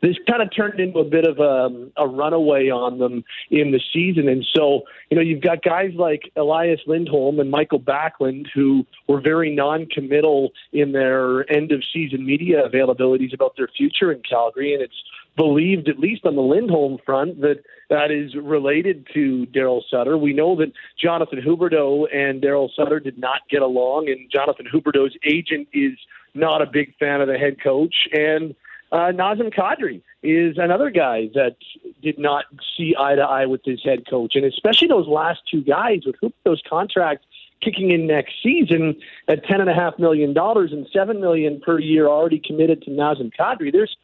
this kind of turned into a bit of a, a runaway on them in the season. And so, you know, you've got guys like Elias Lindholm and Michael Backlund who were very non-committal in their end of season media availabilities about their future in Calgary. And it's believed, at least on the Lindholm front, that that is related to Daryl Sutter. We know that Jonathan Huberdeau and Daryl Sutter did not get along, and Jonathan Huberdeau's agent is not a big fan of the head coach. And uh, Nazem Kadri is another guy that did not see eye to eye with his head coach, and especially those last two guys with those contracts kicking in next season at ten and a half million dollars and seven million per year already committed to Nazem Kadri. There's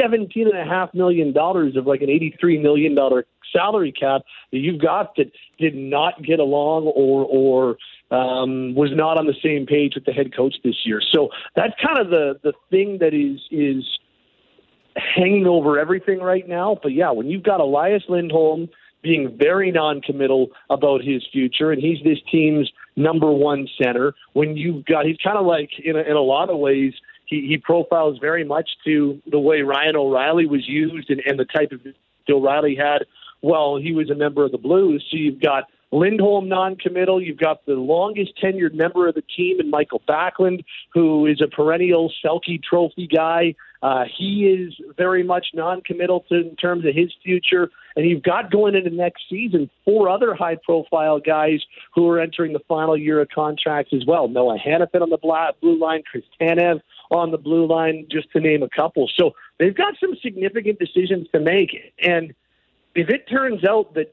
seventeen and a half million dollars of like an eighty-three million dollar salary cap that you've got that did not get along or or um, was not on the same page with the head coach this year. So that's kind of the the thing that is is hanging over everything right now. But yeah, when you've got Elias Lindholm being very non-committal about his future, and he's this team's number one center. When you've got, he's kind of like in a, in a lot of ways. He, he profiles very much to the way Ryan O'Reilly was used and, and the type of O'Reilly had while he was a member of the Blues. So you've got Lindholm non-committal. You've got the longest tenured member of the team in Michael Backlund, who is a perennial Selke Trophy guy. Uh, he is very much non-committal to, in terms of his future. And you've got going into next season four other high-profile guys who are entering the final year of contracts as well. Noah Hanifin on the blue line, Chris Tanev on the blue line, just to name a couple. So they've got some significant decisions to make. And if it turns out that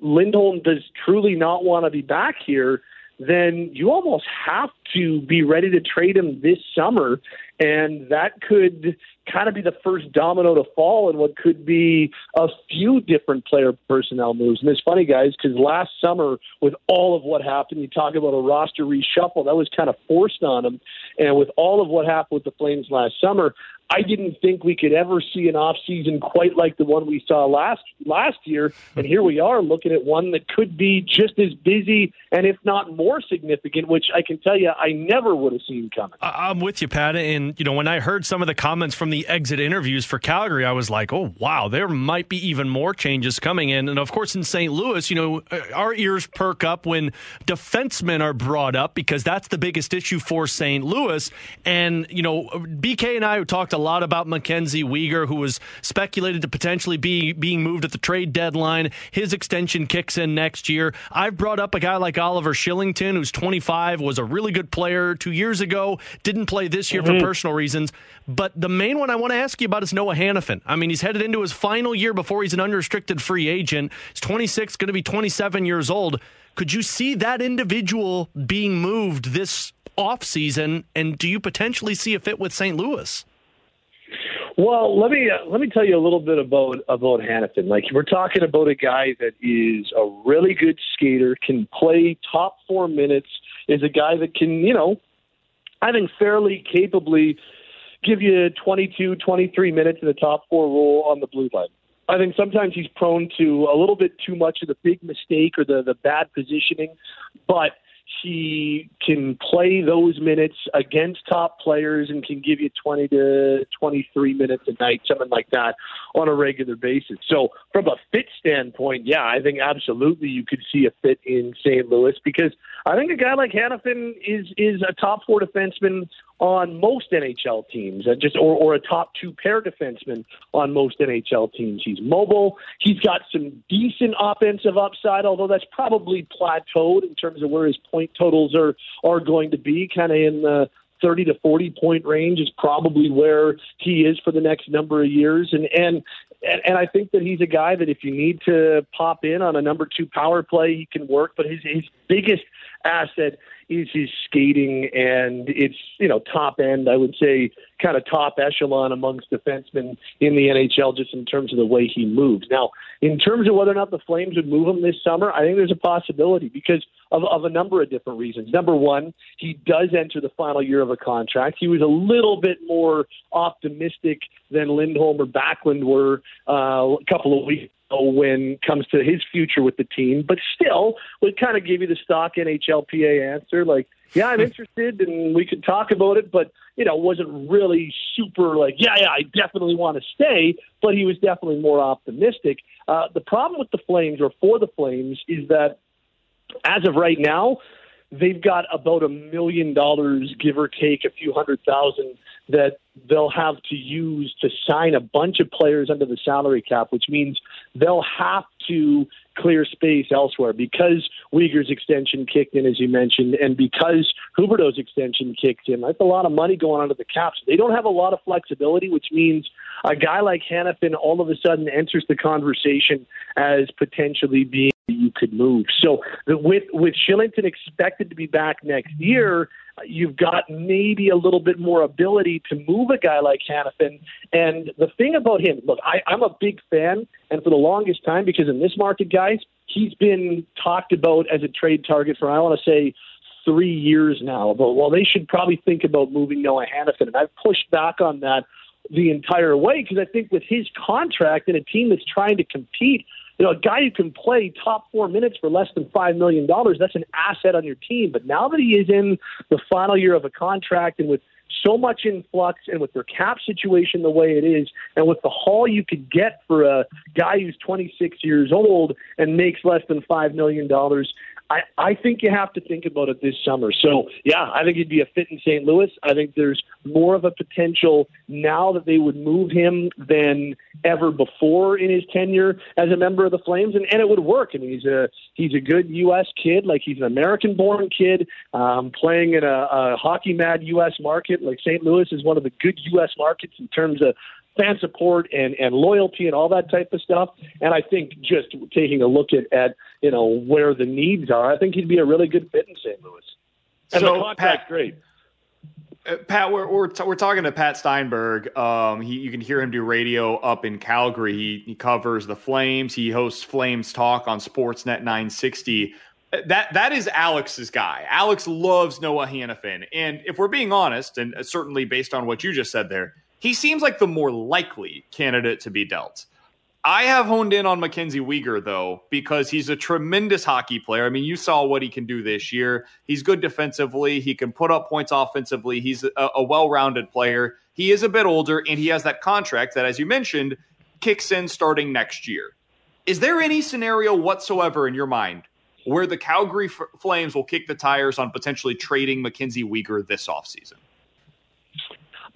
Lindholm does truly not want to be back here, then you almost have to be ready to trade him this summer. And that could kind of be the first domino to fall in what could be a few different player personnel moves. And it's funny, guys, because last summer, with all of what happened, you talk about a roster reshuffle, that was kind of forced on them. And with all of what happened with the Flames last summer, I didn't think we could ever see an offseason quite like the one we saw last last year, and here we are looking at one that could be just as busy and if not more significant, which I can tell you I never would have seen coming. I'm with you, Pat. And you know when I heard some of the comments from the exit interviews for Calgary, I was like, oh wow, there might be even more changes coming in. And of course, in St. Louis, you know uh, our ears perk up when defensemen are brought up because that's the biggest issue for St. Louis. And you know BK and I talked a lot about Mackenzie Weegar, who was speculated to potentially be being moved at the trade deadline. His extension kicks in next year. I've brought up a guy like Oliver Kylington, who's 25, was a really good player two years ago, didn't play this year mm-hmm. for personal reasons. But the main one I want to ask you about is Noah Hanifin. I mean, he's headed into his final year before he's an unrestricted free agent. He's 26, going to be 27 years old. Could you see that individual being moved this offseason? And do you potentially see a fit with St. Louis? Well, let me uh, let me tell you a little bit about about Hanifin. Like we're talking about a guy that is a really good skater, can play top four minutes, is a guy that can, you know, I think fairly capably give you 22, 23 minutes in the top four role on the blue line. I think sometimes he's prone to a little bit too much of the big mistake or the the bad positioning, but he can play those minutes against top players and can give you 20 to 23 minutes a night, something like that, on a regular basis. So, from a fit standpoint, yeah, I think absolutely you could see a fit in St. Louis because I think a guy like Hanifin is is a top four defenseman on most NHL teams, uh, just or, or a top two pair defenseman on most NHL teams. He's mobile. He's got some decent offensive upside, although that's probably plateaued in terms of where his point totals are are going to be, kind of in the 30 to 40 point range is probably where he is for the next number of years. And, and, and I think that he's a guy that if you need to pop in on a number two power play, he can work. But his, his biggest asset is his skating, and it's you know top end. I would say kind of top echelon amongst defensemen in the NHL, just in terms of the way he moves. Now, in terms of whether or not the Flames would move him this summer, I think there's a possibility because of, of a number of different reasons. Number one, he does enter the final year of a contract. He was a little bit more optimistic than Lindholm or Backlund were uh, a couple of weeks when it comes to his future with the team, but still would kind of give you the stock NHLPA answer, like, yeah, I'm interested and we could talk about it, but you know, wasn't really super like, yeah, yeah, I definitely want to stay, but he was definitely more optimistic. Uh, the problem with the Flames or for the Flames is that as of right now, they've got about a million dollars, give or take a few hundred thousand, that they'll have to use to sign a bunch of players under the salary cap, which means they'll have to clear space elsewhere because Weegar's extension kicked in, as you mentioned, and because Huberdeau's extension kicked in. That's a lot of money going under the cap. So they don't have a lot of flexibility, which means a guy like Hanifin all of a sudden enters the conversation as potentially being you could move. So with with Kylington expected to be back next year, you've got maybe a little bit more ability to move a guy like Hanifin. And the thing about him, look, I, I'm a big fan, and for the longest time, because in this market, guys, he's been talked about as a trade target for, I want to say, three years now. But well, they should probably think about moving Noah Hanifin, and I've pushed back on that the entire way because I think with his contract and a team that's trying to compete, you know, a guy who can play top four minutes for less than five million dollars, that's an asset on your team. But now that he is in the final year of a contract and with so much in flux and with their cap situation the way it is and with the haul you could get for a guy who's 26 years old and makes less than $5 million, I, I think you have to think about it this summer. So, yeah, I think he'd be a fit in St. Louis. I think there's more of a potential now that they would move him than ever before in his tenure as a member of the Flames, and, and it would work. I mean, he's a he's a good U.S. kid, like he's an American-born kid um, playing in a, a hockey mad U.S. market. Like St. Louis is one of the good U.S. markets in terms of fan support and, and loyalty and all that type of stuff. And I think just taking a look at, at you know where the needs are, I think he'd be a really good fit in St. Louis. And so, the contract's Pat, great. Uh, Pat, we're we're, t- we're talking to Pat Steinberg. Um, he, you can hear him do radio up in Calgary. He, he covers the Flames. He hosts Flames Talk on Sportsnet 960. Uh, that that is Alex's guy. Alex loves Noah Hanifin, and if we're being honest, and certainly based on what you just said there, he seems like the more likely candidate to be dealt. I have honed in on Mackenzie Weegar, though, because he's a tremendous hockey player. I mean, you saw what he can do this year. He's good defensively. He can put up points offensively. He's a, a well rounded player. He is a bit older, and he has that contract that, as you mentioned, kicks in starting next year. Is there any scenario whatsoever in your mind where the Calgary Flames will kick the tires on potentially trading Mackenzie Weegar this offseason?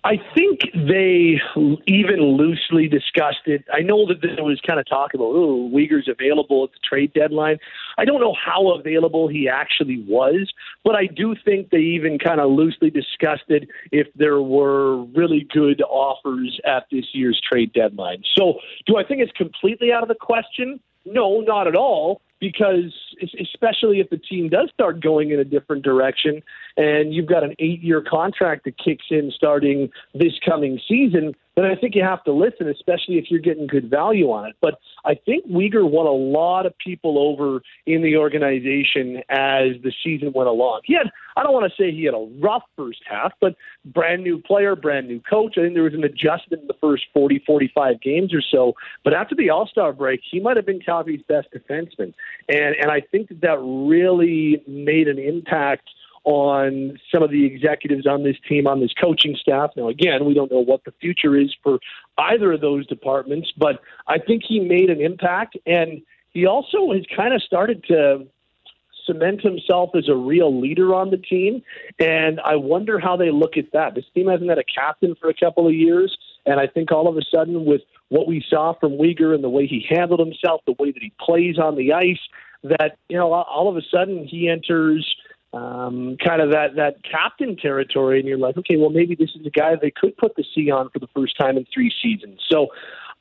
I think they even loosely discussed it. I know that there was kind of talk about, oh, Weegar's available at the trade deadline. I don't know how available he actually was, but I do think they even kind of loosely discussed it if there were really good offers at this year's trade deadline. So do I think it's completely out of the question? No, not at all because especially if the team does start going in a different direction and you've got an eight year contract that kicks in starting this coming season, then I think you have to listen, especially if you're getting good value on it. But I think Weegar won a lot of people over in the organization as the season went along. He had, I don't want to say he had a rough first half, but brand new player, brand new coach. I think there was an adjustment in the first 40, 45 games or so. But after the All Star break, he might have been Calgary's best defenseman. And, and I think that that really made an impact – on some of the executives on this team, on this coaching staff. Now, again, we don't know what the future is for either of those departments, but I think he made an impact. And he also has kind of started to cement himself as a real leader on the team. And I wonder how they look at that. This team hasn't had a captain for a couple of years. And I think all of a sudden, with what we saw from Weegar and the way he handled himself, the way that he plays on the ice, that, you know, all of a sudden he enters um, kind of that that captain territory, and you're like, okay, well maybe this is a guy they could put the C on for the first time in three seasons. So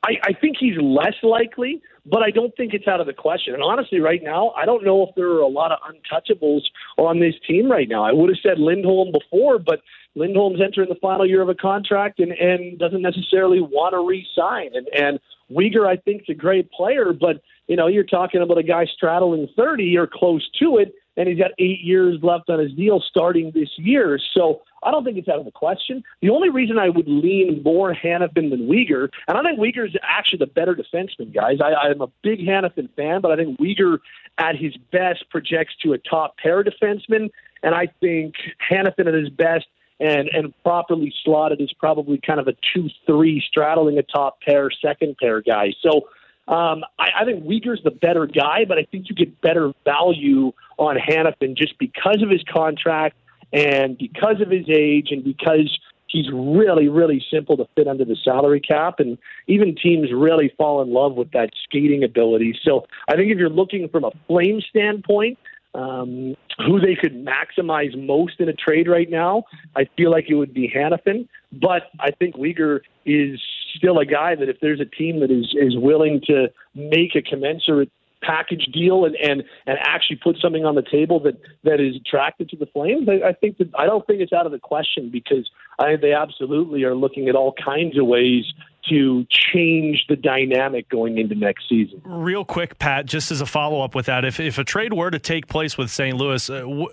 I, I think he's less likely, but I don't think it's out of the question. And honestly, right now, I don't know if there are a lot of untouchables on this team right now. I would have said Lindholm before, but Lindholm's entering the final year of a contract and, and doesn't necessarily want to re-sign. And, and Weegar, I think, is a great player, but you know, you're talking about a guy straddling 30 or close to it and he's got eight years left on his deal starting this year. So I don't think it's out of the question. The only reason I would lean more Hanifin than Weegar, and I think Weegar is actually the better defenseman, guys. I, I'm a big Hanifin fan, but I think Weegar at his best projects to a top pair defenseman, and I think Hanifin at his best and and properly slotted is probably kind of a two three straddling a top pair second pair guy. So um, I, I think Weegar's the better guy, but I think you get better value on Hanifin just because of his contract and because of his age and because he's really, really simple to fit under the salary cap. And even teams really fall in love with that skating ability. So I think if you're looking from a flame standpoint, um, who they could maximize most in a trade right now, I feel like it would be Hanifin. But I think Weegar is still a guy that if there's a team that is, is willing to make a commensurate package deal and, and, and actually put something on the table that, that is attractive to the Flames, I, I think that I don't think it's out of the question because I think they absolutely are looking at all kinds of ways to change the dynamic going into next season. Real quick, Pat, just as a follow up with that, if if a trade were to take place with St. Louis, uh, w-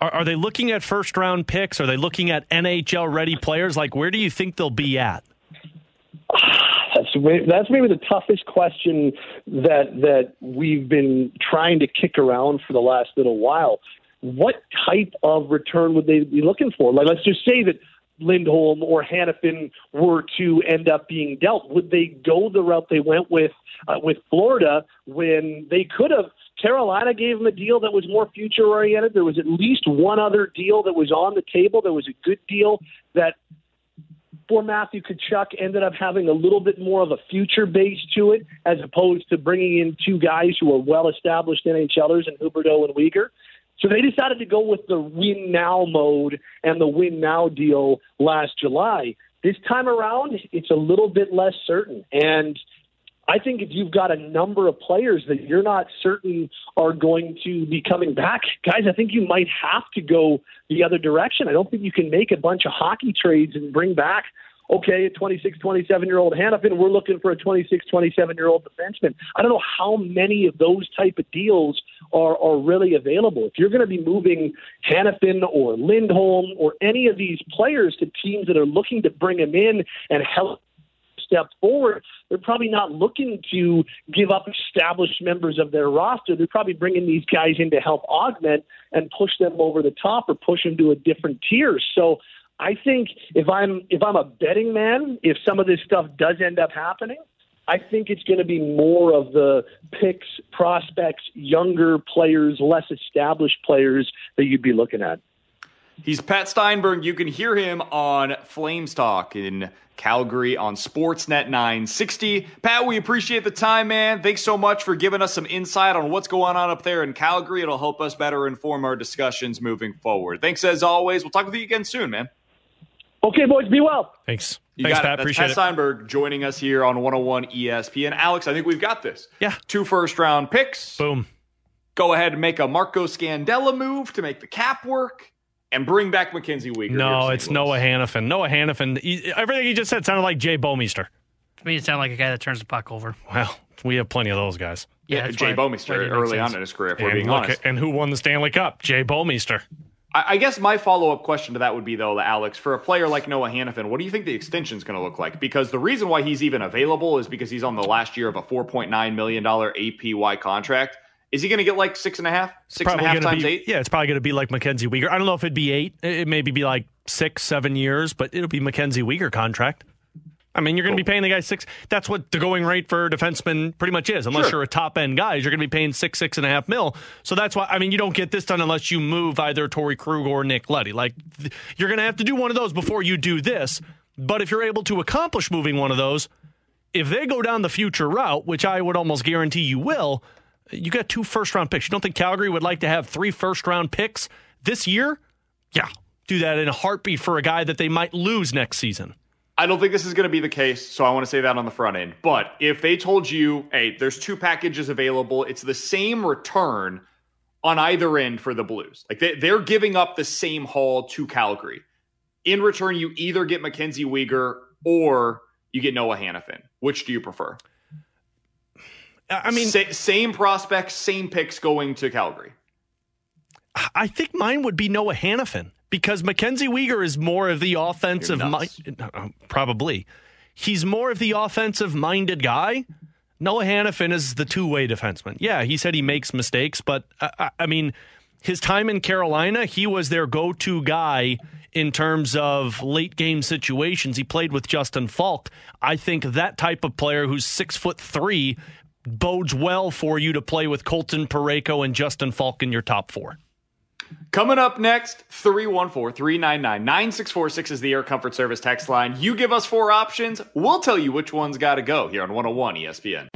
are, are they looking at first round picks? Are they looking at NHL ready players? Like, where do you think they'll be at? That's that's maybe the toughest question that that we've been trying to kick around for the last little while. What type of return would they be looking for? Like, let's just say that Lindholm or Hanifin were to end up being dealt, would they go the route they went with uh, with Florida when they could have? Carolina gave them a deal that was more future oriented. There was at least one other deal that was on the table. There was a good deal that for Matthew Tkachuk ended up having a little bit more of a future base to it, as opposed to bringing in two guys who are well established NHLers in Huberdeau and Weegar. So they decided to go with the win now mode and the win now deal last July. This time around, it's a little bit less certain. And I think if you've got a number of players that you're not certain are going to be coming back, guys, I think you might have to go the other direction. I don't think you can make a bunch of hockey trades and bring back okay, a 26, 27 year old Hanifin, we're looking for a 26, 27 year old defenseman. I don't know how many of those type of deals are, are really available. If you're going to be moving Hanifin or Lindholm or any of these players to teams that are looking to bring them in and help step forward, they're probably not looking to give up established members of their roster. They're probably bringing these guys in to help augment and push them over the top or push them to a different tier. So I think if I'm if I'm a betting man, if some of this stuff does end up happening, I think it's going to be more of the picks, prospects, younger players, less established players that you'd be looking at. He's Pat Steinberg. You can hear him on Flames Talk in Calgary on Sportsnet 960. Pat, we appreciate the time, man. Thanks so much for giving us some insight on what's going on up there in Calgary. It'll help us better inform our discussions moving forward. Thanks as always. We'll talk with you again soon, man. Okay, boys, be well. Thanks. You Thanks, got Pat. it. That's Appreciate Pat it. Steinberg joining us here on 101 ESPN. Alex, I think we've got this. Yeah. Two first round picks. Boom. Go ahead and make a Marco Scandella move to make the cap work and bring back Mackenzie Weegar. No, it's Noah Hanifin. Noah Hanifin. He, everything he just said sounded like Jay Bouwmeester. To me, it sounded like a guy that turns the puck over. Well, we have plenty of those guys. Yeah, Jay why- why Bouwmeester did early on in his career, if we're And, being look, honest. and who won the Stanley Cup? Jay Bouwmeester. I, guess my follow up question to that would be, though, Alex, for a player like Noah Hanifin, what do you think the extension is going to look like? Because the reason why he's even available is because he's on the last year of a $4.9 million APY contract. Is he going to get like six and a half, six and a half times be, eight? Yeah, it's probably going to be like Mackenzie Weegar. I don't know if it'd be eight. It maybe be like six, seven years, but it'll be Mackenzie Weegar contract. I mean, you're going to be paying the guy six. That's what the going rate for defensemen pretty much is. Unless Sure. you're a top end guy, you're going to be paying six, six and a half mil. So that's why. I mean, you don't get this done unless you move either Torey Krug or Nick Leddy. Like th- you're going to have to do one of those before you do this. But if you're able to accomplish moving one of those, if they go down the future route, which I would almost guarantee you will, you got two first round picks. You don't think Calgary would like to have three first round picks this year? Yeah, do that in a heartbeat for a guy that they might lose next season. I don't think this is going to be the case, so I want to say that on the front end. But if they told you, hey, there's two packages available, it's the same return on either end for the Blues. Like they, they're giving up the same haul to Calgary. In return, you either get Mackenzie Weegar or you get Noah Hanifin. Which do you prefer? I mean, Sa- same prospects, same picks going to Calgary. I think mine would be Noah Hanifin because Mackenzie Weegar is more of the offensive You're mind. nuts. Uh, uh, probably. He's more of the offensive minded guy. Noah Hanifin is the two way defenseman. Yeah, he said he makes mistakes, but uh, I, I mean, his time in Carolina, he was their go to guy in terms of late game situations. He played with Justin Faulk. I think that type of player who's six foot three bodes well for you to play with Colton Parayko and Justin Faulk in your top four. Coming up next, 314 399 9646 is the Air Comfort Service text line. You give us four options, we'll tell you which one's got to go here on 101 ESPN.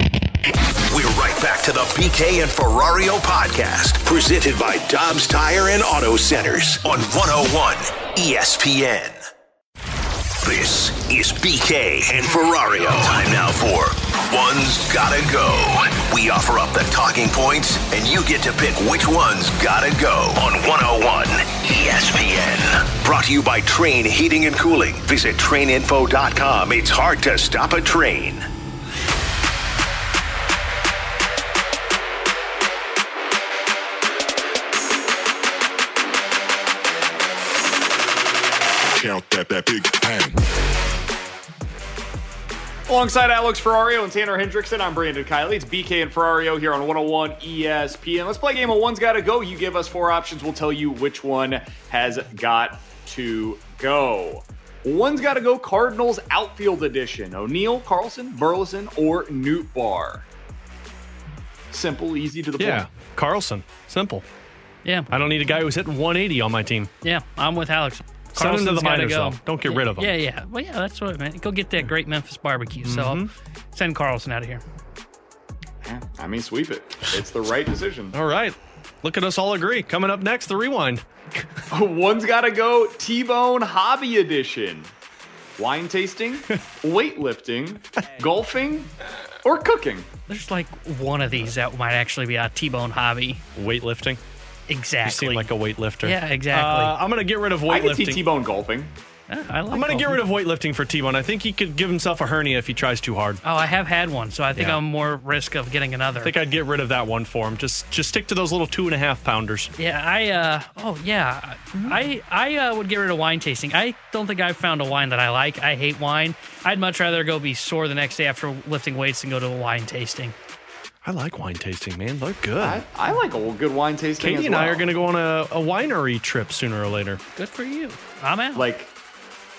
We're right back to the BK and Ferrario podcast, presented by Dobbs Tire and Auto Centers on 101 ESPN. This is BK and Ferrario. Time now for One's Gotta Go. We offer up the talking points, and you get to pick which one's gotta go on 101 ESPN. Brought to you by Trane Heating and Cooling. Visit traininfo.com. It's hard to stop a train. Count that, that big bang. Alongside Alex Ferrario and Tanner Hendrickson, I'm Brandon Kiley. It's BK and Ferrario here on 101 ESPN. Let's play a game of One's Gotta Go. You give us four options. We'll tell you which one has got to go. One's Gotta Go Cardinals Outfield Edition. O'Neill, Carlson, Burleson, or Nootbaar. Simple, easy to the Yeah, point. Carlson. Simple. Yeah. I don't need a guy who's hitting 180 on my team. Yeah, I'm with Alex. Send him to the Carlson's gotta go. though. Don't get rid of him. Yeah, yeah. Well, yeah, that's what I meant. Go get that great Memphis barbecue. So Mhm. send Carlson out of here. I mean, sweep it. It's the right decision. All right. Look at us all agree. Coming up next, the rewind. One's Gotta Go T-Bone Hobby Edition. Wine tasting, weightlifting, golfing, or cooking. There's like one of these that might actually be a T-bone hobby. Weightlifting. Exactly. You seem like a weightlifter. Yeah, exactly. Uh, I'm going to get rid of weightlifting. I can see. T-Bone golfing. I like I'm going to get rid of weightlifting for T-Bone. I think he could give himself a hernia if he tries too hard. Oh, I have had one, so I think Yeah. I'm more risk of getting another. I think I'd get rid of that one for him. Just just stick to those little two and a half pounders. Yeah, I uh oh yeah. I I uh, would get rid of wine tasting. I don't think I've found a wine that I like. I hate wine. I'd much rather go be sore the next day after lifting weights than go to a wine tasting. I like wine tasting, man. They're good. I, I like a good wine tasting. Katie as and I are going to go on a, a winery trip sooner or later. Good for you. I'm out. like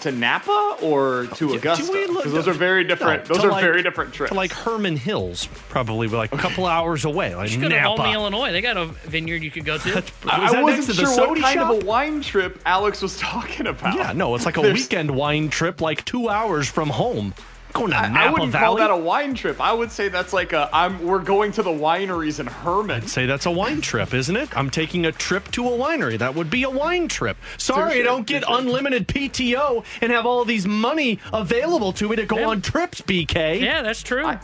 to Napa or to Augusta we look- because those are very different. No, those are like- very different trips. To like Hermann Hills, probably like a couple hours away. Like You could have Napa. Albany, Illinois. They got a vineyard you could go to. Is I, I wasn't to sure what Sodi kind shop? of a wine trip Alex was talking about. Yeah, no, it's like a There's- weekend wine trip, like two hours from home. Going to I, Napa I wouldn't Valley. call that a wine trip. I would say that's like a I'm we're going to the wineries in Hermann. I'd say that's a wine trip, isn't it? I'm taking a trip to a winery. That would be a wine trip. Sorry, I don't get touche. unlimited PTO and have all these money available to me to go on trips, BK. Yeah, that's true. I-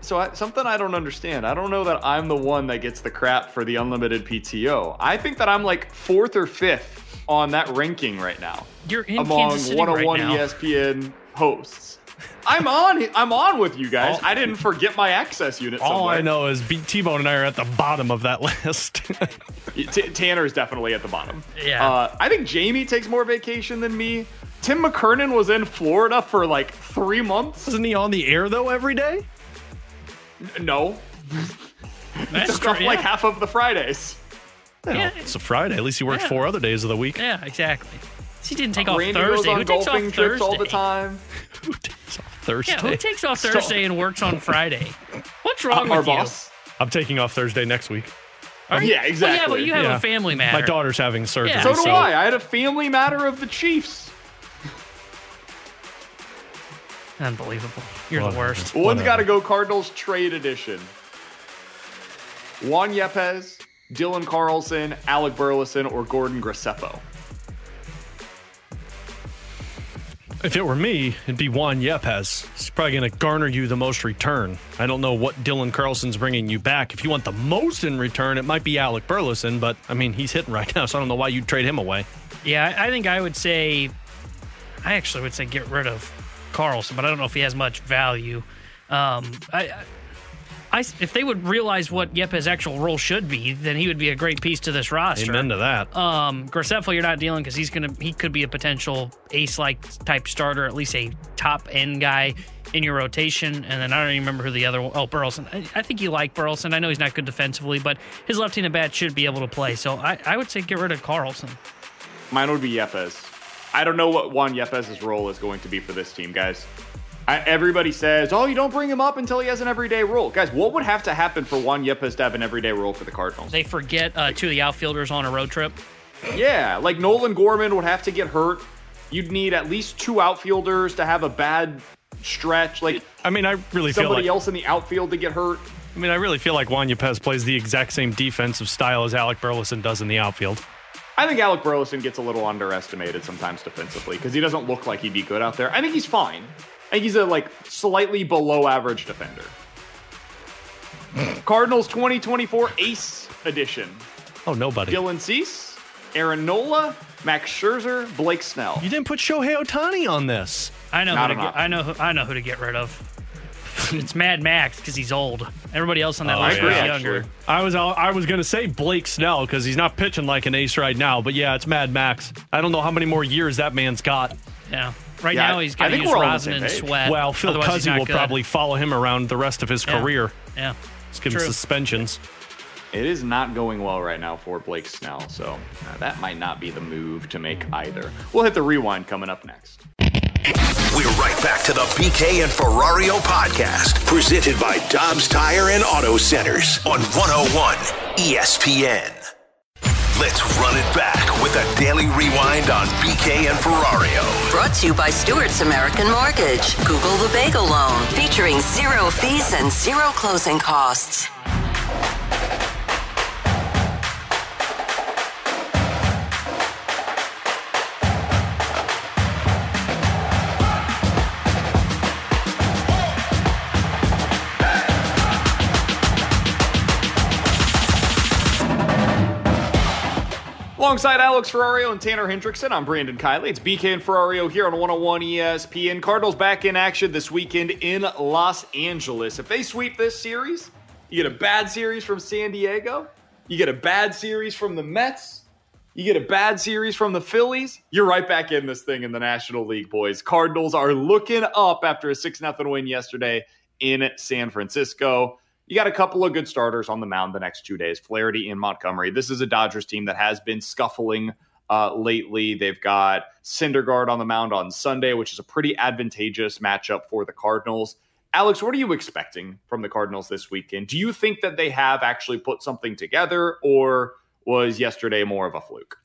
So I, something I don't understand. I don't know that I'm the one that gets the crap for the unlimited PTO. I think that I'm like fourth or fifth on that ranking right now You're in among Kansas City 101 right now. ESPN oh hosts. I'm on. I'm on with you guys. All- I didn't forget my access unit. All. I know is B- T-Bone and I are at the bottom of that list. T- is definitely at the bottom. Yeah. Uh, I think Jamie takes more vacation than me. Tim McKernan was in Florida for like three months. Isn't he on the air though every day? N- No. That's Took off true. like half of the Fridays. Well, Yeah. it's a Friday. At least he worked Yeah. four other days of the week. yeah, exactly. He didn't take off Randy Thursday. goes on Who takes golfing off trips all the time. Who takes off Thursday? Yeah, who takes off Thursday and works on Friday? What's wrong uh, Our with you? boss. I'm taking off Thursday next week. Are you- Yeah, Well, yeah, exactly. but you have Yeah. a family matter. My daughter's having surgery. Yeah. So do I. I had a family matter of the Chiefs. Unbelievable. You're Well, the worst. One's Whatever. got to go Cardinals trade edition. Juan Yepez, Dylan Carlson, Alec Burleson, or Gordon Graceffo. If it were me, it'd be Juan Yepez. He's probably going to garner you the most return. I don't know what Dylan Carlson's bringing you back. If you want the most in return, it might be Alec Burleson, but I mean, he's hitting right now, so I don't know why you'd trade him away. Yeah, I think I would say, I actually would say get rid of Carlson, but I don't know if he has much value. Um, I, I- I, if they would realize what Yepez' actual role should be, then he would be a great piece to this roster. Amen to that. Um, Graceffo, you're not dealing because he's gonna he could be a potential ace like type starter, at least a top end guy in your rotation. And then I don't even remember who the other oh Burleson. I, I think you like Burleson. I know he's not good defensively, but his left-handed bat should be able to play. So I, I would say get rid of Carlson. Mine would be Yepez. I don't know what Juan Yepez' role is going to be for this team, guys. I, everybody says, oh, you don't bring him up until he has an everyday role. Guys, what would have to happen for Juan Yepez to have an everyday role for the Cardinals? They forget uh, two of the outfielders on a road trip. Yeah, like Nolan Gorman would have to get hurt. You'd need at least two outfielders to have a bad stretch. Like I mean, I really feel somebody like else in the outfield to get hurt. I mean, I really feel like Juan Yepez plays the exact same defensive style as Alec Burleson does in the outfield. I think Alec Burleson gets a little underestimated sometimes defensively because he doesn't look like he'd be good out there. I think he's fine. I think he's a like slightly below average defender. Cardinals 2024 Ace Edition. Oh, nobody. Dylan Cease, Aaron Nola, Max Scherzer, Blake Snell. You didn't put Shohei Ohtani on this. I know Not who to an get, I know who, I know who to get rid of. it's Mad Max because he's old. Everybody else on that Oh, list yeah. is younger. I was I was gonna say Blake Snell because he's not pitching like an ace right now. But yeah, it's Mad Max. I don't know how many more years that man's got. Yeah. Right Yeah, now he's I got to think use we're all on rosin and sweat. Well, Phil Otherwise, he's Cuzzy will good. probably follow him around the rest of his Yeah. career. Yeah. Just give him suspensions. It is not going well right now for Blake Snell, so uh, that might not be the move to make either. We'll hit the rewind coming up next. We're right back to the BK and Ferrario podcast, presented by Dobbs Tire and Auto Centers on 101 ESPN. Let's run it back with a daily rewind on BK and Ferrario. Brought to you by Stewart's American Mortgage. Google the Bagel Loan, featuring zero fees and zero closing costs. Alongside Alex Ferrario and Tanner Hendrickson, I'm Brandon Kiley. It's BK and Ferrario here on 101 ESPN. Cardinals back in action this weekend in Los Angeles. If they sweep this series, you get a bad series from San Diego, you get a bad series from the Mets, you get a bad series from the Phillies, you're right back in this thing in the National League, boys. Cardinals are looking up after a 6 0 win yesterday in San Francisco. You got a couple of good starters on the mound the next two days Flaherty and Montgomery. This is a Dodgers team that has been scuffling uh, lately. They've got Syndergaard on the mound on Sunday, which is a pretty advantageous matchup for the Cardinals. Alex, what are you expecting from the Cardinals this weekend? Do you think that they have actually put something together, or was yesterday more of a fluke?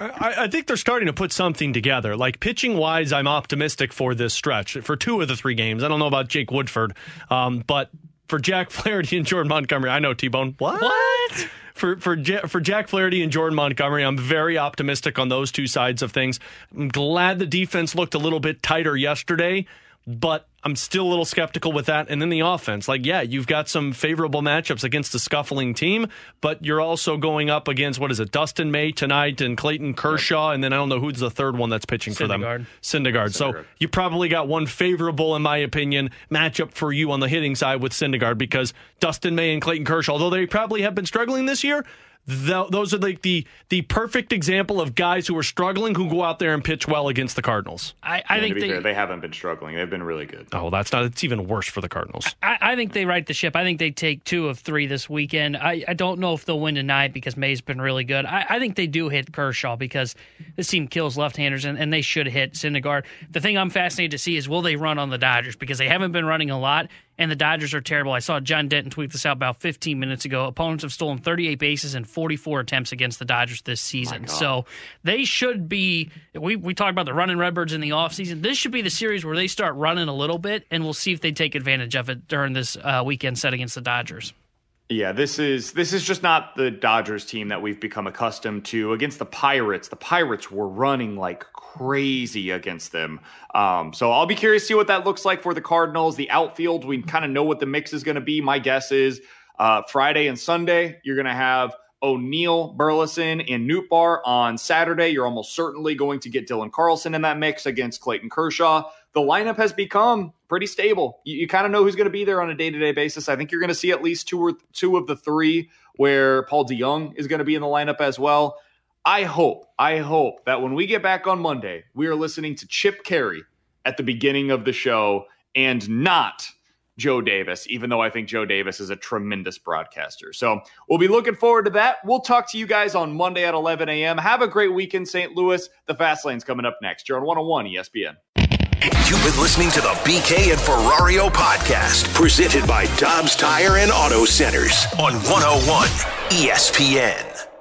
I, I think they're starting to put something together. Like pitching wise, I'm optimistic for this stretch for two of the three games. I don't know about Jake Woodford, um, but for Jack Flaherty and Jordan Montgomery, I know T Bone. What? What? For for Ja- for Jack Flaherty and Jordan Montgomery, I'm very optimistic on those two sides of things. I'm glad the defense looked a little bit tighter yesterday, but I'm still a little skeptical with that. And then the offense, like, yeah, you've got some favorable matchups against a scuffling team, but you're also going up against what is it, Dustin May tonight and Clayton Kershaw, and then I don't know who's the third one that's pitching for them, Syndergaard. Syndergaard. So you probably got one favorable, in my opinion, matchup for you on the hitting side with Syndergaard because Dustin May and Clayton Kershaw, although they probably have been struggling this year. Th- those are like the the perfect example of guys who are struggling who go out there and pitch well against the Cardinals. I, I Yeah, think they, fair, they haven't been struggling. They've been really good. Oh, that's not. It's even worse for the Cardinals. I, I think they right the ship. I think they take two of three this weekend. I, I don't know if they'll win tonight because May's been really good. I, I think they do hit Kershaw because this team kills left-handers and, and they should hit Syndergaard. The thing I'm fascinated to see is will they run on the Dodgers because they haven't been running a lot and the Dodgers are terrible. I saw John Denton tweet this out about 15 minutes ago. Opponents have stolen 38 bases and 44 attempts against the Dodgers this season. So they should be. We we talked about the running Redbirds in the offseason. This should be the series where they start running a little bit, and we'll see if they take advantage of it during this uh, weekend set against the Dodgers. Yeah, this is this is just not the Dodgers team that we've become accustomed to. Against the Pirates, the Pirates were running like crazy against them. Um, so I'll be curious to see what that looks like for the Cardinals. The outfield, we kind of know what the mix is going to be. My guess is uh, Friday and Sunday, you're going to have O'Neill, Burleson, and Nootbaar on Saturday. You're almost certainly going to get Dylan Carlson in that mix against Clayton Kershaw. The lineup has become pretty stable. You, you kind of know who's going to be there on a day to day basis. I think you're going to see at least two or two of the three where Paul DeJong is going to be in the lineup as well. I hope, I hope that when we get back on Monday, we are listening to Chip Caray at the beginning of the show and not Joe Davis, even though I think Joe Davis is a tremendous broadcaster. So we'll be looking forward to that. We'll talk to you guys on Monday at 11 a.m. Have a great weekend, St. Louis. The Fast Lane's coming up next. You're on 101 ESPN. You've been listening to the BK and Ferrario podcast, presented by Dobbs Tire and Auto Centers on 101 ESPN.